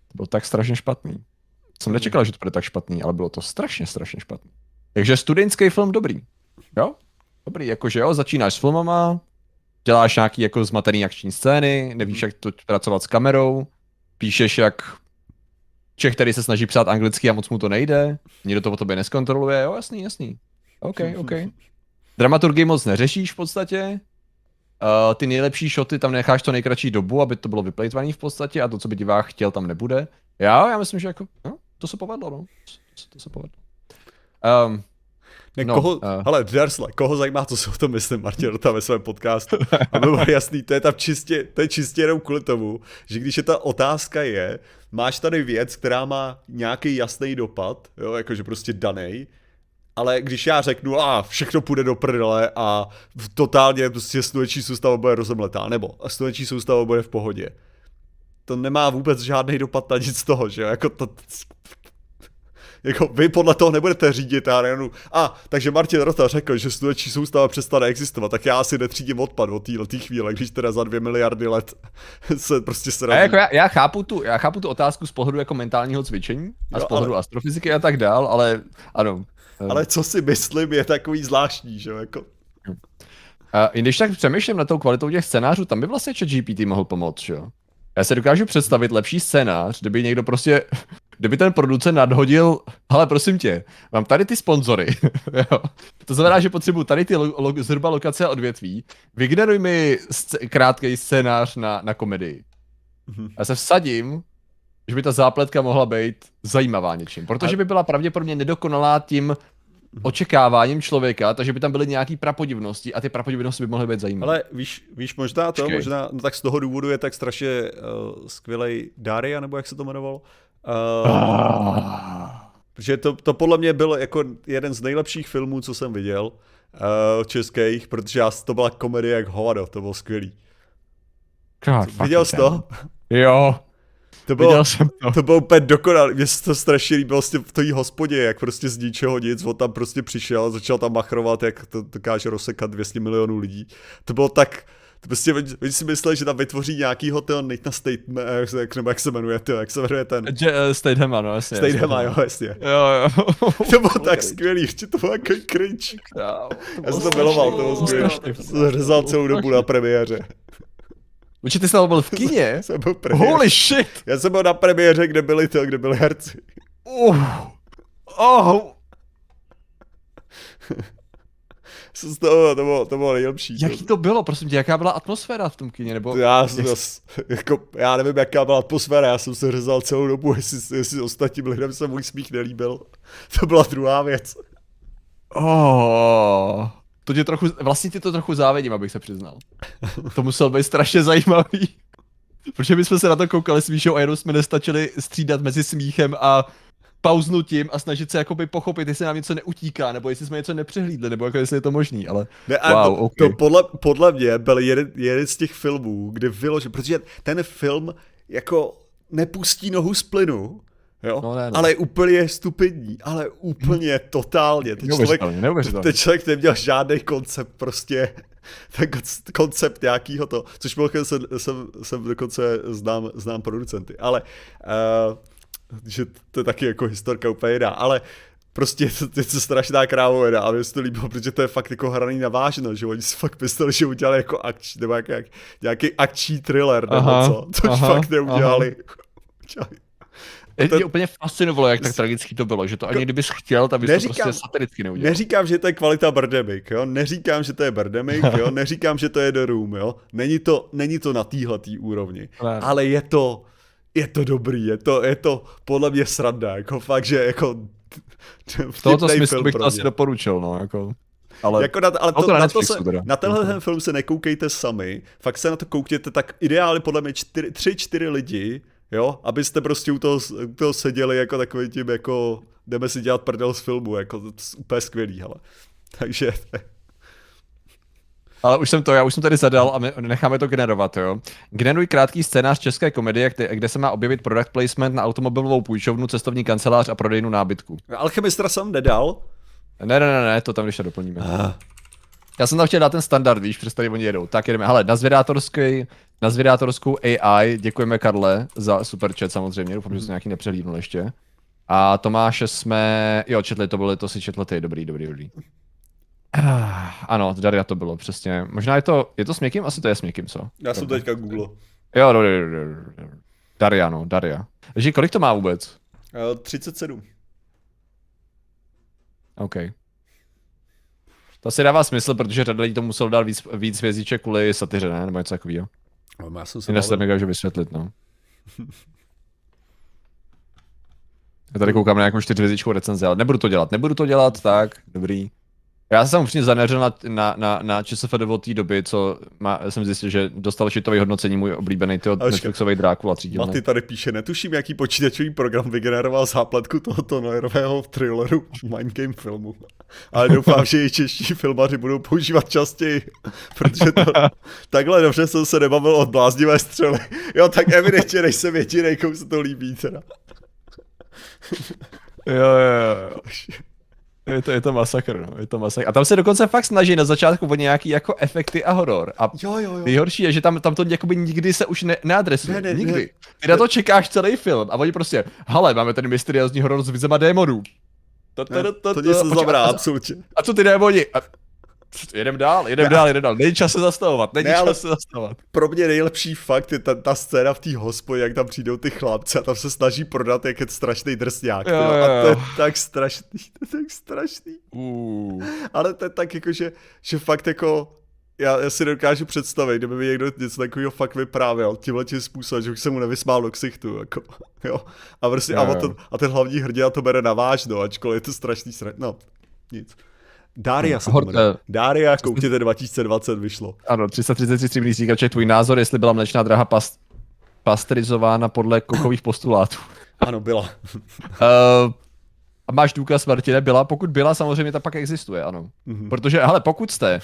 To bylo tak strašně špatný. Jsem nečekal, že to bude tak špatný, ale bylo to strašně, strašně špatný. Takže studentský film dobrý. Jo? Dobrý, jakože jo, začínáš s filmama, děláš nějaký jako zmatený akční scény, nevíš, jak to pracovat s kamerou, píšeš jak Čech, který se snaží psát anglicky a moc mu to nejde, nikdo to po tobě neskontroluje, jo, jasný, jasný. OK, OK. Dramaturgii moc neřešíš v podstatě, Uh, ty nejlepší shoty tam necháš to nejkratší dobu, aby to bylo vyplejtvaný v podstatě a to, co by divák chtěl, tam nebude. Já, já myslím, že jako, no, to se povedlo, no. To, to se povedlo. Um, ne, no, koho, uh, hele, Dersle, koho zajímá, co si o tom myslím, Martin tam ve svém podcastu. A bylo jasný, to je tam čistě, to je čistě jenom kvůli tomu, že když je ta otázka je, máš tady věc, která má nějaký jasný dopad, jo, jakože prostě daný, ale když já řeknu, a všechno půjde do prdele a totálně prostě sluneční soustava bude rozemletá, nebo sluneční soustava bude v pohodě, to nemá vůbec žádný dopad na nic z toho, že jo, jako to, jako vy podle toho nebudete řídit, já nevím, a takže Martin Rota řekl, že sluneční soustava přestane existovat, tak já asi netřídím odpad od této chvíle, když teda za dvě miliardy let se prostě srazí. Jako já, já, chápu tu, já chápu tu otázku z pohledu jako mentálního cvičení a jo, z pohledu ale... astrofyziky a tak dál, ale ano, ale co si myslím, je takový zvláštní, že jako. A když tak přemýšlím na tou kvalitou těch scénářů, tam by vlastně chat GPT mohl pomoct, že jo? Já se dokážu představit lepší scénář, kdyby někdo prostě, kdyby ten producent nadhodil, ale prosím tě, mám tady ty sponzory, jo. To znamená, že potřebuji tady ty lo, lo, zhruba lokace a odvětví, vygeneruj mi sc- krátký scénář na, na komedii. Mm-hmm. Já se vsadím, že by ta zápletka mohla být zajímavá něčím, protože by byla pravděpodobně nedokonalá tím očekáváním člověka, takže by tam byly nějaké prapodivnosti a ty prapodivnosti by mohly být zajímavé. Ale víš, víš možná to, Počkej. možná, no tak z toho důvodu je tak strašně uh, skvělej Daria, nebo jak se to jmenovalo? Uh, ah. Protože to, to podle mě byl jako jeden z nejlepších filmů, co jsem viděl uh, českých, protože já, to byla komedie jak hovado, to bylo skvělý. God, Viděl jsi to? Jo. To bylo, jsem to. to bylo úplně dokonalé, mně se to strašně líbilo vlastně v té hospodě, jak prostě z ničeho nic, on tam prostě přišel, začal tam machrovat, jak to dokáže rozsekat 200 milionů lidí. To bylo tak, to prostě, oni si mysleli, že tam vytvoří nějakýho toho Nathan Statement, jak, nebo jak se jmenuje, tyjo, jak se jmenuje ten? Je, uh, Stateham, ano, jasně. Stateham, jo, jasně. Jo, jo. to bylo tak skvělý, že to bylo jako cringe. Já, Já jsem to miloval, to bylo skvělý. Jsem řezal celou dobu na premiéře. Určitě ty jsi byl v kině? jsem byl Holy shit! Já jsem byl na premiéře, kde byli to, kde byli herci. Uh. Oh. z toho, to bylo, to bylo nejlepší. Jaký to bylo, prosím tě, jaká byla atmosféra v tom kině, nebo? Já, jsem, jako, já nevím, jaká byla atmosféra, já jsem se řezal celou dobu, jestli, jestli ostatním lidem se můj smích nelíbil. To byla druhá věc. Oh. To tě trochu, vlastně ti to trochu závidím, abych se přiznal. To muselo být strašně zajímavý. Protože my jsme se na to koukali s Míšou a jenom jsme nestačili střídat mezi smíchem a pauznutím a snažit se jakoby pochopit, jestli nám něco neutíká, nebo jestli jsme něco nepřehlídli, nebo jako jestli je to možný, ale ne, wow, to, okay. to podle, podle mě byl jeden, jeden z těch filmů, kdy vyložil, protože ten film jako nepustí nohu z plynu, Jo? No, ne, ne. Ale úplně stupidní, ale úplně totálně. Ten člověk, ten člověk neměl žádný koncept, prostě ten koncept nějakýho to, což byl jsem, jsem, jsem dokonce znám, znám producenty, ale uh, že to je taky jako historka úplně jiná, ale prostě to, to je to strašná krávovina a mě se to líbilo, protože to je fakt jako hraný na vážno, že oni si fakt mysleli, že udělali jako akční, nebo jak, jak, nějaký akční thriller nebo aha, co, což aha, fakt neudělali. Aha. Ten... Mě úplně fascinovalo, jak tak tragický to bylo, že to ani kdybys chtěl, tak bys neříkám, to prostě satiricky neudělal. Neříkám, že to je kvalita Birdemic, jo? Neříkám, že to je Birdemic, jo? Neříkám, že to je The Room, jo? Není to, není to na téhletý úrovni, ne. ale je to, je to dobrý, je to, je to podle mě sranda, jako fakt, že jako v tohoto smyslu bych to asi doporučil, no, jako. Ale, jako na, ale to, to na, to se, na tenhle ten film se nekoukejte sami, fakt se na to koukněte tak ideálně podle mě čtyři, tři, čtyři lidi, jo, abyste prostě u toho, u toho seděli jako takový tím jako jdeme si dělat prdel z filmu, jako to je úplně skvělý, hele. Takže ale už jsem to, já už jsem tady zadal a my necháme to generovat, jo. Generuj krátký scénář české komedie, kde, kde se má objevit product placement na automobilovou půjčovnu, cestovní kancelář a prodejnu nábytku. Alchemistra jsem nedal? Ne, ne, ne, ne, to tam to doplníme. Ah. Já jsem tam chtěl dát ten standard, víš, přes tady oni jedou. Tak jedeme. Hele, na zvědátorský, na zvědátorskou AI, děkujeme Karle za super chat samozřejmě, doufám, že jsem nějaký nepřehlídnul ještě. A Tomáše jsme, jo, četli to byly, to si četl ty, dobrý, dobrý, dobrý. Ah, ano, Daria to bylo, přesně. Možná je to, je to s měkkým? Asi to je s měkkým, co? Já jsem teďka Google. Jo, dobrý, Daria, no, Daria. Takže kolik to má vůbec? Uh, 37. OK. To asi dává smysl, protože řada lidí to musel dát víc, víc hvězdiček kvůli satyře, ne? Nebo něco takového. Já jsem se Jinak mega, že vysvětlit, no. Já tady koukám na nějakou čtyřhvězdičkou recenzi, ale nebudu to dělat, nebudu to dělat, tak, dobrý. Já jsem upřímně zaměřil na, na, na, na ČSFD od té doby, co má, jsem zjistil, že dostal šitový hodnocení můj oblíbený ty Netflixový Drákula A ty tady píše, netuším, jaký počítačový program vygeneroval zápletku tohoto noirového thrilleru Mind Game filmu. Ale doufám, že i čeští filmaři budou používat častěji, protože to, takhle dobře jsem se nebavil od bláznivé střely. Jo, tak evidentně nejsem jediný, komu se to líbí teda. jo, jo, jo. Je to, je to masakr, no. Je to masakr. A tam se dokonce fakt snaží na začátku o nějaký jako efekty a horor. A jo, jo, jo. nejhorší je, že tam, tam to jakoby nikdy se už ne, neadresuje. Ne, ne, nikdy. Ne. Ty na to čekáš celý film a oni prostě, hele, máme ten mysteriózní horor s vizema démonů. To, to, to, to, to, to nic neznamená, absolutně. A co ty démoni? A Jedem dál, jedem dál, jedem dál. Není čas se zastavovat, není ne, čas se zastavovat. Pro mě nejlepší fakt je ta, ta scéna v té hospodě, jak tam přijdou ty chlapci a tam se snaží prodat, jak je strašný drsňák. Jo, jo, jo. A to je tak strašný, to je tak strašný. Uh. Ale to je tak jako, že, že fakt jako já, já si dokážu představit, kdyby mi někdo něco takového fakt vyprávěl tímhle tím způsobem, že už se mu nevysmál do ksichtu, jako, jo. A, prostě, jo, jo. a, to, a ten hlavní hrdina to bere na vážno, ačkoliv je to strašný sra... No, nic. Daria se Hort, uh, Daria, koukněte 2020 vyšlo. Ano, 333 stříbrný stříkače, tvůj názor, jestli byla mlečná draha past, pasterizována podle kokových postulátů. ano, byla. uh, a máš důkaz, Martine, byla? Pokud byla, samozřejmě ta pak existuje, ano. Mm-hmm. Protože, hele, pokud jste,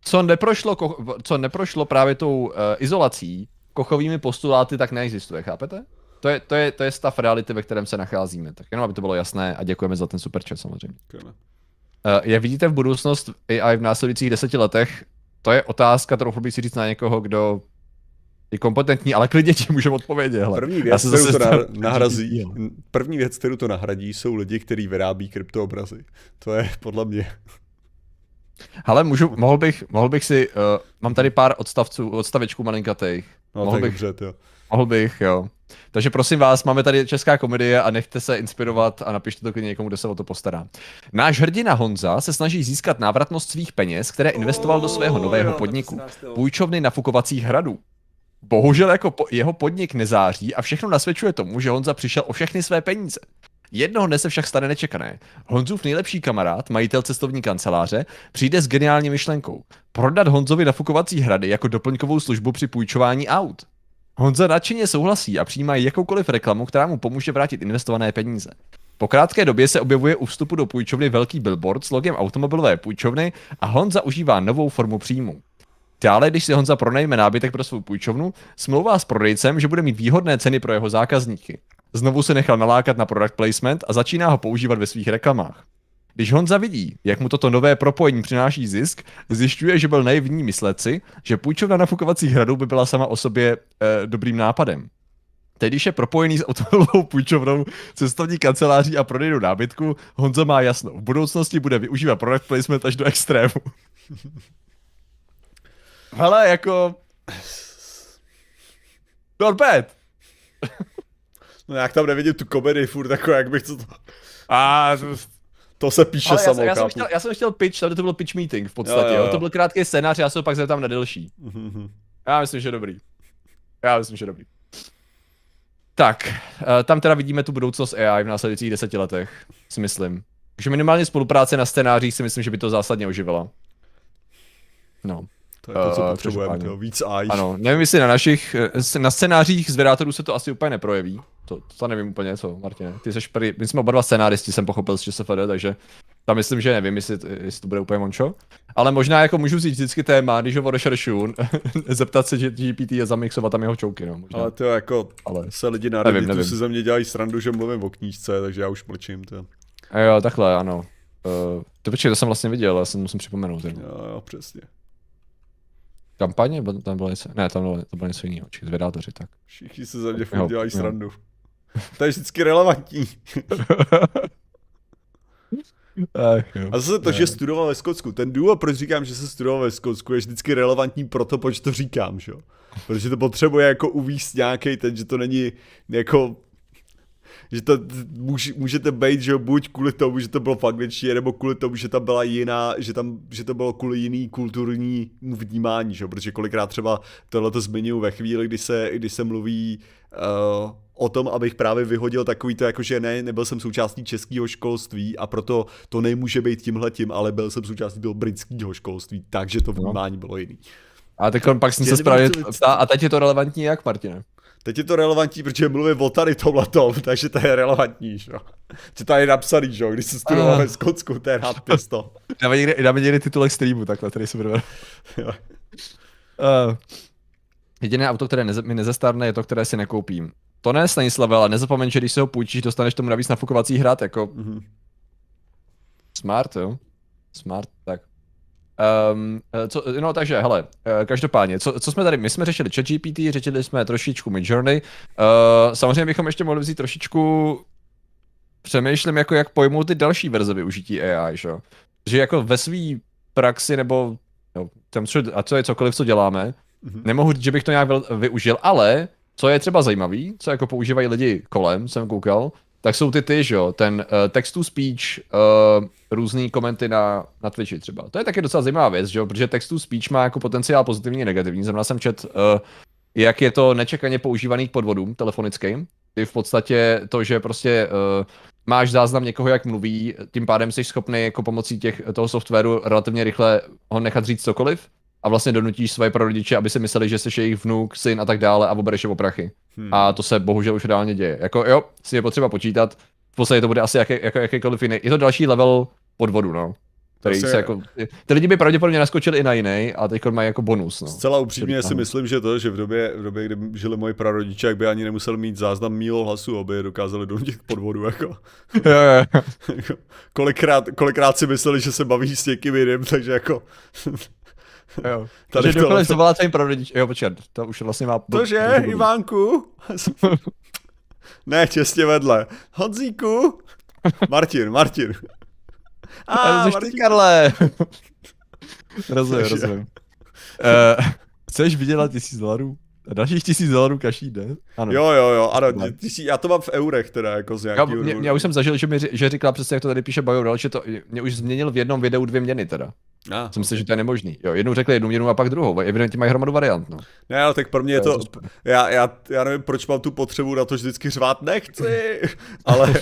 co neprošlo, ko- co neprošlo právě tou uh, izolací, kochovými postuláty, tak neexistuje, chápete? To je, to, je, to je stav reality, ve kterém se nacházíme. Tak jenom, aby to bylo jasné a děkujeme za ten super chat samozřejmě. Okay. Uh, jak vidíte v budoucnost AI v následujících deseti letech, to je otázka, kterou bych si říct na někoho, kdo je kompetentní, ale klidně ti můžeme odpovědět. Hele. První věc, kterou zase to nahrazí, první věc, kterou to nahradí, jsou lidi, kteří vyrábí kryptoobrazy. To je podle mě. Ale můžu, mohl bych, mohl bych si, uh, mám tady pár odstavců, odstavečků malinkatých. No, mohl tak bych, dobře, jo. Mohl bych, jo. Takže prosím vás, máme tady česká komedie a nechte se inspirovat a napište to klidně někomu, kdo se o to postará. Náš hrdina Honza se snaží získat návratnost svých peněz, které investoval do svého nového podniku. Půjčovny nafukovacích hradů. Bohužel jako po, jeho podnik nezáří a všechno nasvědčuje tomu, že Honza přišel o všechny své peníze. Jednoho dne se však stane nečekané. Honzův nejlepší kamarád, majitel cestovní kanceláře, přijde s geniální myšlenkou. Prodat Honzovi nafukovací hrady jako doplňkovou službu při půjčování aut. Honza nadšeně souhlasí a přijímá jakoukoliv reklamu, která mu pomůže vrátit investované peníze. Po krátké době se objevuje u vstupu do půjčovny velký billboard s logem automobilové půjčovny a Honza užívá novou formu příjmu. Dále, když si Honza pronajme nábytek pro svou půjčovnu, smlouvá s prodejcem, že bude mít výhodné ceny pro jeho zákazníky. Znovu se nechal nalákat na product placement a začíná ho používat ve svých reklamách. Když Honza vidí, jak mu toto nové propojení přináší zisk, zjišťuje, že byl naivní myslet si, že půjčovna nafukovacích hradů by byla sama o sobě e, dobrým nápadem. Teď, když je propojený s automobilovou půjčovnou, cestovní kanceláří a prodejnou nábytku, Honza má jasno. V budoucnosti bude využívat product placement až do extrému. Hele, jako... Not bad. no jak tam nevidím tu komedii furt, jako jak bych to... A to se píše Ale samo, já, já, jsem chtěl, já jsem chtěl pitch, tady to byl pitch meeting v podstatě, jo, jo, jo. To byl krátký scénář, já se pak zeptám na delší. Mm-hmm. Já myslím, že dobrý. Já myslím, že dobrý. Tak, eh, tam teda vidíme tu budoucnost AI v následujících deseti letech, si myslím. Takže minimálně spolupráce na scénářích si myslím, že by to zásadně oživila. No. To je to, co uh, potřebujeme, to víc AI. Ano, nevím, jestli na našich, eh, na scénářích z Vedátorů se to asi úplně neprojeví. To, to nevím úplně, co, Martine. Ty jsi prý, my jsme oba dva scénáristi, jsem pochopil z ČSFD, takže tam myslím, že nevím, jestli, jestli to bude úplně mončo. Ale možná jako můžu vzít vždycky téma, když ho odešeršu, zeptat se, že GPT je zamixovat tam jeho čouky, no. Možná. Ale to jako, Ale se lidi na Redditu si ze mě dělají srandu, že mluvím o knížce, takže já už mlčím, to. A jo, takhle, ano. Uh, to počkej, to jsem vlastně viděl, já jsem musím připomenout. Jo, jo, přesně. Kampaně? Tam bylo něco, ne, tam bylo, to bylo něco jiného, či zvědátoři, tak. Všichni se za mě furt dělají srandu. To je vždycky relevantní. Ach, jo. A zase to, že studoval ve Skotsku, ten důvod, proč říkám, že se studoval ve Skotsku, je vždycky relevantní pro to, proč to říkám, že? Protože to potřebuje jako uvíst nějaký ten, že to není jako že to můž, můžete být, že buď kvůli tomu, že to bylo v angličtině, nebo kvůli tomu, že tam byla jiná, že, tam, že to bylo kvůli jiný kulturní vnímání, že? protože kolikrát třeba tohle to zmiňuji ve chvíli, kdy se, kdy se mluví uh, o tom, abych právě vyhodil takový to, jako že ne, nebyl jsem součástí českého školství a proto to nemůže být tímhletím, ale byl jsem součástí toho britského školství, takže to no. vnímání bylo jiný. A teď pak jsem se správně a teď je to relevantní jak, Martine? Teď je to relevantní, protože mluvím o tady tomhletom, takže to je relevantní, že? Že tady je napsaný, že když se studoval ve Skotsku, to je nadpis to. Dáme někdy, dáme někdy titulek streamu, takhle, tady se budeme. uh, jediné auto, které neze, mi nezestarne, je to, které si nekoupím. To ne, Stanislave, ale nezapomeň, že když se ho půjčíš, dostaneš tomu navíc nafukovací hrad, jako... Mm-hmm. Smart, jo? Smart, tak. Um, co, no takže, hele, eh, každopádně, co, co jsme tady, my jsme řešili ChatGPT, řešili jsme trošičku Midjourney, uh, samozřejmě bychom ještě mohli vzít trošičku, přemýšlím jako jak pojmout ty další verze využití AI, že? Že jako ve své praxi nebo no, tam, a co je cokoliv, co děláme, mm-hmm. nemohu říct, že bych to nějak využil, ale co je třeba zajímavý, co jako používají lidi kolem, jsem koukal, tak jsou ty ty, že jo, ten uh, text-to-speech, uh, různý komenty na, na Twitchi třeba. To je taky docela zajímavá věc, že jo, protože text-to-speech má jako potenciál pozitivní a negativní. Znamená jsem čet, uh, jak je to nečekaně používaný k podvodům telefonickým. Ty v podstatě to, že prostě uh, máš záznam někoho, jak mluví, tím pádem jsi schopný jako pomocí těch, toho softwaru relativně rychle ho nechat říct cokoliv a vlastně donutíš svoje prarodiče, aby si mysleli, že jsi jejich vnuk, syn a tak dále a obereš je o prachy. Hmm. A to se bohužel už reálně děje. Jako jo, si je potřeba počítat, v podstatě to bude asi jaký, jako, jakýkoliv jiný. Je to další level podvodu, no. Který se jako, ty lidi by pravděpodobně naskočili i na jiný a teď mají jako bonus. No. Zcela upřímně si myslím, že to, že v době, v době, kdy žili moji prarodiče, jak by ani nemusel mít záznam mílo hlasu, aby je dokázali donutit k podvodu. Jako. Jako, kolikrát, kolikrát si mysleli, že se baví s někým jiným, takže jako Jo. Tady Takže dokonce to... volá tvým prarodič. Jo, počkat, to už vlastně má... Tože, Ivánku? ne, těsně vedle. Honzíku? Martin, Martin. A, ah, Martin. ty, Karle. rozumím, rozumím. Uh, chceš vydělat tisíc dolarů? Dalších tisíc dolarů každý den? Ano. Jo, jo, jo, ano, tisíc, já to mám v eurech teda, jako z nějakého... Já, mě, já už jsem zažil, že mi že říkal přesně, jak to tady píše Bajodal, že to mě už změnil v jednom videu dvě měny teda. Ah, jsem myslel, že to je nemožný. Jo, jednou řekli jednu měnu a pak druhou. Evidentně mají hromadu variant. No. Ne, ale tak pro mě je to. Já, já, já nevím, proč mám tu potřebu na to vždycky řvát nechci. ale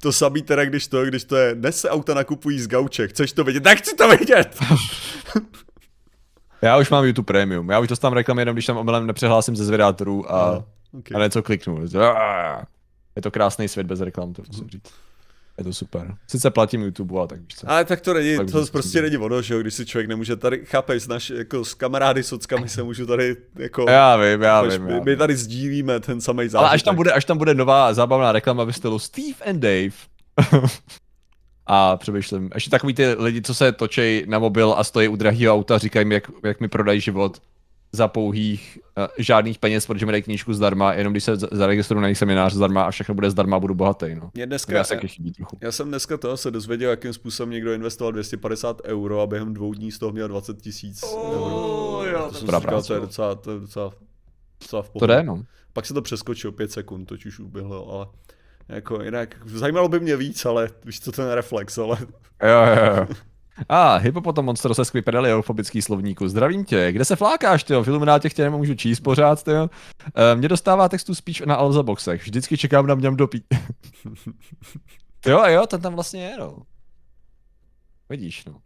to samý teda, když to, když to je, dnes se auta nakupují z gauče, chceš to vidět? Nechci to vidět! Já už mám YouTube Premium, já už dostávám reklamy jenom, když tam omylem nepřehlásím ze zvědátorů a, No, okay. a něco kliknu. Je to krásný svět bez reklam, to musím říct. Je to super. Sice platím YouTube, a tak víš co. Ale tak to není, Tak to prostě není ono, že jo, když si člověk nemůže tady, chápeš, naš, jako s kamarády, sockami se můžu tady, jako, Já vím, já vím. my, Já my tady sdílíme ten samý zážitek. Ale až tam, bude, až tam bude nová zábavná reklama ve stylu Steve and Dave. a přemýšlím, ještě takový ty lidi, co se točí na mobil a stojí u drahého auta, říkají mi, jak, jak mi prodají život za pouhých uh, žádných peněz, protože mi dají knížku zdarma, jenom když se zaregistruju na jejich seminář zdarma a všechno bude zdarma, budu bohatý. No. Mě To dneska, já se taky chybí trochu. já jsem dneska toho se dozvěděl, jakým způsobem někdo investoval 250 euro a během dvou dní z toho měl 20 tisíc euro. jo, to jsem si říkal, práce, to je docela, to je docela, docela v To pohodě. jde, no. Pak se to přeskočil 5 sekund, toč už uběhlo, ale jako jinak, zajímalo by mě víc, ale víš co, ten reflex, ale Jo, jo, jo. A, ah, hypopotam monstro se skvěpedel eufobický slovníku. Zdravím tě, kde se flákáš, tyjo? V Illuminátě tě nemůžu číst pořád, tyjo. E, mě dostává textu spíš na Alza boxech. Vždycky čekám na mňam dopít. jo, jo, ten tam vlastně je, no. Vidíš, no.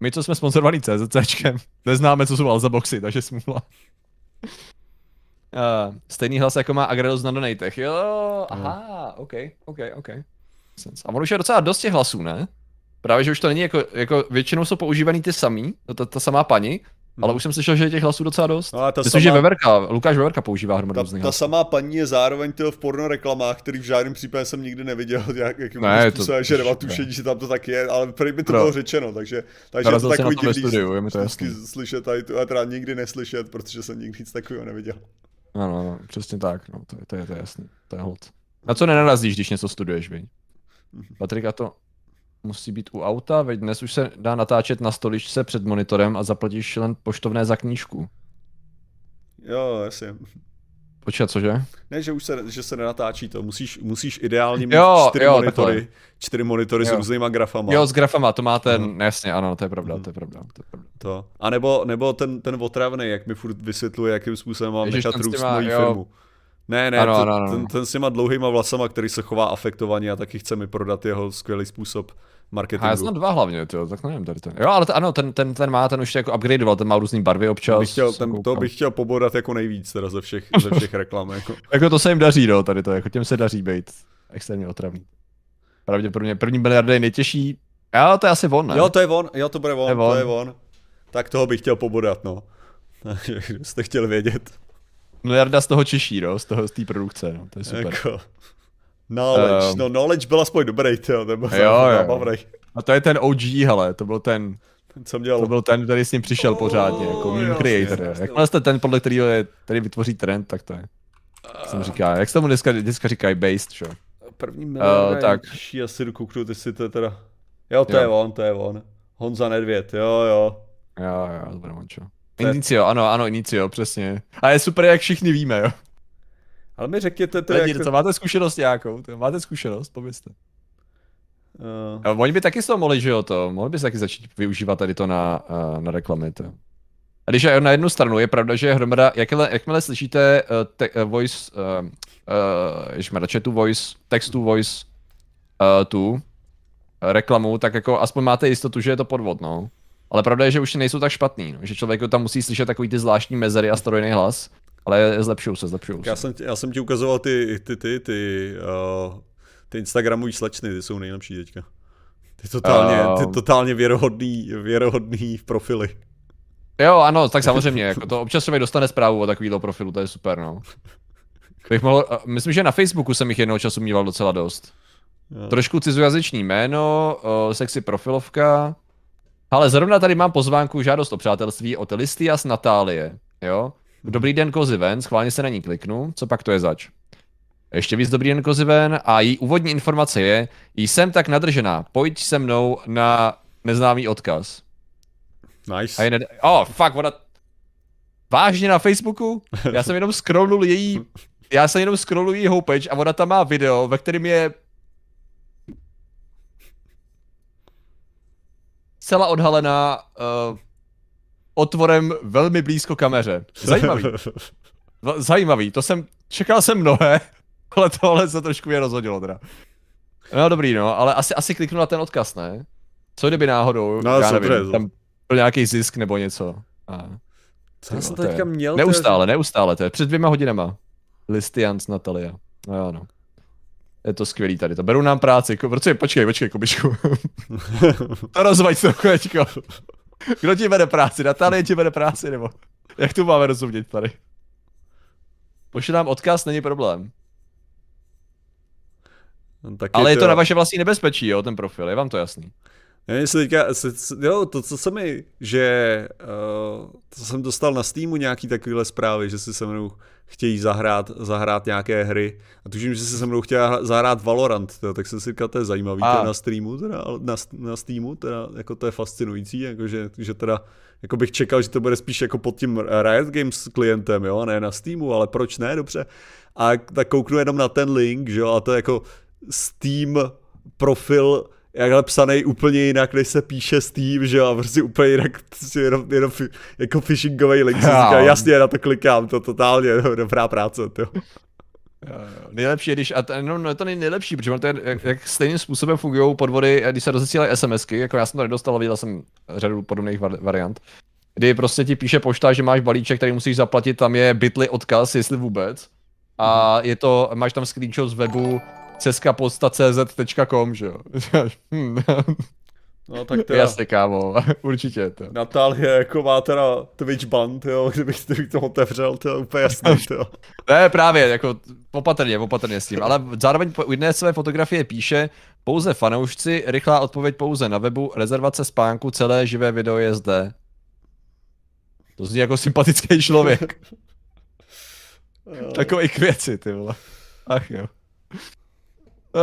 My, co jsme sponzorovaní CZCčkem, neznáme, co jsou Alza boxy, takže smůla. Uh, stejný hlas, jako má Agredos na donatech. Jo, aha, ok, ok, ok. A ono už je docela dost těch hlasů, ne? Právě, že už to není jako, jako většinou jsou používaný ty samý, to, ta, ta samá paní, ale už jsem slyšel, že je těch hlasů docela dost. No a ta Myslím, že sama- Veverka, Lukáš Veverka používá hromadu ta, různých ta samá paní je zároveň v porno reklamách, který v žádném případě jsem nikdy neviděl, jak, jakým Ne, způsobem, to- že tušení, že tam to tak je, ale prý mi to Pro- bylo řečeno, takže, takže je to takový divný studiu, je mi to jasný. slyšet tady tu, a teda nikdy neslyšet, protože jsem nikdy nic takového neviděl. Ano, ano, přesně tak, no, to, je, to, je, to je jasný, to je hod. Na co nenarazíš, když něco studuješ, viď? Patrika to musí být u auta, veď dnes už se dá natáčet na stoličce před monitorem a zaplatíš jen poštovné za knížku. Jo, jasně. Počkat, cože? Ne, že už se, že se nenatáčí to, musíš, musíš ideálně mít Jo, čtyři jo, monitory, takhle. čtyři monitory s Jo. různýma grafama. Jo, s grafama, to má ten, Mhm. jasně, ano, to je pravda, to je pravda, to je pravda. To. A nebo, nebo ten, ten otravný, jak mi furt vysvětluje, jakým způsobem mám Ježiš, nechat ten s růst mojí jo. firmu. Ne, ne, Ano, to, ano, ano. Ten, ten s těma dlouhýma vlasama, který se chová afektovaně a taky chce mi prodat jeho skvělý způsob A já marketingu. znám dva hlavně, tyjo, tak nevím tady ten. Jo, ale ten, ano, ten, ten, ten má, ten už jako upgradeoval, ten má různý barvy občas. bych chtěl, jsem ten, to bych chtěl pobodat jako nejvíc teda ze všech, ze všech reklam. Jako. Jako to se jim daří, no, tady to, jako těm se daří být extrémně otravný. Pravděpodobně první miliarda je nejtěžší. Jo, to je asi on, ne? Jo, to je on, jo, to bude on, Je to on. je on. Tak toho bych chtěl pobodat, no. Takže jste chtěli vědět. Miliarda z toho čiší, no, z toho, z té produkce, no, to je super. Jako, knowledge, Ehm. no knowledge byl aspoň dobrý, tyjo, ten byl Jo, jo. A to je ten OG, hele, to byl ten, Ten, co měl, to byl ten, který s ním přišel pořádně, jako meme creator. jasně. Jakmile jste ten, podle kterého je, který vytvoří trend, tak to je. Jak jsem říká, jak se tomu dneska, dneska říkají based, že? První miliarda uh, tak. Já si jdu kouknu, ty si to teda... Jo, to Jo. je on, to je on. Honza Nedvěd, jo, jo. Jo, jo, to bude mončo. Inicio, ano, ano, Inicio, přesně. A je super, jak všichni víme, jo. Ale mi řekněte to, To jak... co, máte zkušenost nějakou? To, máte zkušenost, povězte. Uh, A oni by taky z toho mohli, že jo, to, mohli by se taky začít využívat tady to na, uh, na reklamy, to. A když je na jednu stranu je pravda, že je hromada, jakmile, jakmile slyšíte uh, te, uh, voice, uh, uh, ježmarja, chatu voice, textu voice, uh, tu uh, reklamu, tak jako aspoň máte jistotu, že je to podvod, no. Ale pravda je, že už nejsou tak špatný, no. že člověk tam musí slyšet takový ty zvláštní mezery a strojný hlas, ale zlepšují se, zlepšují se. já, jsem, ti- já jsem ti ukazoval ty, ty, ty, ty, uh, ty Instagramový slečny, ty jsou nejlepší teďka. Ty totálně, ty Ehm. totálně věrohodný, věrohodný profily. Jo, ano, tak samozřejmě, jako to občas člověk dostane zprávu o takovýhle profilu, to je super, no. Bych mohl, myslím, že na Facebooku jsem jich jednoho času mýval docela dost. Jo. Trošku cizojazyčný jméno, o, sexy profilovka. Ale zrovna tady mám pozvánku žádost o přátelství od Listias Natálie, jo. Dobrý den kozy ven, schválně se na ní kliknu, co pak to je zač? Ještě víc dobrý den kozy ven a její úvodní informace je, jsem tak nadržená, pojď se mnou na neznámý odkaz. Nice. A je ned... Oh, fuck, ona... Vážně na Facebooku? Já jsem jenom scrollnul její... Já jsem jenom scrollnul její homepage a ona tam má video, ve kterém je... Celá odhalená uh, otvorem velmi blízko kameře. Zajímavý. Zajímavý, to jsem... Čekal jsem mnohé, ale tohle se trošku mě rozhodilo teda. No dobrý no, ale asi, asi kliknu na ten odkaz, ne? Co kdyby náhodou, No, já nevím, to- tam byl nějaký zisk nebo něco. A... Co jsem to teďka měl? Neustále, to... neustále, to je před dvěma hodinama. Listians Natalia. No jo, no. Je to skvělý tady, to beru nám práci, protože počkej, počkej, Kubišku. to rozvaď trochu. Kdo ti bere práci? Natalie ti bere práci, nebo? Jak to máme rozumět tady? Pošli nám odkaz, není problém. No, tak Ale je to, je to na vaše vlastní nebezpečí, jo, ten profil, je vám to jasný. Nevím, jestli teďka, jo, to, co se mi, že uh, to jsem dostal na Steamu nějaký takovýhle zprávy, že si se mnou chtějí zahrát, zahrát nějaké hry. A tuším, že si se mnou chtěla zahrát Valorant, teda, tak jsem si říkal, to je zajímavý a. na streamu, teda, na, na Steamu, teda, jako to je fascinující, jako že, že teda, jako bych čekal, že to bude spíš jako pod tím Riot Games klientem, jo, ne na Steamu, ale proč ne, dobře. A tak kouknu jenom na ten link, že jo, a to je jako Steam profil jakhle psaný úplně jinak, než se píše Steam, že jo, a prostě úplně jinak, prostě jenom, jenom jako phishingový link, si říká, jasně, na to klikám, to totálně dobrá práce, to. Nejlepší je, když, a to, no, no, to není nejlepší, protože to je, jak, jak stejným způsobem fungují podvody, když se rozesílají SMSky, jako já jsem to nedostal, viděl jsem řadu podobných variant, kdy prostě ti píše pošta, že máš balíček, který musíš zaplatit, tam je bitly odkaz, jestli vůbec. A je to, máš tam screenshot z webu, ceskaposta.cz.com, že jo. No tak teda... Jasně, kámo, určitě to. Natálie jako má teda Twitch band, jo, kdybych, kdybych to otevřel, to je úplně jasný, to. ne, právě, jako opatrně, opatrně s tím, ale zároveň u jedné své fotografie píše, pouze fanoušci, rychlá odpověď pouze na webu, rezervace spánku, celé živé video je zde. To zní jako sympatický člověk. Takový k věci, ty vole. Ach jo. Uh,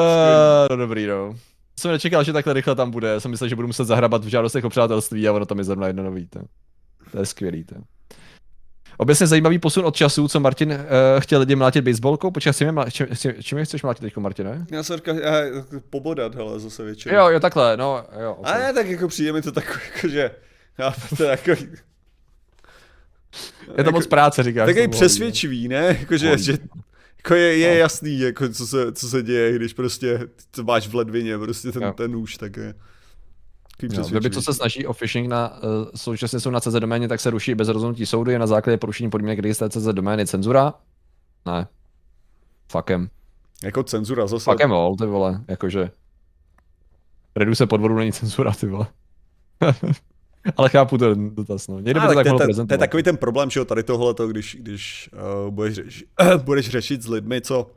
no dobrý, no. Jsem nečekal, že takhle rychle tam bude. Já jsem myslel, že budu muset zahrabat v žádostech o přátelství a ono tam je zrovna jedno nový. To, to je skvělý. To. Obecně zajímavý posun od času, co Martin uh, chtěl lidi mlátit baseballkou. Počkej, čím, čím, čím chceš mlátit teď, Martine? Já jsem říkal, já, pobodat, hele, zase většinou. Jo, jo, takhle, no, jo. Okay. A ne, tak jako přijde mi to takové, jako, že já to takový... Je to jako, moc práce, říkáš. Takový přesvědčivý, ne? Jako, že, že jako je, je no. jasný, jako co se, co se děje, když prostě to máš v ledvině, prostě ten, ten nůž, tak je. No, weby, co se snaží o phishing na, uh, současně jsou na CZ doméně, tak se ruší bez rozhodnutí soudu, je na základě porušení podmínek registrace CZ domény cenzura? Ne. Fakem. Jako cenzura zase. Fakem vol, ty vole, jakože. Reduse podvodu není cenzura, ty vole. Ale chápu ten dotaz, no. Někdo by to tak to, to, to, je takový ten problém, že jo, tady tohle, když, když uh, budeš, řeš, budeš řešit s lidmi, co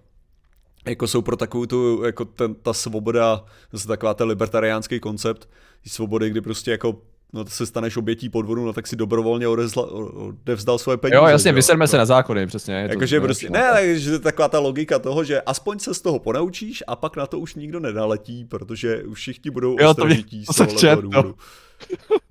jako jsou pro takovou tu, jako ten, ta svoboda, zase taková ten libertariánský koncept, svobody, kdy prostě jako no to se staneš obětí podvodu, no tak si dobrovolně odezla, odevzdal svoje peníze. Jo, jasně, vyserme se na zákony, přesně. Jakože prostě, ne, takže to je taková ta logika toho, že aspoň se z toho ponaučíš a pak na to už nikdo nedaletí, protože už všichni budou jo, ostražití z tohohle důvodu.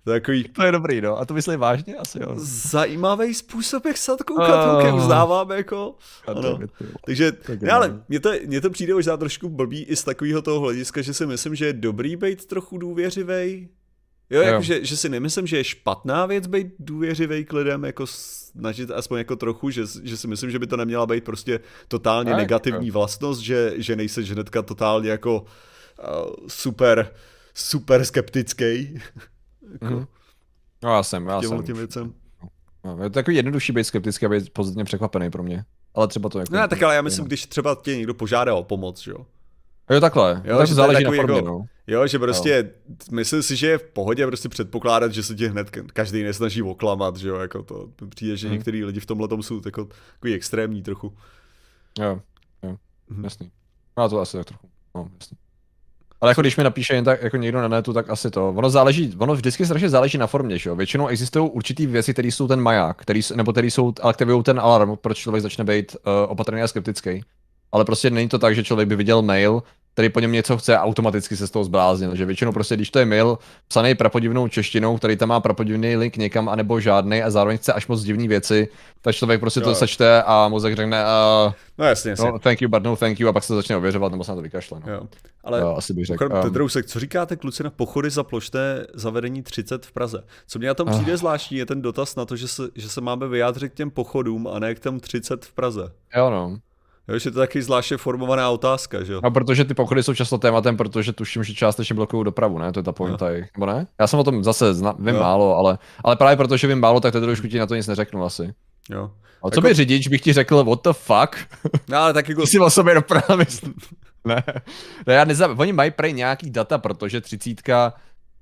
To je, takový... to je dobrý, no. A to myslím vážně? Asi jo. Zajímavý způsob, jak se na to koukat, uh, uznávám, jako. Ano. Takže, ne, ale mně to, mně to přijde možná trošku blbý i z takového toho hlediska, že si myslím, že je dobrý být trochu důvěřivý. Jo, jako, že, že si nemyslím, že je špatná věc být důvěřivý k lidem, jako snažit aspoň jako trochu, že, že si myslím, že by to neměla být prostě totálně tak, negativní jo. vlastnost, že, že nejseš hnedka totálně jako uh, super, super skeptický. jako, mm. No já jsem, já jsem. Těm věcem. No, je to takový jednodušší být skeptický a být pozitivně překvapený pro mě. Ale třeba to jako... Ne, tak ale já myslím, když třeba tě někdo požádá o pomoc, jo. Jo, takhle, jo, takže záleží na formě, jako, no. Jo, že prostě, jo. myslím si, že je v pohodě prostě předpokládat, že se ti hned každý nesnaží oklamat, že jo, jako to přijde, že hmm. některý lidi v tomhle tom jsou jako takový extrémní trochu. Jo, jo, hmm. jasný. No to asi tak trochu, no, jasný. Ale jako když mi napíše jen tak jako někdo na netu, tak asi to. Ono záleží, ono vždycky strašně záleží na formě, že jo. Většinou existují určitý věci, které jsou ten maják, který, nebo které jsou, aktivují ten alarm, proč člověk začne být uh, opatrný a skeptický. Ale prostě není to tak, že člověk by viděl mail, který po něm něco chce a automaticky se z toho zbláznil. Že většinou prostě, když to je mail psaný prapodivnou češtinou, který tam má prapodivný link někam, anebo žádný a zároveň chce až moc divné věci, tak člověk prostě jo. to sečte a mozek řekne, uh, no jasně, jasně. No, thank you, but no thank you a pak se začne ověřovat nebo se na to vykašle. No. Jo. Ale jo, asi bych řekl. Um, Drousek, co říkáte kluci na pochody za plošné zavedení 30 v Praze? Co mě na tom přijde uh. zvláštní je ten dotaz na to, že se, že se máme vyjádřit k těm pochodům a ne k těm 30 v Praze. Jo no. Jo, že to je taky zvláště formovaná otázka, že jo? No, protože ty pochody jsou často tématem, protože tuším, že částečně blokují dopravu, ne? To je ta pointa, no. nebo ne? Já jsem o tom zase zna, vím jo. málo, ale, ale právě protože vím málo, tak to trošku ti na to nic neřeknu asi. Jo. A co jako... by řidič, bych ti řekl, what the fuck? No, ale tak jako... Ty si o sobě doprava ne. ne, já nezab... Oni mají prej nějaký data, protože třicítka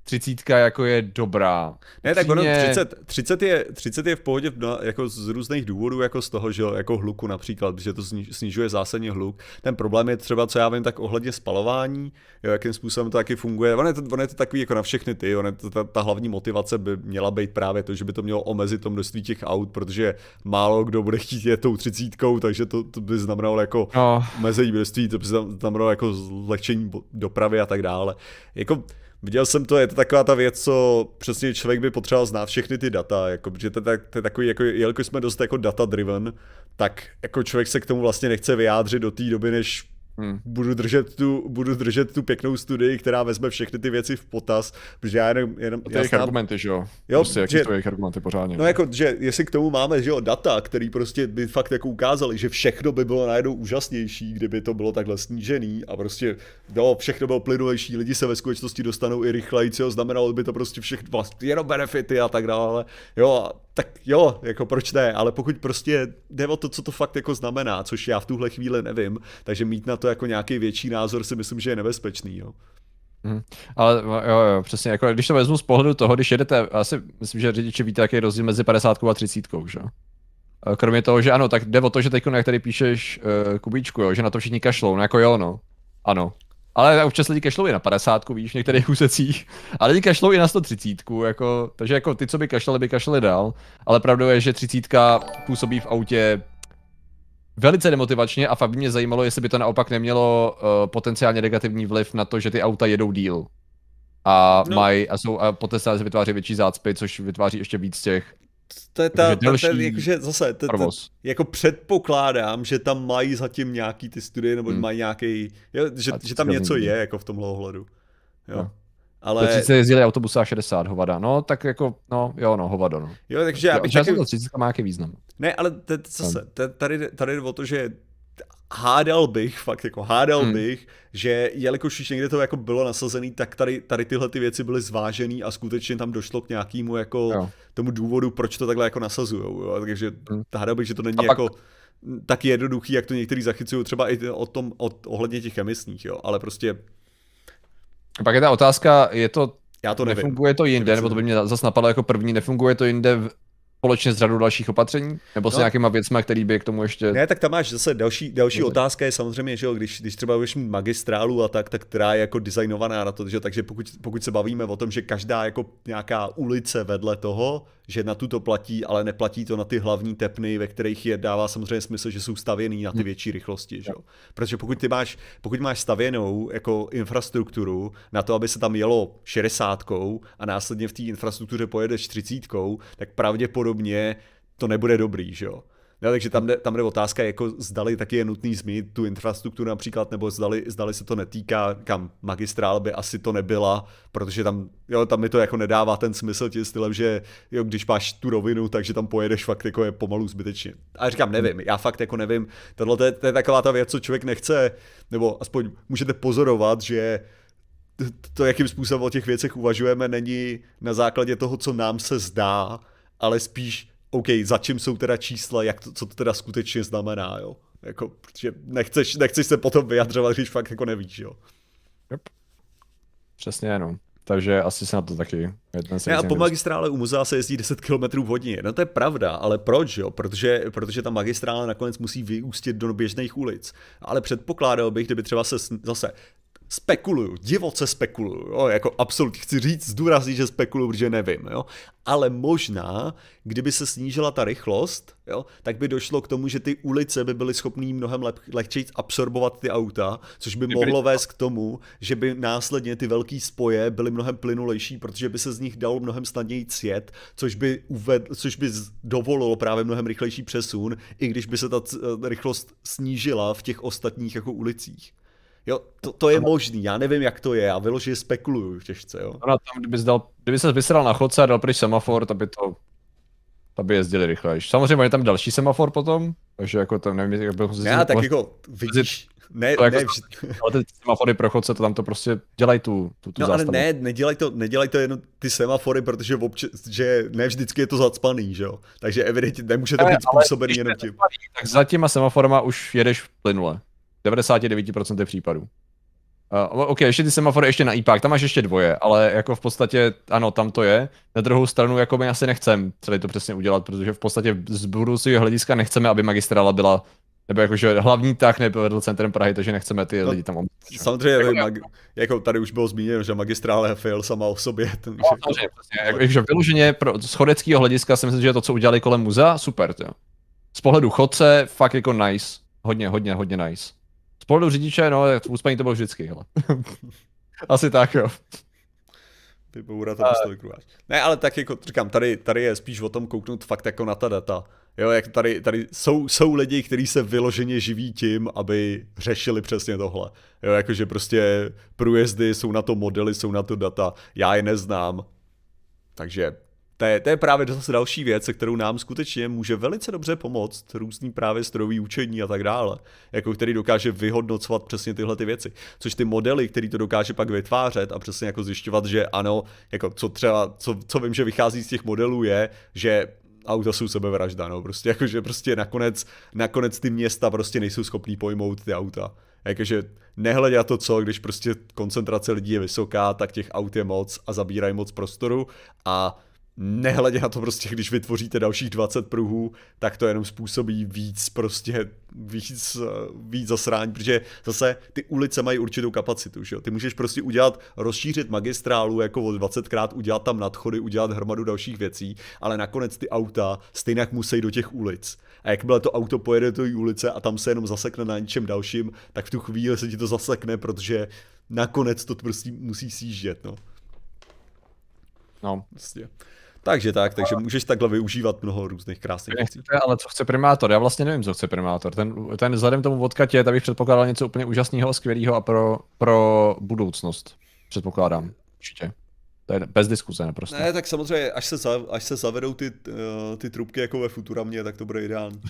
třicítka jako je dobrá. Ne, tak ono 30, 30, je, 30 je v pohodě jako z různých důvodů, jako z toho, že jako hluku například, že to snižuje zásadně hluk. Ten problém je třeba, co já vím, tak ohledně spalování, jo, jakým způsobem to taky funguje. Ono je to, ono je to takový jako na všechny ty, ono to, ta, ta, hlavní motivace by měla být právě to, že by to mělo omezit to množství těch aut, protože málo kdo bude chtít jet tou třicítkou, takže to, to by znamenalo jako no. omezení množství, to by znamenalo jako zlehčení dopravy a tak dále. Jako, Viděl jsem to, je to taková ta věc, co přesně člověk by potřeboval znát všechny ty data, jako, protože to, to, to je takový, jako, jelikož jsme dost jako data driven, tak jako člověk se k tomu vlastně nechce vyjádřit do té doby, než Hmm. Budu, držet tu, budu držet tu pěknou studii, která vezme všechny ty věci v potaz, protože já jenom... jenom to jejich argumenty, že jo? jo prostě, jaký že, jejich argumenty pořádně. No jako, že jestli k tomu máme, že jo, data, který prostě by fakt jako ukázali, že všechno by bylo najednou úžasnější, kdyby to bylo takhle snížený a prostě jo, všechno bylo plynulejší, lidi se ve skutečnosti dostanou i rychleji, co znamenalo by to prostě všechno, vlastně jenom benefity a tak dále. Jo, tak jo, jako proč ne, ale pokud prostě jde o to, co to fakt jako znamená, což já v tuhle chvíli nevím, takže mít na to jako nějaký větší názor si myslím, že je nebezpečný, jo. Hmm. Ale jo, jo, přesně, jako když to vezmu z pohledu toho, když jedete, asi myslím, že řidiči víte, jaký je rozdíl mezi 50 a 30, že Kromě toho, že ano, tak jde o to, že teď, jak tady píšeš uh, Kubíčku, jo, že na to všichni kašlou, no jako jo, no. Ano. Ale občas lidi kašlou i na 50, víš, v některých úsecích. A lidi kašlou i na 130, jako, takže jako ty, co by kašlali, by kašlali dál. Ale pravdou je, že 30 působí v autě velice demotivačně a fakt by mě zajímalo, jestli by to naopak nemělo uh, potenciálně negativní vliv na to, že ty auta jedou díl. A no. mají a jsou a potenciálně se vytváří větší zácpy, což vytváří ještě víc těch to je ta, ta, ta, jakože zase, to, to, jako předpokládám, že tam mají zatím nějaký ty studie, nebo hmm. mají nějaký, jo, že, že tam něco je, jako v tomhle ohledu. Jo. No. Ale... To se jezdili autobusy a 60 hovada, no, tak jako, no, jo, no, hovado, no. Jo, takže já bych taky... to 30 má nějaký význam. Ne, ale zase, tady, tady jde o to, že hádal bych, fakt jako hádal hmm. bych, že jelikož už někde to jako bylo nasazený, tak tady, tady tyhle ty věci byly zvážený a skutečně tam došlo k nějakému jako jo. tomu důvodu, proč to takhle jako nasazujou, jo? takže hmm. hádal bych, že to není a jako pak... tak jednoduchý, jak to někteří zachycují, třeba i o tom, o, ohledně těch emisních, jo, ale prostě... A pak je ta otázka, je to já to nevím. Nefunguje to jinde, nebo to by mě zase napadlo jako první, nefunguje to jinde v společně s řadou dalších opatření? Nebo s no. nějakýma věcma, který by k tomu ještě... Ne, tak tam máš zase další, další otázka je samozřejmě, že jo, když, když třeba budeš mít magistrálu a tak, tak která je jako designovaná na to, že takže pokud, pokud se bavíme o tom, že každá jako nějaká ulice vedle toho, že na tuto platí, ale neplatí to na ty hlavní tepny, ve kterých je dává samozřejmě smysl, že jsou stavěný na ty hmm. větší rychlosti, že. Protože pokud ty máš, pokud máš stavěnou jako infrastrukturu na to, aby se tam jelo 60 a následně v té infrastruktuře pojedeš 30, tak pravděpodobně to nebude dobrý, že jo. No, takže tam jde, tam jde otázka, jako zdali taky je nutný zmínit tu infrastrukturu například, nebo zdali, zdali se to netýká, kam magistrál by asi to nebyla, protože tam, jo, tam mi to jako nedává ten smysl tím stylem, že jo, když máš tu rovinu, takže tam pojedeš fakt jako je pomalu zbytečně. A říkám, nevím, já fakt jako nevím, tohle to je, to je taková ta věc, co člověk nechce, nebo aspoň můžete pozorovat, že to, jakým způsobem o těch věcech uvažujeme, není na základě toho, co nám se zdá, ale spíš OK, za čím jsou teda čísla, jak to, co to teda skutečně znamená, jo. Jako, protože nechceš, nechceš se potom vyjadřovat, když fakt jako nevíš, jo. Yep. Přesně, no. Takže asi se na to taky ne, a po magistrále u muzea se jezdí 10 km v hodině. No to je pravda, ale proč, jo? Protože, protože ta magistrála nakonec musí vyústit do běžných ulic. Ale předpokládal bych, kdyby třeba se zase spekuluju, divoce spekuluju, jo, jako absolutně chci říct, zdůraznit, že spekuluju, protože nevím, jo, ale možná, kdyby se snížila ta rychlost, jo, tak by došlo k tomu, že ty ulice by byly schopný mnohem lep, lehčej absorbovat ty auta, což by mohlo vést k tomu, že by následně ty velké spoje byly mnohem plynulejší, protože by se z nich dalo mnohem snadněji cjet, což by, uved, což by dovolilo právě mnohem rychlejší přesun, i když by se ta rychlost snížila v těch ostatních jako ulicích. Jo, to, to je ano. možný, já nevím, jak to je, já vyloženě spekuluju těžce, jo. Ano, tam, kdyby, dal, kdyby se vysral na chodce a dal pryč semafor, tak by to, tak by jezdili rychlejš. Samozřejmě je tam další semafor potom, Takže jako to nevím, jak bych Já tak jako vidíš, ne, to jako, ne, ale ty semafory pro chodce to tam to prostě dělají tu, tu, tu No zástavu. ale ne, nedělaj to, nedělaj to jenom ty semafory, protože obče, že ne vždycky je to zacpaný, že jo. Takže evidentně nemůže to být způsobený jenom tím. Tak za těma semaforama už jedeš plynule. 99% případů. Uh, OK, ještě ty semafory ještě na IPák, tam máš ještě dvoje, ale jako v podstatě, ano, tam to je. Na druhou stranu, jako my asi nechcem celý to přesně udělat, protože v podstatě z budoucího hlediska nechceme, aby magistrála byla, nebo jakože hlavní tah nevedl centrem Prahy, takže nechceme ty No, lidi tam omezit. Samozřejmě, Jako jako, mag, jako tady už bylo zmíněno, že magistrále je fail sama o sobě. Ten, No, samozřejmě, přesně. Jak- Jakože vyloženě pro, z chodeckého hlediska si myslím, že to, co udělali kolem muzea, super. To. Z pohledu chodce, fakt jako nice. Hodně, hodně, hodně nice. Z pohledu řidiče, no, v úspaní to bylo vždycky, hele. Asi tak, jo. Vybourat a postavit kruháč. Ne, ale tak jako říkám, tady, tady je spíš o tom kouknout fakt jako na ta data. Jo, jak tady, tady jsou, jsou lidi, kteří se vyloženě živí tím, aby řešili přesně tohle. Jo, jakože prostě průjezdy, jsou na to modely, jsou na to data, já je neznám. Takže to je, to je právě zase další věc, se kterou nám skutečně může velice dobře pomoct různý právě strojový učení a tak dále, jako který dokáže vyhodnocovat přesně tyhle ty věci. Což ty modely, který to dokáže pak vytvářet a přesně jako zjišťovat, že ano, jako co třeba, co, co vím, že vychází z těch modelů je, že auta jsou sebevražda, no, prostě jakože prostě nakonec, nakonec ty města prostě nejsou schopný pojmout ty auta. Jakože nehledě to co, když prostě koncentrace lidí je vysoká, tak těch aut je moc a zabírají moc prostoru a nehledě na to prostě, když vytvoříte dalších 20 pruhů, tak to jenom způsobí víc prostě, víc, víc zasrání, protože zase ty ulice mají určitou kapacitu, že jo? Ty můžeš prostě udělat, rozšířit magistrálu jako o 20krát, udělat tam nadchody, udělat hromadu dalších věcí, ale nakonec ty auta stejně musí do těch ulic. A jakmile to auto pojede do té ulice a tam se jenom zasekne na něčem dalším, tak v tu chvíli se ti to zasekne, protože nakonec to prostě musí sjíždět, no. No. Prostě. Takže tak, takže můžeš takhle využívat mnoho různých krásných věcí. Ale co chce primátor? Já vlastně nevím, co chce primátor. Ten, ten vzhledem tomu odkatě, tak bych předpokládal něco úplně úžasného, skvělého a pro, pro budoucnost. Předpokládám. Určitě. To je bez diskuze naprosto. Ne, tak samozřejmě, až se, za, až se zavedou ty, uh, ty trubky jako ve Futuramě, tak to bude ideální.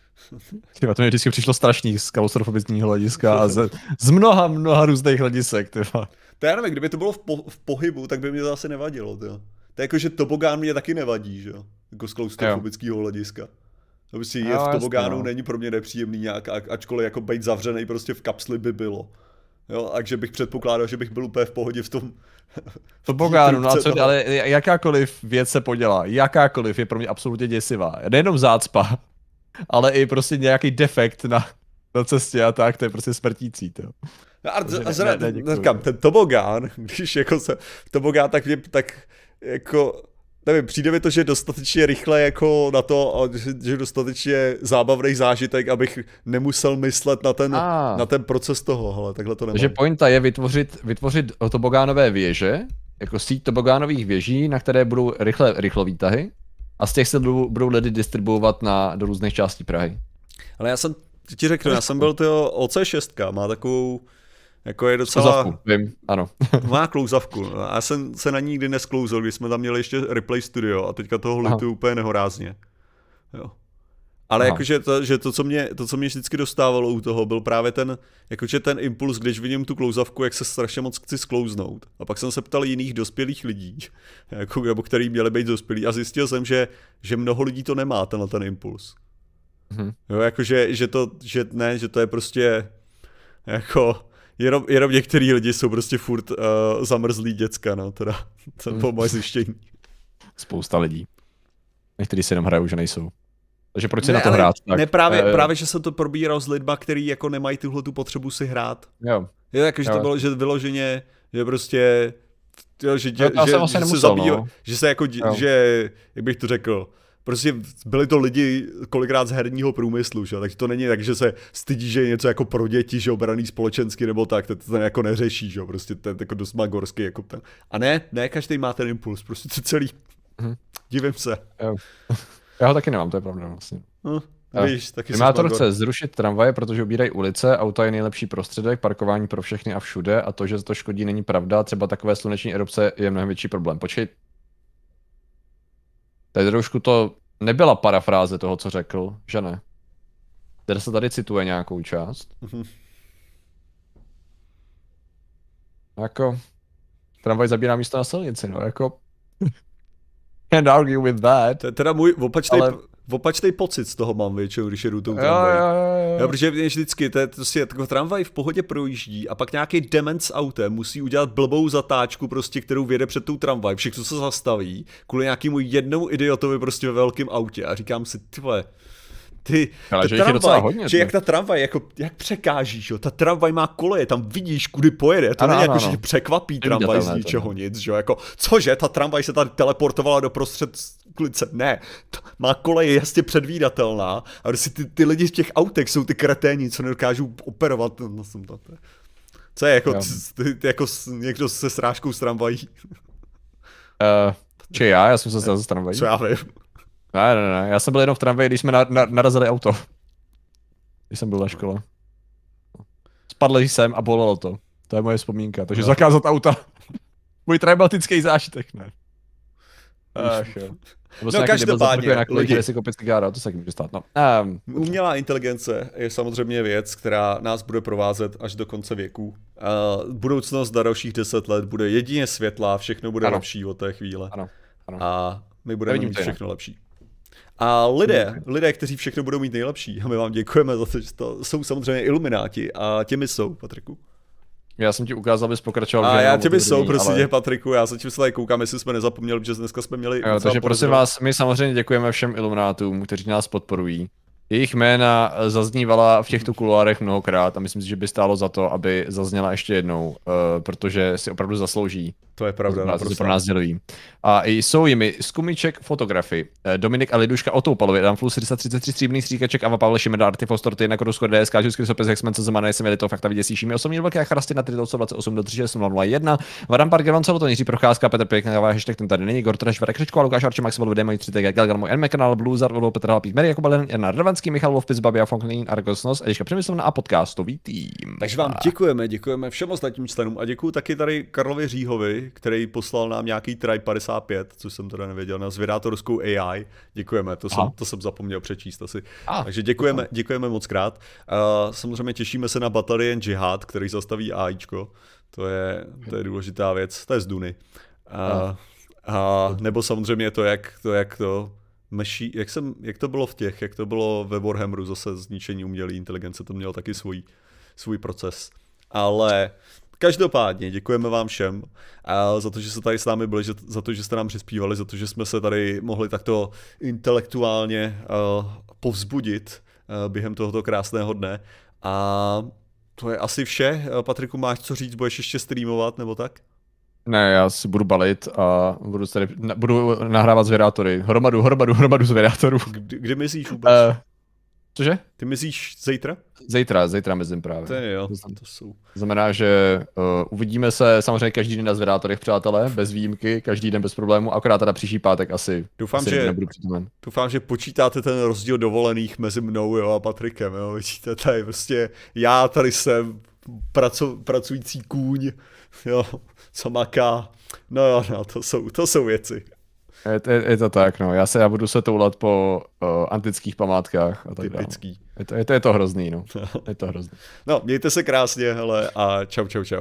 Tyba, to mě vždycky přišlo strašný z klaustrofobického hlediska a z, z mnoha, mnoha různých hledisek. Tyba. To já nevím, kdyby to bylo v, po, v pohybu, tak by mě to asi nevadilo. Tyjo. To je jako, že tobogán mě taky nevadí, že jo? Jako z klaustrofobického hlediska. To prostě je v tobogánu no. není pro mě nepříjemný nějak, ačkoliv jako být zavřený prostě v kapsli by bylo. Jo, takže bych předpokládal, že bych byl úplně v pohodě v tom. v té Tobogánu, no a co, toho. ale jakákoliv věc se podělá, jakákoliv je pro mě absolutně děsivá. Nejenom zácpa, ale i prostě nějaký defekt na, na cestě a tak, to je prostě smrtící. To. No a, a ne- zra, ne- ne, říkám, ten tobogán, když jako se, tobogán, tak mě, tak jako, nevím, přijde mi to, že je dostatečně rychle jako na to, a že, že je dostatečně zábavný zážitek, abych nemusel myslet na ten, Ah. na ten proces toho, hele, takhle to nemám. Takže pointa je vytvořit, vytvořit tobogánové věže, jako síť tobogánových věží, na které budou rychle, rychlový tahy a z těch se budou, budou ledy distribuovat na, do různých částí Prahy. Ale já jsem ti řeknu, já jsem byl tyho OC6, má takovou, jako je docela, Kozavku, vím, ano. má klouzavku. A já jsem se na ní nikdy nesklouzl, když jsme tam měli ještě Replay Studio a teďka toho lituju úplně nehorázně. Jo. Ale Aha. jakože to, že to, co mě, to, co mě vždycky dostávalo u toho, byl právě ten, jakože ten impuls, když vidím tu klouzavku, jak se strašně moc chci sklouznout. A pak jsem se ptal jiných dospělých lidí, jako, nebo který měli být dospělí a zjistil jsem, že, že mnoho lidí to nemá, tenhle ten impuls. Mhm. Jo, jakože, že to, že ne, že to je prostě, jako, jenom, jenom některý lidi jsou prostě furt uh, zamrzlý děcka, no, teda, to bylo moje zjištění. Spousta lidí. Někteří si jenom hrajou, že nejsou. Takže proč si na to ale hrát? Tak, ne, právě, eh, právě, že jsem to probíral s lidma, který jako nemají tuhle tu potřebu si hrát. Jo. Jo, jakože to bylo, že vyloženě, že prostě, jo, že, No, to já že, vlastně že, se nemusel, no. že se jako, dě- Jo. že, jak bych to řekl, prostě byli to lidi kolikrát z herního průmyslu, že? takže to není tak, že se stydí, že je něco jako pro děti, že obraný společensky nebo tak, to ten jako neřeší, že? prostě ten jako dost magorský, jako ten. A ne, ne, každý má ten impuls, prostě to celý. Mhm. Divím se. Já ho taky nemám, to je pravda vlastně. Jo. víš, taky Primátor chce zrušit tramvaje, protože ubírají ulice, auta je nejlepší prostředek, parkování pro všechny a všude a to, že to škodí, není pravda. Třeba takové sluneční erupce je mnohem větší problém. Počkej. Tady trošku to nebyla parafráze toho, co řekl, že ne? Tady se tady cituje nějakou část. Mm-hmm. Jako, tramvaj zabírá místo na silnici, no, jako, can't argue with that. To je teda můj opačný, ale... opačný pocit z toho mám většinou, když jedu tou tramvaj. Jo, jo, jo, jo. protože vždycky, to je prostě jako tramvaj v pohodě projíždí a pak nějaký dement s autem musí udělat blbou zatáčku, prostě, kterou věde před tou tramvaj. Všechno se zastaví kvůli nějakému jednou idiotovi prostě ve velkém autě a říkám si, ty vole, ty, Ale že tramvaj, hodně, že jak ta tramvaj, jako, jak překáží, že? ta tramvaj má koleje, tam vidíš, kudy pojede, to ano, není ano, jako, ano. že překvapí tramvaj z ničeho nic, že? jako, cože, ta tramvaj se tady teleportovala do prostřed ulice, ne, to má koleje jasně předvídatelná, a si ty, ty lidi v těch autech jsou ty kreténi, co nedokážou operovat, no, jsem to, co je jako, ty, ty, jako někdo se srážkou s tramvají? Uh, či já, já jsem se stal s tramvají. Co já vím. Ne, ne, ne, já jsem byl jenom v tramvaji, když jsme na, na, narazili auto. Když jsem byl na škole. Spadl jsem a bolelo to. To je moje vzpomínka, takže no. zakázat auta. Můj traumatický zážitek, ne. Ach jo. Nebo no každopádně, lidi. Si koupit cigára, to se může stát, no. Um, Umělá inteligence je samozřejmě věc, která nás bude provázet až do konce věku. Uh, budoucnost za dalších deset let bude jedině světlá, všechno bude ano. lepší od té chvíle. Ano. ano. A my budeme mít všechno lepší. A lidé, lidé, kteří všechno budou mít nejlepší, a my vám děkujeme za to, že to jsou samozřejmě ilumináti a těmi jsou, Patriku. Já jsem ti ukázal, abys pokračoval. A já těmi jsou, prostě ale... Patriku, já se tím se tady koukám, jestli jsme nezapomněli, že dneska jsme měli... Jo, takže prosím vás, my samozřejmě děkujeme všem iluminátům, kteří nás podporují. Jejich jména zaznívala v těchto kuloárech mnohokrát a myslím si, že by stálo za to, aby zazněla ještě jednou, uh, protože si opravdu zaslouží. To je pravda. To, to pro nás dělují. A jsou jimi Skumiček fotografy, eh, Dominik a Liduška Otoupalovi, Dan Flus 433 stříbrný stříkaček, Ava Pavle Šimeda, Arty Fostor, ty na Korusko DSK, Český sopis, Hexman, co Zemana, jsem to fakta vyděsíšími, osobní velké chrasty na 328 do 36001, Varam Park, Gevan Celoton, Jiří Procházka, Petr Pěkná, hashtag ten tady není, Gortra, Švarek Křečko, Lukáš Arči, Max Volvide, moji 3 TG, Galgan, můj N kanál, Blue Zar, Volvo, Petr Halpík, Mary Jakub Jan Radvanský, Michal Lovpic, Babia, Fonklin, Argosnos, Eliška Přemyslovna a podcastový tým. Takže vám děkujeme, děkujeme všem ostatním členům a děkuji taky tady Karlovi Říhovi, který poslal nám nějaký Try 55, což jsem teda nevěděl, na zvědátorskou AI. Děkujeme, to jsem, to jsem zapomněl přečíst asi. A, Takže děkujeme, děkujeme moc krát. Uh, samozřejmě těšíme se na Battalion Jihad, který zastaví AIčko. To je, to je důležitá věc, to je z Duny. Uh, a, nebo samozřejmě to, jak to, jak to meší, jak, jsem, jak to bylo v těch, jak to bylo ve Warhammeru zase zničení umělé inteligence, to mělo taky svůj, svůj proces. Ale Každopádně děkujeme vám všem a za to, že jste tady s námi byli, za to, že jste nám přispívali, za to, že jsme se tady mohli takto intelektuálně uh, povzbudit uh, během tohoto krásného dne. A to je asi vše. Patriku, máš co říct? Budeš ještě streamovat nebo tak? Ne, já si budu balit a budu, tady, budu nahrávat zvědátory. Hromadu, hromadu, hromadu zvědátorů. Kdy, kdy myslíš vůbec? Uh, Cože? Ty myslíš zítra? Zítra, zítra myslím právě. To jo, to jsou. Znamená, že uh, uvidíme se samozřejmě každý den na zvedátorech, přátelé, bez výjimky, každý den bez problému, akorát teda příští pátek asi, doufám, asi že, nebudu přítomen. Doufám, že počítáte ten rozdíl dovolených mezi mnou jo, a Patrikem, jo, vidíte, tady prostě já tady jsem praco, pracující kůň, jo, co maká, no jo, no, to jsou, to jsou věci. Je, je, je to tak, no. Já se já budu se toulat po uh, antických památkách a tak Typický. Je to, je, to, je to hrozný, no. Je to hrozný. No, mějte se krásně, hele, a čau, čau, čau.